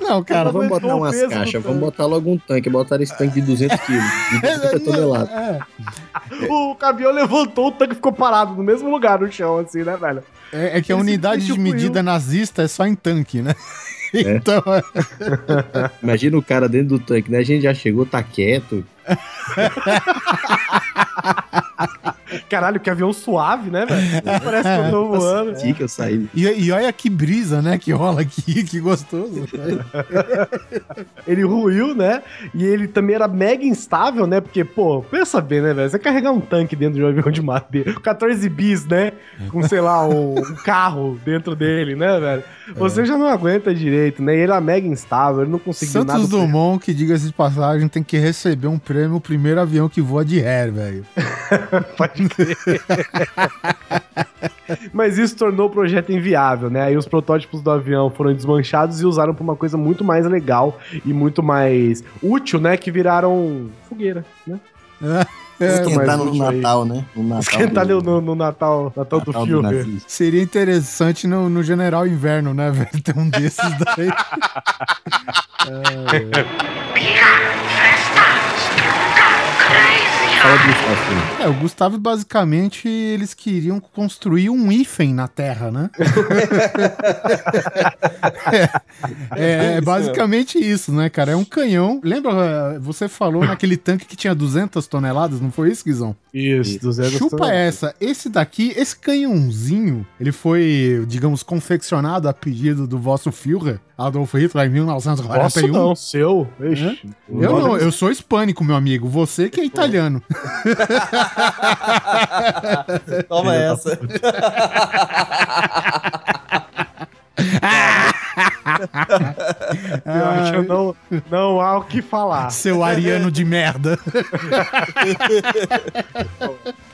Speaker 2: Não, cara,
Speaker 7: vamos botar umas caixas, vamos botar logo um tanque. Botaram esse tanque de 200 quilos, de 200 toneladas.
Speaker 2: É,
Speaker 3: O avião levantou, o tanque ficou parado no mesmo lugar no chão, assim, né, velho?
Speaker 2: é, é que a
Speaker 3: Esse
Speaker 2: unidade de
Speaker 3: tipo
Speaker 2: medida nazista é só em tanque, né? Então, é,
Speaker 7: Imagina o cara dentro do tanque, né? A gente já chegou, tá quieto.
Speaker 3: Caralho, que avião suave, né, velho? Parece que eu tô voando.
Speaker 7: Sim, que eu saí.
Speaker 2: e, e olha que brisa, né, que rola aqui, que gostoso.
Speaker 3: Ele ruiu, né? E ele também era mega instável, né? Porque, pô, pensa bem, né, velho? Você carregar um tanque dentro de um avião de madeira, 14 bis, né? Com, sei lá, um, um carro dentro dele, né, velho? Você já não aguenta direito, né? E ele era mega instável, ele não conseguiu
Speaker 2: Santos
Speaker 3: nada.
Speaker 2: Dumont, que diga-se de passagem, tem que receber um prêmio, o primeiro avião que voa de ré, velho.
Speaker 3: Pode crer. Mas isso tornou o projeto inviável, né? Aí os protótipos do avião foram desmanchados e usaram pra uma coisa muito mais legal e muito mais útil, né? Que viraram fogueira, né?
Speaker 2: É,
Speaker 7: Esquentar no
Speaker 3: útil aí.
Speaker 7: Natal, né? No Natal
Speaker 3: Esquentar
Speaker 7: do-
Speaker 3: no, no, Natal, Natal do
Speaker 7: Natal do
Speaker 3: filme.
Speaker 7: nazista.
Speaker 2: Seria interessante no, no General Inverno, né, velho? Ter um desses daí.
Speaker 3: Falando
Speaker 7: Fala do Gustavo.
Speaker 2: É, o Gustavo, basicamente, eles queriam construir um hífen na Terra, né? é, é basicamente isso, né, cara? É um canhão. Lembra, eh, você falou naquele tanque que tinha 200 toneladas, não foi isso, Guizão?
Speaker 3: Isso, 200
Speaker 2: Chupa
Speaker 3: toneladas.
Speaker 2: essa. Esse daqui, esse canhãozinho, ele foi, digamos, confeccionado a pedido do vosso Führer, Adolf Hitler, em
Speaker 3: Posso
Speaker 2: 1941.
Speaker 3: não, seu. Ixi.
Speaker 2: Eu não, eu sou hispânico, meu amigo. Você que é italiano.
Speaker 6: Toma essa.
Speaker 3: Eu acho que não, não há o que falar.
Speaker 2: Seu ariano de merda.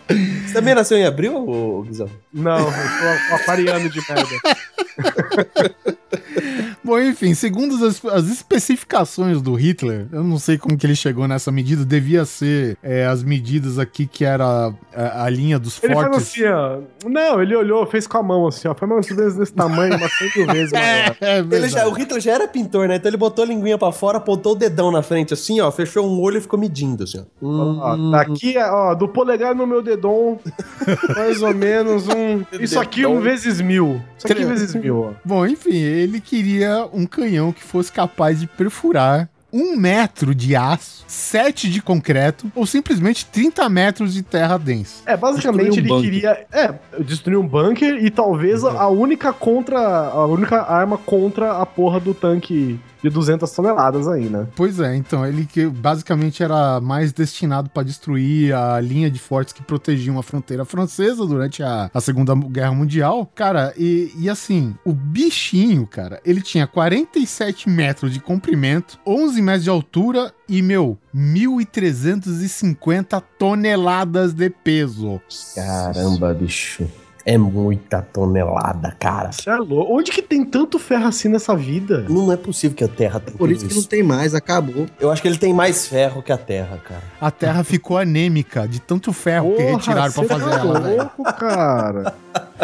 Speaker 6: Você também nasceu em abril, ô, Guizão?
Speaker 3: Não, eu sou aquariano de merda.
Speaker 2: Bom, enfim, segundo as, as especificações do Hitler, eu não sei como que ele chegou nessa medida, devia ser é, as medidas aqui que era a, a linha dos
Speaker 3: Ele
Speaker 2: fortes.
Speaker 3: assim, ó. Não, ele olhou, fez com a mão assim, ó. Foi mais ou menos desse tamanho, umas 100 mil vezes maior.
Speaker 2: É,
Speaker 6: Ele já, o Hitler já era pintor, né? Então ele botou a linguinha pra fora, apontou o dedão na frente, assim, ó, fechou um olho e ficou medindo, assim, ó.
Speaker 3: Ó,
Speaker 6: Hum,
Speaker 3: daqui, ó, do polegar no meu dedão, mais ou menos um. Isso aqui um vezes mil. Isso aqui vezes mil, ó.
Speaker 2: Bom, enfim, ele queria um canhão que fosse capaz de perfurar um metro de aço, sete de concreto ou simplesmente 30 metros de terra densa.
Speaker 3: É, basicamente
Speaker 7: um
Speaker 3: ele
Speaker 7: bunker.
Speaker 3: queria. É, destruir um bunker e talvez a, a única contra. A única arma contra a porra do tanque de 200 toneladas aí, né?
Speaker 2: Pois é, então, ele que basicamente era mais destinado para destruir a linha de fortes que protegiam a fronteira francesa durante a, a Segunda Guerra Mundial. Cara, e, e assim, o bichinho, cara, ele tinha 47 metros de comprimento, 11 metros de altura e, meu, 1.350 toneladas de peso.
Speaker 6: Caramba, bicho. É muita tonelada, cara.
Speaker 3: Você é louco. Onde que tem tanto ferro assim nessa vida?
Speaker 6: Não é possível que a Terra tenha
Speaker 7: Por
Speaker 6: tudo
Speaker 7: isso que não tem mais, acabou.
Speaker 6: Eu acho que ele tem mais ferro que a Terra, cara.
Speaker 2: A terra ficou anêmica de tanto ferro que retiraram pra
Speaker 3: cê
Speaker 2: fazer
Speaker 3: tá
Speaker 2: ela,
Speaker 3: louco, cara.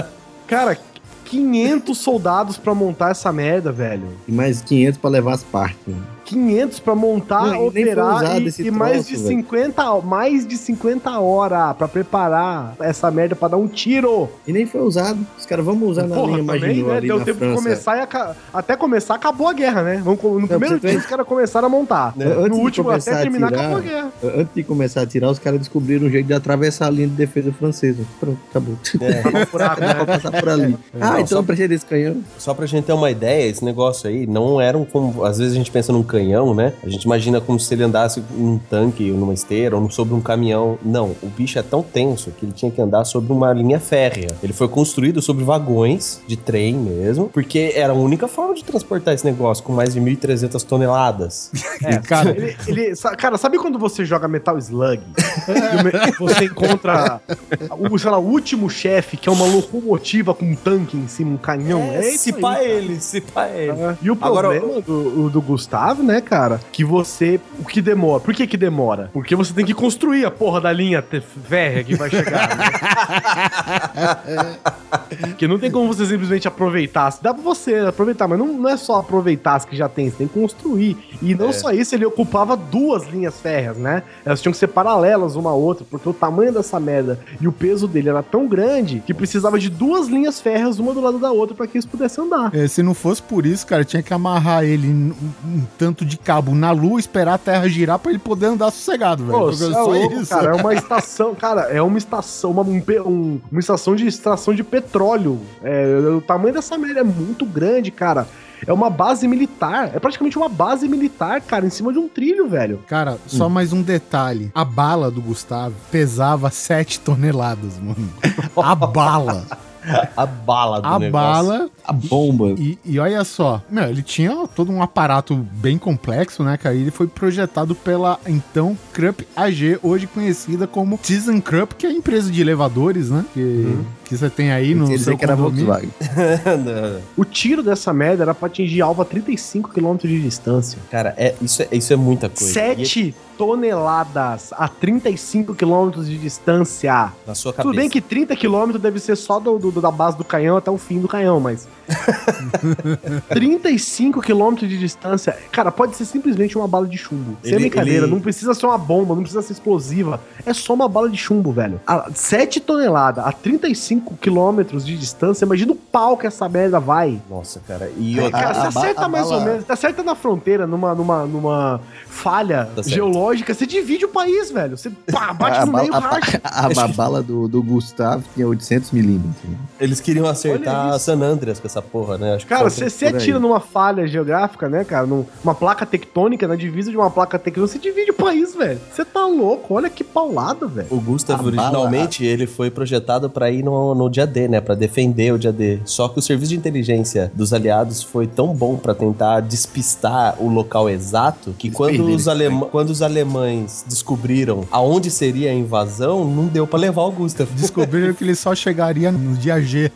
Speaker 3: Cara, 500 soldados pra montar essa merda, velho.
Speaker 7: E mais 500 pra levar as partes. né?
Speaker 3: 500 pra montar,
Speaker 7: Não, e
Speaker 3: operar e,
Speaker 7: esse
Speaker 3: e mais
Speaker 7: troço,
Speaker 3: de
Speaker 7: velho.
Speaker 3: 50, mais de 50 horas pra preparar essa merda pra dar um tiro.
Speaker 7: E nem foi usado. Os caras vamos usar na linha Maginot ali
Speaker 3: Deu
Speaker 7: na
Speaker 3: tempo de
Speaker 7: França.
Speaker 3: começar e aca- até começar acabou a guerra, né? Vamos No primeiro
Speaker 7: você
Speaker 3: dia os caras começaram a montar.
Speaker 7: Né? Antes
Speaker 3: No
Speaker 7: de
Speaker 3: último
Speaker 7: começar
Speaker 3: até
Speaker 7: a
Speaker 3: terminar
Speaker 7: tirar-
Speaker 3: acabou a guerra.
Speaker 7: Antes de começar a tirar, os caras descobriram um jeito de atravessar a linha de defesa francesa. Pronto, acabou.
Speaker 6: É.
Speaker 7: Pra
Speaker 3: né?
Speaker 7: passar por ali. Ah,
Speaker 6: Não,
Speaker 7: então
Speaker 6: só-
Speaker 7: eu precisei desse canhão.
Speaker 6: Só pra gente ter uma ideia, esse negócio aí não era um como. Às vezes a gente pensa num canhão, né? A gente imagina como se ele andasse num tanque, ou numa esteira, ou sobre um caminhão. Não, o bicho é tão tenso que ele tinha que andar sobre uma linha férrea. Ele foi construído sobre vagões de trem mesmo, porque era a única forma de transportar esse negócio com mais de 1.300 toneladas.
Speaker 3: É,
Speaker 2: Cara,
Speaker 3: ele, ele- cara, sabe quando você joga Metal Slug? e você encontra o, sei lá, o último chefe, que é uma locomotiva com um tanque em cima, um canhão. É, isso
Speaker 6: se pá ele, se pá ele.
Speaker 3: É. E o
Speaker 6: Agora,
Speaker 3: problema do, o do Gustavo, né, cara, que você. O que demora? Por que que demora? Porque você tem que construir a porra da linha férrea que vai chegar. né? Porque não tem como você simplesmente aproveitar. Dá pra você aproveitar, mas não, não é só aproveitar as que já tem, você tem que construir. E não
Speaker 6: É.
Speaker 3: só isso, ele ocupava duas linhas férreas, né? Elas tinham que ser paralelas uma à outra, porque o tamanho dessa merda e o peso dele era tão grande que precisava de duas linhas férreas, uma do lado da outra, pra que eles pudessem andar.
Speaker 2: É, se não fosse por isso, cara, tinha que amarrar ele um, um tanto de cabo na lua, esperar a terra girar pra ele poder andar sossegado, velho.
Speaker 3: Pô, é
Speaker 2: só
Speaker 3: louco,
Speaker 2: isso.
Speaker 3: cara. É uma estação, cara, é uma estação, uma, um um- uma estação de extração de petróleo. É, o tamanho dessa merda é muito grande, cara. É uma base militar. É praticamente uma base militar, cara, em cima de um trilho, velho.
Speaker 2: Cara, só mais um detalhe. A bala do Gustavo pesava 7 toneladas, mano. A bala.
Speaker 6: A bala do
Speaker 2: A
Speaker 6: negócio.
Speaker 2: bala.
Speaker 7: A bomba.
Speaker 2: E, e olha só, meu, ele tinha todo um aparato bem complexo, né, cara? Ele foi projetado pela, então, Krupp AG, hoje conhecida como ThyssenKrupp, que é a empresa de elevadores, né? Que que você tem aí no seu
Speaker 1: que era. Volkswagen.
Speaker 3: O tiro dessa merda era pra atingir alvo a 35 km de distância.
Speaker 6: Cara, é, isso, é, isso é muita coisa. E
Speaker 3: 7 toneladas a 35 km de distância.
Speaker 6: na sua cabeça.
Speaker 3: Tudo bem que 30 km deve ser só do, do- da base do canhão até o fim do canhão, mas. 35 km de distância. Cara, pode ser simplesmente uma bala de chumbo. Sem
Speaker 6: Ele-
Speaker 3: brincadeira,
Speaker 6: ele-
Speaker 3: não precisa ser uma bomba, não precisa ser explosiva. É só uma bala de chumbo, velho. A 7 toneladas a 35 km de distância, imagina o pau que essa merda vai.
Speaker 6: Nossa, cara. E outra.
Speaker 3: Cara,
Speaker 1: a
Speaker 3: você acerta
Speaker 1: a
Speaker 3: mais
Speaker 1: bala-
Speaker 3: ou menos. Você acerta na fronteira, numa, numa, numa falha
Speaker 6: Tá
Speaker 3: geológica, você divide o país, velho. Você pá, bate
Speaker 1: a,
Speaker 3: no
Speaker 1: bala,
Speaker 3: meio,
Speaker 1: a,
Speaker 3: racha.
Speaker 1: a- a bala do, do Gustavo tinha 800 milímetros. né?
Speaker 6: Eles queriam acertar San Andreas com essa porra, né? Acho
Speaker 3: Cara, você se atira numa falha geográfica, né, cara? Num- Numa placa tectônica, na divisa de uma placa tectônica, você divide o país, velho. Você tá louco, olha que paulada, velho.
Speaker 6: O Gustav,
Speaker 1: A bala-
Speaker 6: originalmente, ele foi projetado pra ir no, no dia D, né? Pra defender o dia D. Só que o serviço de inteligência dos aliados foi tão bom pra tentar despistar o local exato que quando os, alema- quando os alemães descobriram aonde seria a invasão, não deu pra levar o Gustav.
Speaker 2: Descobriram que ele só chegaria no dia G.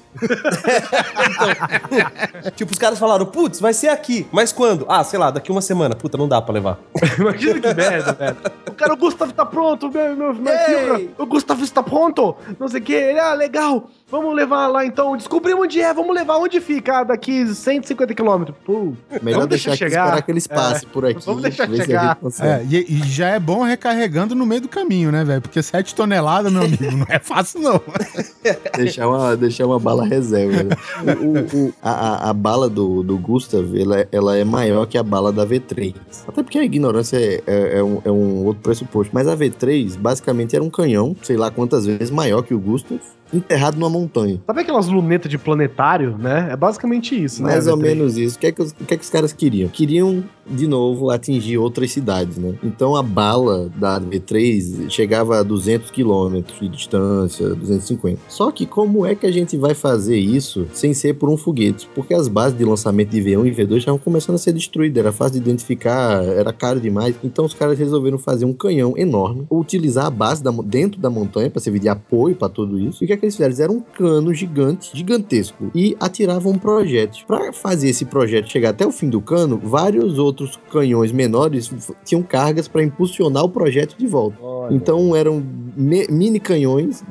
Speaker 6: tipo, os caras falaram, putz, vai ser aqui. Mas quando? Ah, sei lá, daqui uma semana. Puta, não dá pra levar.
Speaker 3: Imagina que merda, velho. O cara, o Gustavo tá pronto, meu, meu, meu. O Gustavo está pronto. Não sei o que. Ele, ah, legal. Vamos levar lá então. Descobrimos onde é. Vamos levar onde fica. Ah, Daqui 150 quilômetros. Pô.
Speaker 1: Melhor
Speaker 3: Vamos
Speaker 1: deixar
Speaker 3: chegar.
Speaker 1: esperar que eles passem por aqui.
Speaker 3: vamos deixar chegar.
Speaker 2: É, e, e já é bom recarregando no meio do caminho, né, velho? Porque 7 toneladas, meu amigo, não é fácil, não.
Speaker 1: Deixar uma, deixar uma bala reserva. né? O- o- o- a, a- a bala do, do Gustav, ela, é- ela é maior que a bala da V3. Até porque a ignorância é, é- é um, é um outro pressuposto. Mas a V3, basicamente, era um canhão, sei lá quantas vezes maior que o Gustav, enterrado numa montanha.
Speaker 3: Sabe aquelas lunetas de planetário, né? É basicamente isso, né?
Speaker 1: Mais ou
Speaker 3: V3?
Speaker 1: menos isso. O que, é que, os, o que é que os caras queriam? Queriam, de novo, atingir outras cidades, né? Então a bala da V3 chegava a 200 quilômetros de distância, 250. Só que como é que a gente vai fazer isso sem ser por um foguete? Porque as bases de lançamento de V1 e V2 estavam começando a ser destruídas, era fácil de identificar, era caro demais. Então os caras resolveram fazer um canhão enorme, utilizar a base da dentro da montanha para servir de apoio para tudo isso. E o que é que eles fizeram? Eles eram um cano gigante, gigantesco, e atiravam um projétil. Para fazer esse projeto chegar até o fim do cano, vários outros canhões menores tinham cargas para impulsionar o projeto de volta. Então eram mini canhões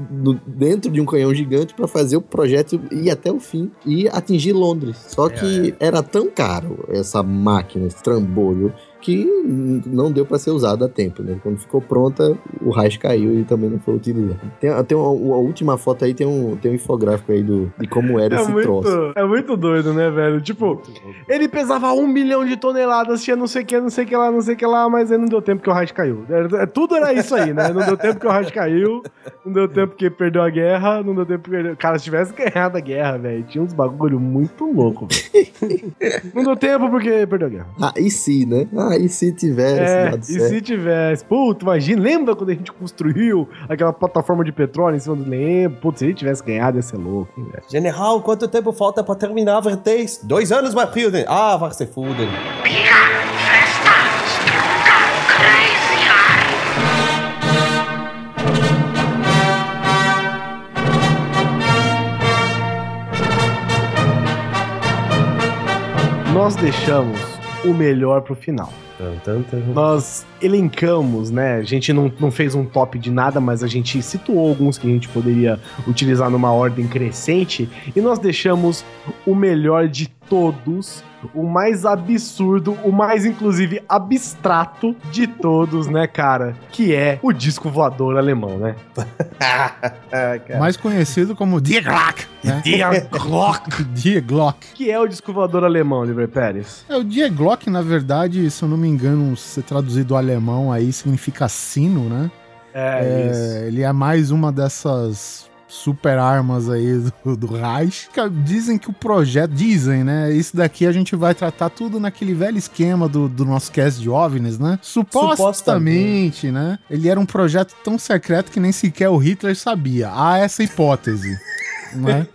Speaker 1: dentro de um canhão gigante para fazer o projeto ir até o fim e atingir Londres. Só que era tão caro essa máquina, esse trambolho, que não deu para ser usado a tempo. Né? Quando ficou pronta, o raio caiu e também não foi utilizado. Tem, tem uma, a última foto aí, tem um, tem um infográfico aí do, de como era
Speaker 3: É
Speaker 1: esse troço.
Speaker 3: muito, é muito doido, né, velho? Tipo, ele pesava um milhão de toneladas, tinha não sei o que, não sei o que lá, não sei o que lá, mas aí não deu tempo que o raio caiu. É, é- tudo era isso aí, né? Não deu tempo que o raio caiu, não deu tempo que perdeu a guerra, não deu tempo que. Cara, se tivesse ganhado a guerra, velho, tinha uns bagulho muito louco, velho. não deu tempo porque perdeu a guerra.
Speaker 1: Ah, e se, né? Ah, e se tivesse
Speaker 3: É,
Speaker 1: dado
Speaker 3: e
Speaker 1: certo?
Speaker 3: se tivesse? Puta, imagina, lembra quando a gente construiu aquela plataforma de petróleo em cima do lembro? Putz, se ele tivesse ganhado, ia ser louco, hein, velho.
Speaker 6: General, quanto tempo falta pra terminar a V3? Dois anos, meu filho. Ah, vai se fudem.
Speaker 3: Nós deixamos o melhor pro final. Nós elencamos, né? A gente não, não fez um top de nada, mas a gente situou alguns que a gente poderia utilizar numa ordem crescente. E nós deixamos o melhor de todos, o mais absurdo, o mais inclusive abstrato de todos, né, cara? Que é o disco voador alemão, né?
Speaker 2: Mais conhecido como Die Glock, né?
Speaker 3: Die Glock.
Speaker 2: Die Glock.
Speaker 3: Que é o disco voador alemão, Liber Pérez?
Speaker 2: É, o Die Glock, na verdade, se eu não me engano, se ser traduzido do alemão aí, significa sino, né?
Speaker 3: É, isso.
Speaker 2: É, ele é mais uma dessas super armas aí do, do Reich. Dizem que o projeto, dizem, né? Isso daqui a gente vai tratar tudo naquele velho esquema do, do nosso cast de OVNIs, né? Supostamente, né? Ele era um projeto tão secreto que nem sequer o Hitler sabia. Há essa hipótese. né?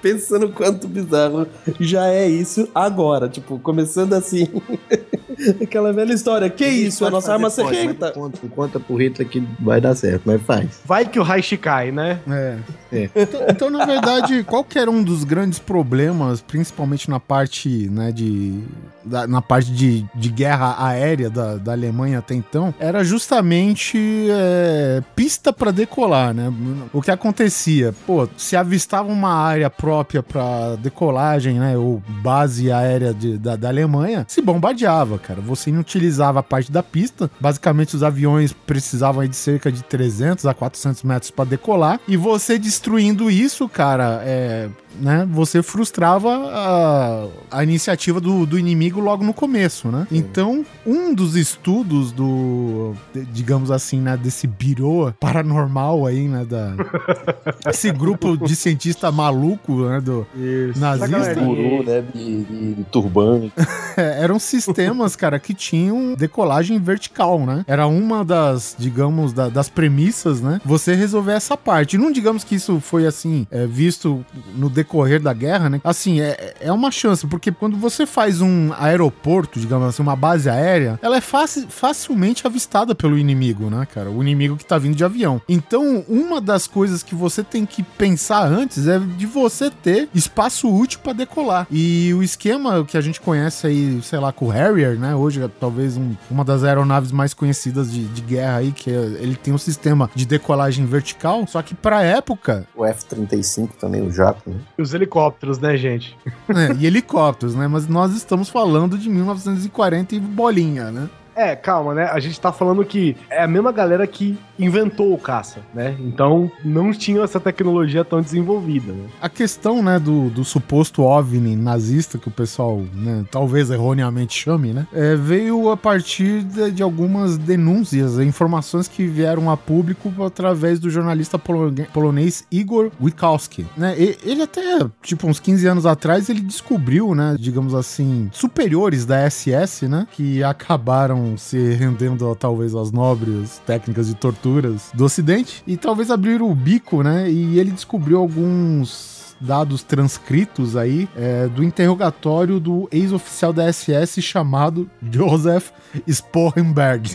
Speaker 6: Pensando quanto bizarro já é isso agora. Tipo, começando assim. Aquela velha história. Que isso? A nossa arma
Speaker 7: Pode,
Speaker 6: secreta.
Speaker 7: mas Conta, conta pro Hitler que vai dar certo, mas faz.
Speaker 3: Vai que o Reich cai, né?
Speaker 2: É.
Speaker 7: É.
Speaker 2: Então, então, na verdade, qual que era um dos grandes problemas, principalmente na parte, né, de. Da- na parte de, de guerra aérea da, da Alemanha até então, era justamente é, pista para decolar, né? O que acontecia? Pô, se avistava uma área própria para decolagem, né? Ou base aérea de- da, da Alemanha, se bombardeava, cara. Você inutilizava a parte da pista. Basicamente, os aviões precisavam de cerca de 300 a 400 metros para decolar. E você destruindo isso, cara, é, né? Você frustrava a, a iniciativa do, do inimigo logo no começo, né? Então, um dos estudos do, digamos assim, né? Desse birô paranormal aí, né? Da, esse grupo de cientista maluco, né? Do
Speaker 3: Isso.
Speaker 2: nazista.
Speaker 7: Guru, né? De, de, de turbante.
Speaker 2: É, eram sistemas, cara, que tinham decolagem vertical, né? Era uma das, digamos, da- das premissas, né? Você resolver essa parte. Não digamos que isso foi, assim, é, visto no decorrer da guerra, né? Assim, é, é uma chance, porque quando você faz um aeroporto, digamos assim, uma base aérea, ela é faci- facilmente avistada pelo inimigo, né, cara? O inimigo que tá vindo de avião. Então, uma das coisas que você tem que pensar antes é de você ter espaço útil para decolar. E o esquema que a gente conhece aí, sei lá, com o Harrier, né? Hoje é talvez um- uma das aeronaves mais conhecidas de, de guerra aí, que é- ele tem um sistema de decolagem vertical, só que pra época,
Speaker 7: O F-35 também, o jato, né?
Speaker 3: Os helicópteros, né, gente?
Speaker 2: né, e helicópteros, né? Mas nós estamos falando de 1940 e bolinha, né?
Speaker 3: É, calma, né? A gente tá falando que é a mesma galera que inventou o caça, né? Então não tinha essa tecnologia tão desenvolvida, né?
Speaker 2: A questão, né, do, do suposto OVNI nazista, que o pessoal, né, talvez erroneamente chame, né, é, veio a partir de, de algumas denúncias, informações que vieram a público através do jornalista polone- polonês Igor Wikowski, né, e- ele até, tipo, uns 15 anos atrás, ele descobriu, né, digamos assim, superiores da SS, né, que acabaram se rendendo, talvez, às nobres técnicas de torturas do Ocidente, e talvez abriram o bico, né, e ele descobriu alguns dados transcritos aí é, do interrogatório do ex-oficial da SS chamado Joseph Sporenberg.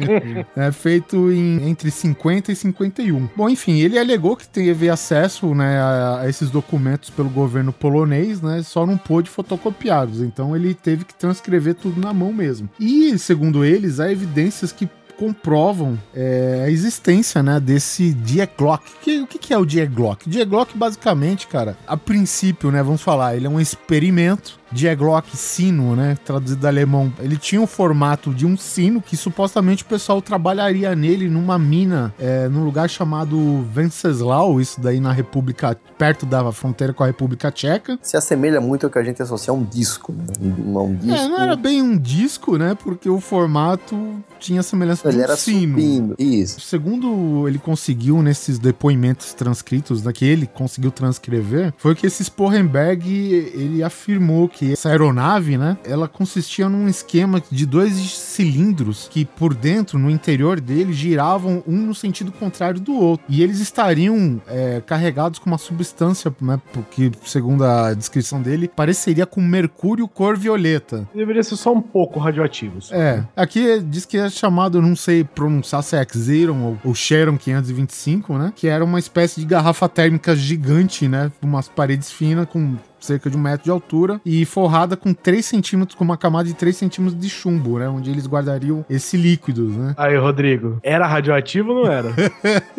Speaker 2: é feito em, entre 50 e 51. Bom, enfim, ele alegou que teve acesso né, a, a esses documentos pelo governo polonês, né, só não pôde fotocopiá-los. Então ele teve que transcrever tudo na mão mesmo. E, segundo eles, há evidências que comprovam é, a existência, né, desse Dieglock. Que, o que, que é o Dieglock? Dieglock, basicamente, cara, a princípio, né, vamos falar, ele é um experimento Dieglock sino, né, traduzido do alemão. Ele tinha o formato de um sino que supostamente o pessoal trabalharia nele numa mina, é, num lugar chamado Venceslau, isso daí na República, perto da fronteira com a República Tcheca.
Speaker 7: Se assemelha muito ao que a gente associa a um disco, né? Um, um disco.
Speaker 2: É, não era bem um disco, né, porque o formato tinha semelhança de
Speaker 7: Ele
Speaker 2: um
Speaker 7: era
Speaker 2: sino.
Speaker 7: Isso.
Speaker 2: Segundo ele conseguiu nesses depoimentos transcritos, né, que ele conseguiu transcrever, foi que esse Sporenberg, ele afirmou que essa aeronave, né, ela consistia num esquema de dois cilindros que por dentro, no interior dele, giravam um no sentido contrário do outro. E eles estariam é, carregados com uma substância, né, porque segundo a descrição dele, pareceria com mercúrio cor violeta.
Speaker 3: Deveria ser só um pouco radioativos.
Speaker 2: É, aqui diz que é chamado, não sei pronunciar se é Xeron ou, ou Sharon 525, né? Que era uma espécie de garrafa térmica gigante, né? Com umas paredes finas, com cerca de um metro de altura e forrada com 3 centímetros, com uma camada de 3 centímetros de chumbo, né? Onde eles guardariam esse líquido, né?
Speaker 3: Aí, Rodrigo, era radioativo ou não era?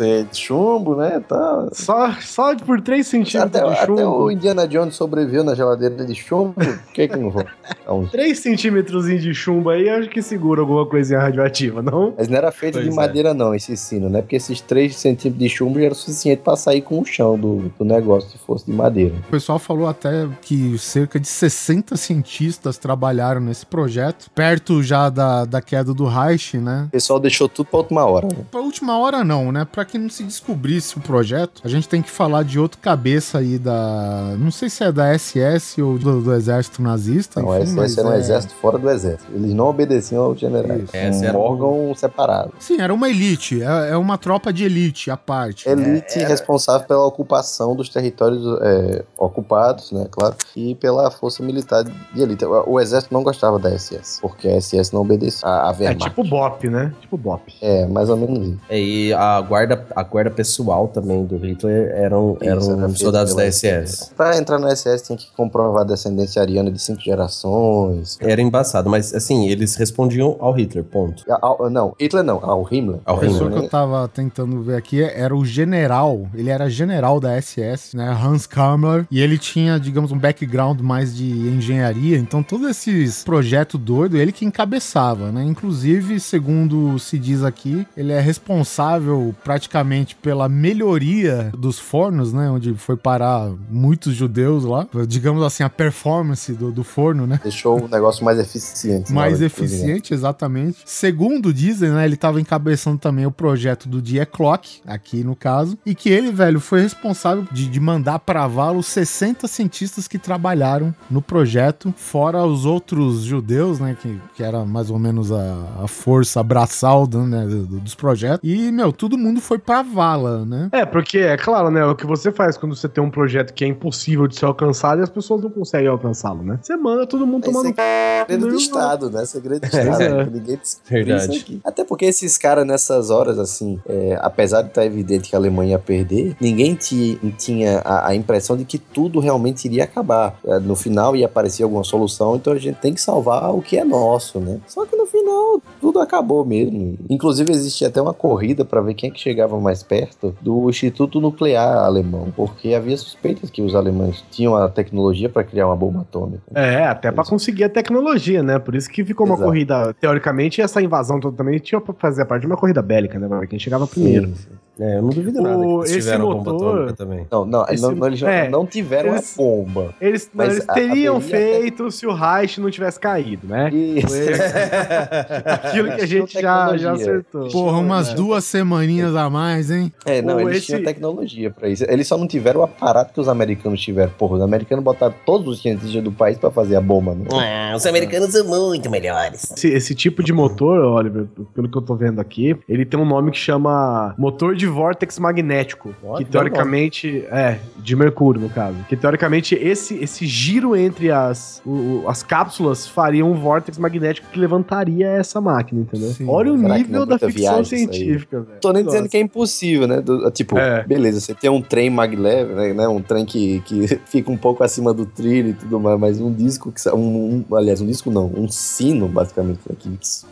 Speaker 7: É, de chumbo, né? Tá.
Speaker 3: só, só por 3 centímetros
Speaker 7: Até,
Speaker 3: de
Speaker 7: até o
Speaker 3: chumbo.
Speaker 7: Indiana Jones sobreviveu na geladeira de chumbo. Por que que não vou? Então,
Speaker 3: 3 centímetros de chumbo aí, acho que segura alguma coisinha radioativa, não?
Speaker 7: mas não era feito
Speaker 6: Pois
Speaker 7: de
Speaker 6: é.
Speaker 7: madeira, não, esse sino, né? Porque esses 3 centímetros de chumbo já era suficiente pra sair com o chão do, do negócio, se fosse de madeira.
Speaker 2: O pessoal falou até que cerca de 60 cientistas trabalharam nesse projeto, perto já da, da queda do Reich, né?
Speaker 7: O pessoal deixou tudo pra última hora, né?
Speaker 2: Pra última hora não, né? Pra que não se descobrisse o projeto, a gente tem que falar de outro cabeça aí da... Não sei se é da SS ou do, do exército nazista.
Speaker 7: Não,
Speaker 2: enfim, mas
Speaker 7: SS era um
Speaker 2: é-
Speaker 7: exército fora do exército. Eles não obedeciam aos generais.
Speaker 2: Isso.
Speaker 6: Essa
Speaker 7: um
Speaker 6: era um-
Speaker 7: órgão separado.
Speaker 2: Sim, era uma elite, é, é uma tropa de elite à parte.
Speaker 7: Elite responsável pela ocupação dos territórios é, ocupados
Speaker 1: ocupados, né, claro, e pela força militar de elite. O, exército não gostava da SS, porque a SS não obedecia a, a
Speaker 3: É
Speaker 1: Wehrmacht.
Speaker 3: tipo BOP, né? Tipo BOP.
Speaker 1: É, mais ou menos isso.
Speaker 6: É, E a guarda, a guarda pessoal também do Hitler eram,
Speaker 1: Isso,
Speaker 6: eram
Speaker 1: era
Speaker 6: soldados da SS.
Speaker 1: Pra entrar na SS tinha que comprovar a descendência ariana de cinco gerações.
Speaker 6: Era embaçado, mas assim, eles respondiam ao Hitler, ponto.
Speaker 1: Ao- não, Hitler não, ao Himmler.
Speaker 6: Ao
Speaker 2: A pessoa
Speaker 6: Himmler.
Speaker 2: que eu tava tentando ver aqui era o general, ele era general da SS, né, Hans Kammler, e ele tinha, digamos, um background mais de engenharia, então todos esses projetos doidos, ele que encabeçava, né, inclusive, segundo se diz aqui, ele é responsável praticamente pela melhoria dos fornos, né, onde foi parar muitos judeus lá, digamos assim, a performance do, do forno, né,
Speaker 1: Deixou o negócio mais eficiente. hora
Speaker 2: mais eficiente, exatamente. Segundo dizem, né, ele estava encabeçando também o projeto do Die Clock, aqui no caso, e que ele, velho, foi responsável de, de mandar para vala os 60 cientistas que trabalharam no projeto, fora os outros judeus, né, que, que era mais ou menos a, a força braçal do- né, do- dos projetos. E, meu, todo mundo foi pra vala, né?
Speaker 3: É, porque é claro, né? O que você faz quando você tem um projeto que é impossível de ser alcançado e as pessoas não conseguem alcançá-lo, né? Você manda todo mundo no
Speaker 1: é segredo do Estado, né? Segredo do
Speaker 3: É,
Speaker 1: Estado.
Speaker 3: é.
Speaker 1: que Ninguém descobriu
Speaker 6: Verdade.
Speaker 1: isso aqui. Até porque esses caras, nessas horas, assim, é, apesar de estar evidente que a Alemanha ia perder, ninguém ti- tinha a, a impressão de que tudo realmente iria acabar. É, no final ia aparecer alguma solução, então a gente tem que salvar o que é nosso, né? Só que no final tudo acabou mesmo. Inclusive existia até uma corrida para ver quem é que chegava mais perto do Instituto Nuclear alemão, porque havia suspeitas que os alemães tinham a tecnologia para criar uma bomba atômica.
Speaker 3: É, até pra conseguir a tecnologia, né? Por isso que ficou uma
Speaker 1: Exato.
Speaker 3: corrida. Teoricamente, essa invasão toda também tinha pra fazer parte de uma corrida bélica, né? Quem chegava primeiro.
Speaker 1: Sim, sim.
Speaker 6: É, eu não duvido nada
Speaker 3: O-
Speaker 6: que eles
Speaker 3: esse
Speaker 6: tiveram bomba
Speaker 3: motor-
Speaker 6: atômica também.
Speaker 1: Não, não,
Speaker 3: Esse-
Speaker 1: não, não, eles já
Speaker 3: é,
Speaker 1: não tiveram
Speaker 3: eles-
Speaker 1: a bomba.
Speaker 3: Eles,
Speaker 1: Mas
Speaker 3: eles
Speaker 1: a-
Speaker 3: teriam
Speaker 1: haveria até-
Speaker 3: feito se o Reich não tivesse caído, né?
Speaker 1: Isso.
Speaker 3: Aquilo que a gente já, já
Speaker 1: Tecnologia.
Speaker 3: acertou.
Speaker 2: Porra, umas
Speaker 3: É.
Speaker 2: duas semaninhas a mais, hein?
Speaker 1: É, não,
Speaker 3: Ou
Speaker 1: eles
Speaker 3: esse-
Speaker 1: tinham tecnologia pra isso. Eles só não tiveram o aparato que os americanos tiveram. Porra, os americanos botaram todos os cientistas do país pra fazer a bomba, né?
Speaker 6: Ah, os americanos são muito melhores.
Speaker 3: Esse, esse tipo de motor, Oliver, pelo que eu tô vendo aqui, ele tem um nome que chama motor de vórtex magnético.
Speaker 6: Ó,
Speaker 3: que teoricamente. É, de mercúrio, no caso. Que teoricamente esse, esse giro entre as, o- as cápsulas faria um vórtex magnético que levantaria essa máquina, entendeu?
Speaker 2: Sim.
Speaker 3: Olha o
Speaker 1: Será
Speaker 3: nível
Speaker 1: é
Speaker 3: da ficção científica, velho.
Speaker 1: Tô nem dizendo
Speaker 3: Nossa.
Speaker 1: que é impossível, né? Do- tipo,
Speaker 3: É.
Speaker 1: beleza, você tem um trem maglev, né, né? Um trem que, que fica um pouco acima do trilho e tudo mais, mas um disco que um, um- aliás, um disco não, um sino, basicamente, né, que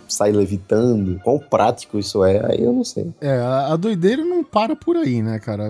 Speaker 1: sai levitando. Quão prático isso é, aí eu não sei.
Speaker 2: É, a, a doideira não para por aí, né, cara?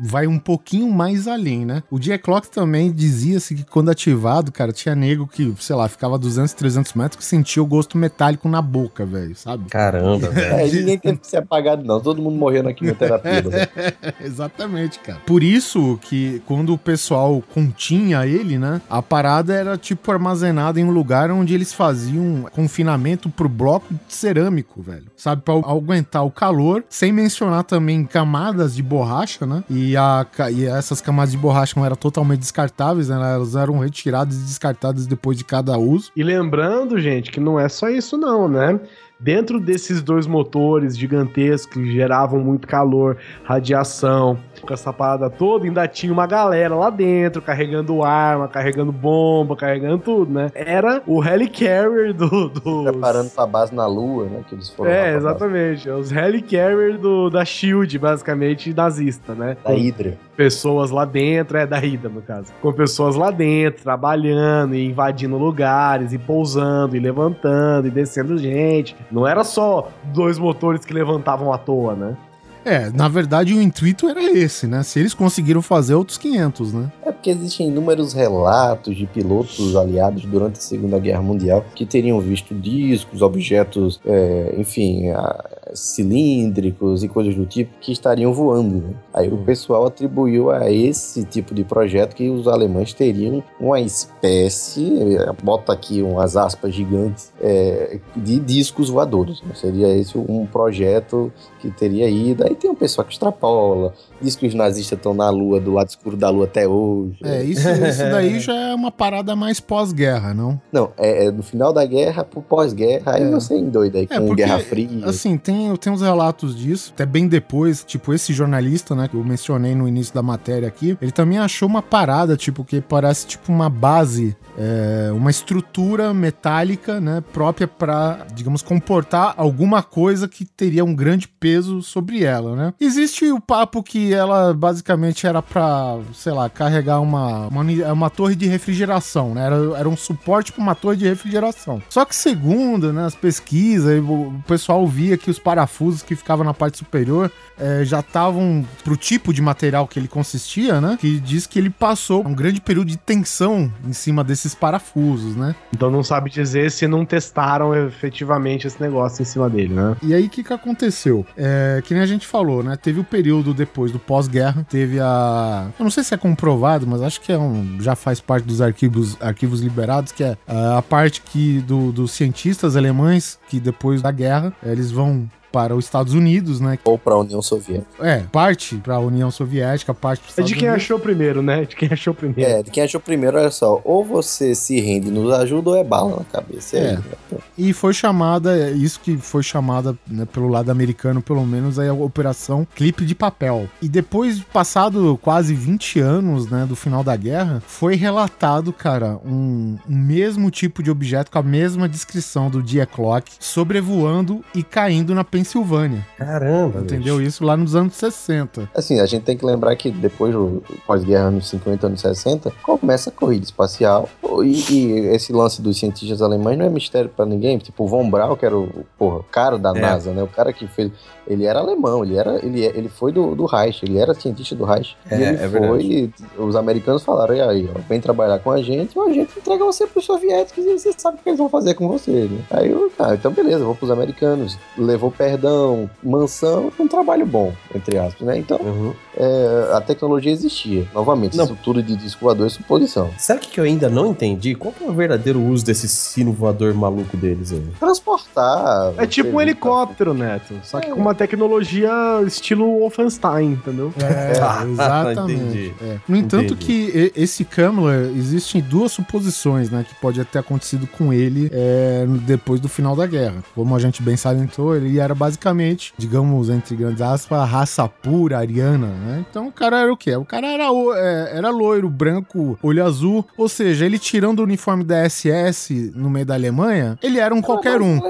Speaker 2: Vai um pouquinho mais além, né? O Dia Clock também dizia-se que quando ativado, cara, tinha nego que, sei lá, ficava a 200, 300 metros que sentia o gosto metálico na boca, velho, sabe?
Speaker 6: Caramba, velho.
Speaker 1: É, ninguém teve que ser apagado, não. Todo mundo morreu na quimioterapia. né?
Speaker 2: Exatamente, cara. Por isso que quando o pessoal continha ele, né, a parada era tipo armazenada em um lugar onde eles faziam confinamento pro bloco cerâmico, velho. Sabe, pra aguentar o calor, sem mencionar também camadas de borracha, né? E, a, e essas camadas de borracha não eram totalmente descartáveis, né? Elas eram retiradas e descartadas depois de cada uso.
Speaker 3: E lembrando, gente, que não é só isso não, né? Dentro desses dois motores gigantescos que geravam muito calor, radiação, com essa parada toda, ainda tinha uma galera lá dentro carregando arma, carregando bomba, carregando tudo, né? Era o Helicarrier do. do...
Speaker 1: Preparando pra base na lua, né? Que eles foram
Speaker 3: É,
Speaker 1: base
Speaker 3: exatamente. Os Helicarrier do, da Shield, basicamente, nazista, né?
Speaker 1: Da Hydra.
Speaker 3: Pessoas lá dentro, é da Ida, no caso. Com pessoas lá dentro, trabalhando e invadindo lugares, e pousando, e levantando, e descendo gente. Não era só dois motores que levantavam à toa, né?
Speaker 2: É, na verdade o intuito era esse, né? Se eles conseguiram fazer outros 500, né?
Speaker 1: É porque existem inúmeros relatos de pilotos aliados durante a Segunda Guerra Mundial que teriam visto discos, objetos, é, enfim, a- cilíndricos e coisas do tipo que estariam voando. né? Aí o pessoal atribuiu a esse tipo de projeto que os alemães teriam uma espécie, bota aqui umas aspas gigantes, é, de discos voadores. né? Seria esse um projeto que teria ido. Aí tem um pessoal que extrapola, diz que os nazistas estão na lua, do lado escuro da lua até hoje.
Speaker 2: É, isso, isso daí já é uma parada mais pós-guerra, não?
Speaker 1: Não, é, é no final da guerra pro pós-guerra, aí
Speaker 2: É.
Speaker 1: você endoida aí
Speaker 2: É,
Speaker 1: com
Speaker 2: porque,
Speaker 1: Guerra Fria.
Speaker 2: Assim, tem tem, tem uns relatos disso, até bem depois, tipo, esse jornalista, né, que eu mencionei no início da matéria aqui, ele também achou uma parada, tipo, que parece tipo uma base, é, uma estrutura metálica, né, própria para, digamos, comportar alguma coisa que teria um grande peso sobre ela, né? Existe o papo que ela basicamente era para, sei lá, carregar uma, uma, uma torre de refrigeração, né? Era, era um suporte para uma torre de refrigeração. Só que segundo, né, as pesquisas, o pessoal via que os parafusos que ficavam na parte superior é, já estavam pro tipo de material que ele consistia, né? Que diz que ele passou um grande período de tensão em cima desses parafusos, né?
Speaker 3: Então não sabe dizer se não testaram efetivamente esse negócio em cima dele, né?
Speaker 2: E aí o que, que aconteceu? É, que nem a gente falou, né? Teve o período depois do pós-guerra, teve a. Eu não sei se é comprovado, mas acho que é um. já faz parte dos arquivos, arquivos liberados, que é a parte que do, dos cientistas alemães que depois da guerra eles vão para os Estados Unidos, né?
Speaker 7: Ou para a União Soviética.
Speaker 2: É, parte para a União Soviética, parte para os
Speaker 3: É de quem
Speaker 2: Unidos.
Speaker 3: achou primeiro, né? De quem achou primeiro.
Speaker 7: É, de quem achou primeiro, olha só, ou você se rende e nos ajuda, ou é bala na cabeça.
Speaker 2: É.
Speaker 7: É.
Speaker 2: E foi chamada, isso que foi chamada né, pelo lado americano, pelo menos, aí a Operação Clipe de Papel. E depois, passado quase 20 anos, né, do final da guerra, foi relatado, cara, um, um mesmo tipo de objeto com a mesma descrição do dia clock sobrevoando e caindo na Pensilvânia.
Speaker 6: Caramba,
Speaker 2: Entendeu isso lá nos anos 60.
Speaker 7: Assim, a gente tem que lembrar que depois do pós-guerra, anos 50, anos 60, começa a corrida espacial. E, e esse lance dos cientistas alemães não é mistério pra ninguém. Tipo, o Von Braun, que era o, porra, o cara da
Speaker 6: É.
Speaker 7: NASA, né? O cara que fez. Ele era alemão, ele, era, ele, ele foi do, do Reich, ele era cientista do Reich.
Speaker 6: É,
Speaker 7: e ele
Speaker 6: é
Speaker 7: foi. E os americanos falaram: e aí, ó, vem trabalhar com a gente, ou a gente entrega você pros soviéticos e você sabe o que eles vão fazer com você, né? Aí eu, ah, então beleza, vou pros americanos. Levou perdão, mansão, um trabalho bom, entre aspas, né? Então
Speaker 6: Uhum.
Speaker 7: é, a tecnologia existia. Novamente,
Speaker 6: Não.
Speaker 7: isso tudo de disco voador é suposição.
Speaker 6: Sabe o que eu ainda não entendi? Qual que é o verdadeiro uso desse sino voador maluco deles aí?
Speaker 7: Transportar.
Speaker 3: É tipo um helicóptero, Neto. Só que com uma tecnologia estilo Wolfenstein, entendeu?
Speaker 2: É,
Speaker 6: Ah,
Speaker 2: exatamente.
Speaker 6: entendi.
Speaker 2: É. No entanto,
Speaker 6: Entendi.
Speaker 2: que esse Kamler, existem duas suposições, né? Que pode ter acontecido com ele é, depois do final da guerra. Como a gente bem salientou, ele era basicamente, digamos, entre grandes aspas, a raça pura, ariana, né? Então o cara era o quê? O cara era, é, era loiro, branco, olho azul. Ou seja, ele tirando o uniforme da SS no meio da Alemanha, ele era um qualquer um.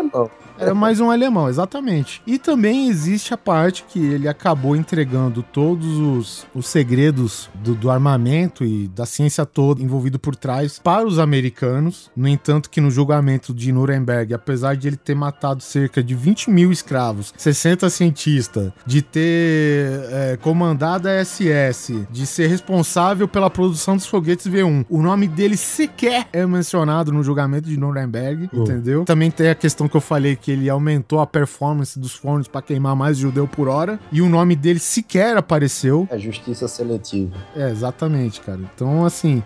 Speaker 2: Era mais um alemão, exatamente. E também existe a parte que ele acabou entregando todos os, os segredos do, do armamento e da ciência toda envolvido por trás para os americanos. No entanto, que no julgamento de Nuremberg, apesar de ele ter matado cerca de 20 mil escravos, 60 cientistas, de ter é, comandado a SS, de ser responsável pela produção dos foguetes V1, o nome dele sequer é mencionado no julgamento de Nuremberg, entendeu? Também tem a questão que eu falei que ele aumentou a performance dos fornos para queimar mais judeu por hora e o nome dele sequer apareceu.
Speaker 7: É justiça seletiva.
Speaker 2: É, exatamente, cara. Então, assim,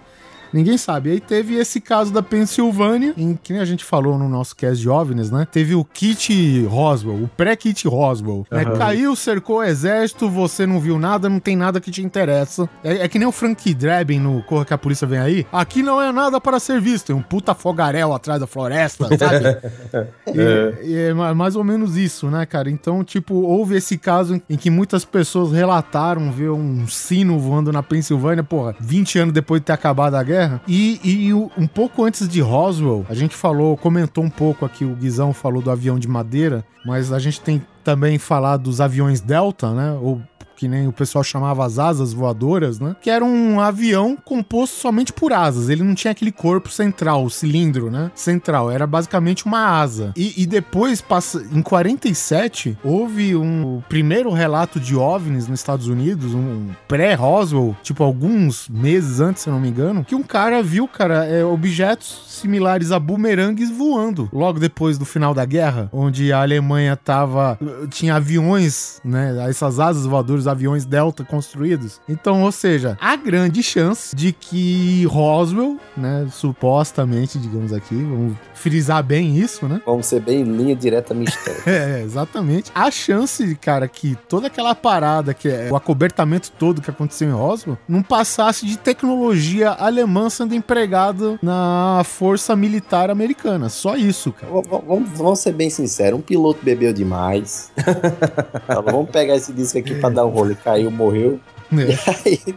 Speaker 2: ninguém sabe. Aí teve esse caso da Pensilvânia, em que nem a gente falou no nosso cast de OVNIs, né? Teve o kit Roswell, o pré-kit Roswell. né? Caiu, cercou o exército, você não viu nada, não tem nada que te interessa. É, é que nem o Frank Drebin no Corra que a Polícia Vem Aí. Aqui não é nada para ser visto. Tem um puta fogaréu atrás da floresta, sabe? E, e é ma- mais ou menos isso, né, cara? Então, tipo, houve esse caso em que muitas pessoas relataram ver um sino voando na Pensilvânia, porra, 20 anos depois de ter acabado a guerra. E, e o- um pouco antes de Roswell, a gente falou, comentou um pouco aqui, o Guizão falou do avião de madeira, mas a gente tem também falar dos aviões Delta, né? Ou que nem o pessoal chamava as asas voadoras, né? Que era um avião composto somente por asas. Ele não tinha aquele corpo central, o cilindro, né? Central. Era basicamente uma asa. E, e depois, passa, em 47, houve um primeiro relato de OVNIs nos Estados Unidos, um pré-Roswell, tipo alguns meses antes, se eu não me engano, que um cara viu, cara, é, objetos similares a bumerangues voando. Logo depois do final da guerra, onde a Alemanha tava. tinha aviões, né? Essas asas voadoras próprios aviões Delta construídos. Então, ou seja, há grande chance de que Roswell, né, supostamente, digamos aqui, vamos frisar bem isso, né?
Speaker 1: Vamos ser bem linha direta mistério.
Speaker 2: É, exatamente. A chance, cara, que toda aquela parada, que é o acobertamento todo que aconteceu em Roswell, não passasse de tecnologia alemã sendo empregado na força militar americana. Só isso, cara.
Speaker 1: V- vamos, ser bem sinceros, um piloto bebeu demais. Vamos pegar esse disco aqui pra dar um rolê. Caiu, morreu.
Speaker 2: É.
Speaker 1: Aí,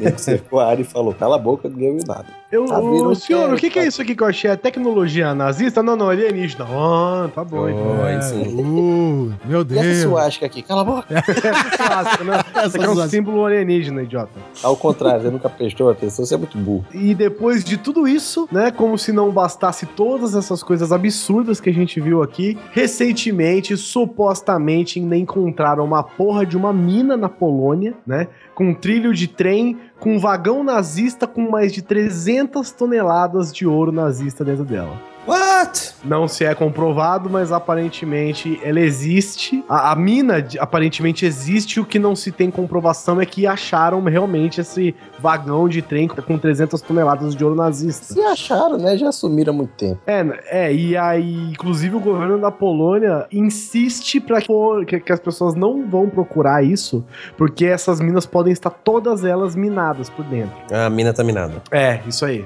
Speaker 1: ele cercou a área e falou: cala a boca, ninguém viu nada.
Speaker 3: Eu,
Speaker 1: virou
Speaker 3: ô, senhor, o que, que é isso aqui que eu achei? É tecnologia nazista? Não, não, alienígena. Ah, tá bom, então.
Speaker 6: Oh,
Speaker 3: É,
Speaker 6: sim.
Speaker 2: Uh, meu
Speaker 1: E
Speaker 2: Deus.
Speaker 1: essa suástica aqui? Cala a boca.
Speaker 3: clássico, né?
Speaker 2: Essa
Speaker 3: Isso aqui é um símbolo alienígena, idiota.
Speaker 1: Ao contrário, você nunca prestou atenção, você é muito burro.
Speaker 3: E depois de tudo isso, né, como se não bastasse todas essas coisas absurdas que a gente viu aqui, recentemente, supostamente, ainda encontraram uma porra de uma mina na Polônia, né, com um trilho de trem, com um vagão nazista com mais de 300 toneladas de ouro nazista dentro dela.
Speaker 6: What?
Speaker 3: Não se é comprovado, mas aparentemente ela existe. A, a mina aparentemente existe. O que não se tem comprovação é que acharam realmente esse vagão de trem com 300 toneladas de ouro nazista.
Speaker 1: Se acharam, né? Já sumiram há muito tempo.
Speaker 3: É, é, e aí, inclusive o governo da Polônia insiste para que, que as pessoas não vão procurar isso, porque essas minas podem estar todas elas minadas por dentro.
Speaker 6: A mina tá minada.
Speaker 3: É, isso aí.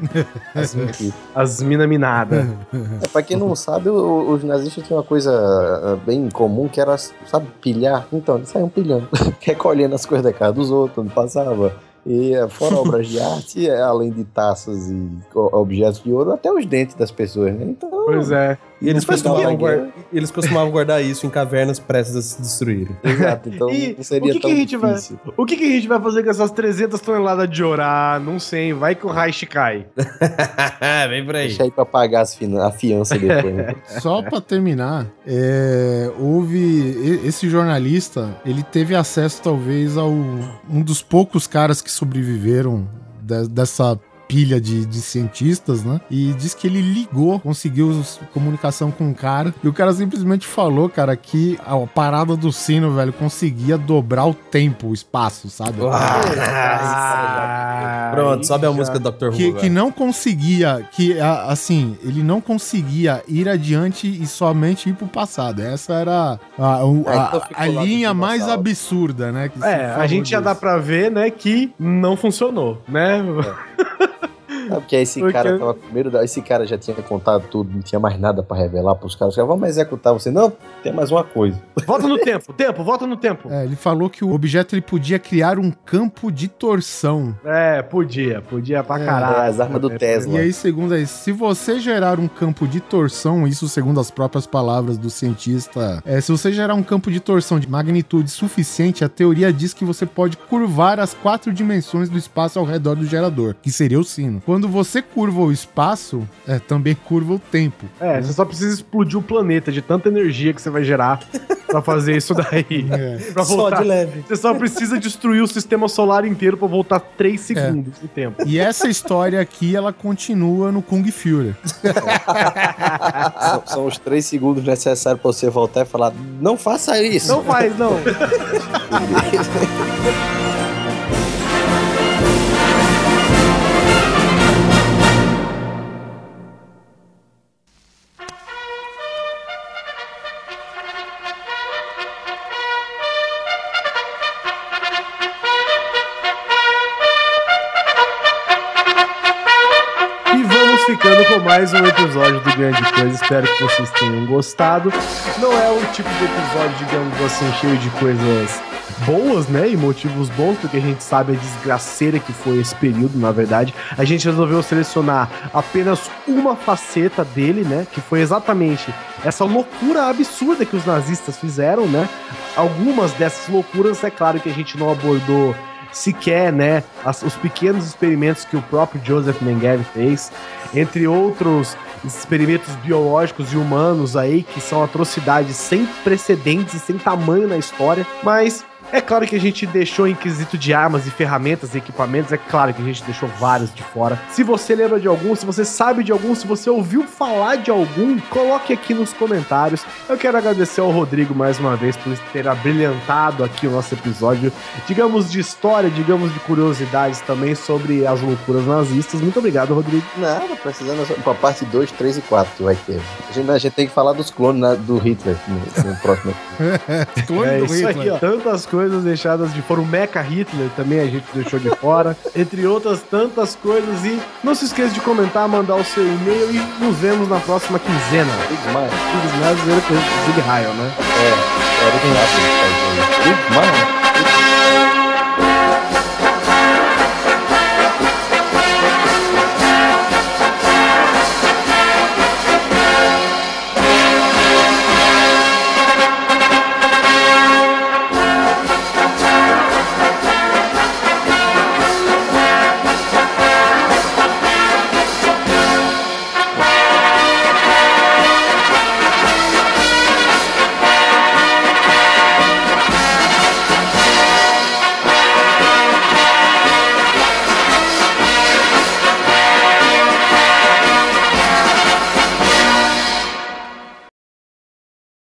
Speaker 3: As, as minas minadas.
Speaker 1: É, pra quem não sabe, o- os nazistas tinham uma coisa ah, bem comum que era, sabe, pilhar. Então, eles saíam pilhando, recolhendo as coisas da casa dos outros, onde passava. E eh, fora obras de arte, eh, além de taças e objetos de ouro, até os dentes das pessoas, né? Então,
Speaker 3: Pois é.
Speaker 6: E eles costumavam, eles costumavam guardar isso em cavernas prestes a se destruírem.
Speaker 1: exato. Então,
Speaker 3: E
Speaker 1: não seria
Speaker 3: o que que
Speaker 1: tão
Speaker 3: a gente vai-
Speaker 1: difícil.
Speaker 3: O que, que a gente vai fazer com essas 300 toneladas de ouro? Ah, não sei, vai que o Reich cai.
Speaker 6: Vem por aí.
Speaker 1: Deixa aí pra pagar as fina- a fiança depois, né?
Speaker 2: Só pra terminar, é, houve esse jornalista, ele teve acesso talvez ao um dos poucos caras que sobreviveram de- dessa pilha de, de cientistas, né? E diz que ele ligou, conseguiu comunicação com o cara, e o cara simplesmente falou, cara, que a parada do sino, velho, conseguia dobrar o tempo, o espaço, sabe?
Speaker 3: Ah,
Speaker 6: Pronto, sobe a música do Dr. Who.
Speaker 2: que, que não conseguia, que a- assim, ele não conseguia ir adiante e somente ir pro passado. Essa era a, o-
Speaker 1: É,
Speaker 2: a-
Speaker 1: então
Speaker 2: a linha mais absurda, né?
Speaker 3: É, a gente já dá pra ver, né, que não funcionou, né?
Speaker 1: Sabe que aí esse
Speaker 3: Porque-
Speaker 1: cara tava com medo, da- esse cara já tinha contado tudo, não tinha mais nada pra revelar pros caras. Os caras, vamos executar você. Não, tem mais uma coisa.
Speaker 3: Volta no tempo, tempo, volta no tempo.
Speaker 2: É, ele falou que o objeto ele podia criar um campo de torção.
Speaker 3: É, podia, podia pra
Speaker 2: É,
Speaker 3: caralho.
Speaker 1: é, as armas do
Speaker 3: É,
Speaker 1: Tesla.
Speaker 2: E aí, segundo aí, se você gerar um campo de torção, isso segundo as próprias palavras do cientista, é, se você gerar um campo de torção de magnitude suficiente, a teoria diz que você pode curvar as quatro dimensões do espaço ao redor do gerador, que seria o sino. Quando você curva o espaço, é, também curva o tempo.
Speaker 3: É, você só precisa explodir o planeta de tanta energia que você vai gerar pra fazer isso daí.
Speaker 2: É.
Speaker 3: pra
Speaker 6: Só de leve.
Speaker 3: Você só precisa destruir o sistema solar inteiro pra voltar 3 segundos de tempo.
Speaker 2: E essa história aqui, ela continua no Kung Fury.
Speaker 1: São, são os três segundos necessários pra você voltar e falar: não faça isso.
Speaker 3: Não faz, não. mais um episódio do Grande Coisa. Espero que vocês tenham gostado. Não é o tipo de episódio, digamos assim, cheio de coisas boas, né? E motivos bons, porque a gente sabe a desgraceira que foi esse período, na verdade. A gente resolveu selecionar apenas uma faceta dele, né? Que foi exatamente essa loucura absurda que os nazistas fizeram, né? Algumas dessas loucuras, é claro que a gente não abordou sequer, né, as- os pequenos experimentos que o próprio Joseph Mengele fez, entre outros experimentos biológicos e humanos aí que são atrocidades sem precedentes e sem tamanho na história, mas É claro que a gente deixou em quesito de armas e ferramentas e equipamentos, é claro que a gente deixou vários de fora. Se você lembra de algum, se você sabe de algum, se você ouviu falar de algum, coloque aqui nos comentários. Eu quero agradecer ao Rodrigo mais uma vez por ter abrilhantado aqui o nosso episódio, digamos de história, digamos de curiosidades também sobre as loucuras nazistas. Muito obrigado, Rodrigo.
Speaker 1: Nada, precisando pra parte 2, 3 e 4 que vai ter. A gente, a gente tem que falar dos clones né, do Hitler no, no próximo.
Speaker 2: Clone
Speaker 3: É
Speaker 2: do
Speaker 3: isso aí,
Speaker 2: Hitler.
Speaker 3: ó. Tantas coisas deixadas de fora. O Mecha Hitler também a gente deixou de fora. Entre outras tantas coisas. E não se esqueça de comentar, mandar o seu e-mail e nos vemos na próxima quinzena.
Speaker 1: Big Smile.
Speaker 3: Big Smash, Big Raio, né?
Speaker 1: É, era o que Big Smile.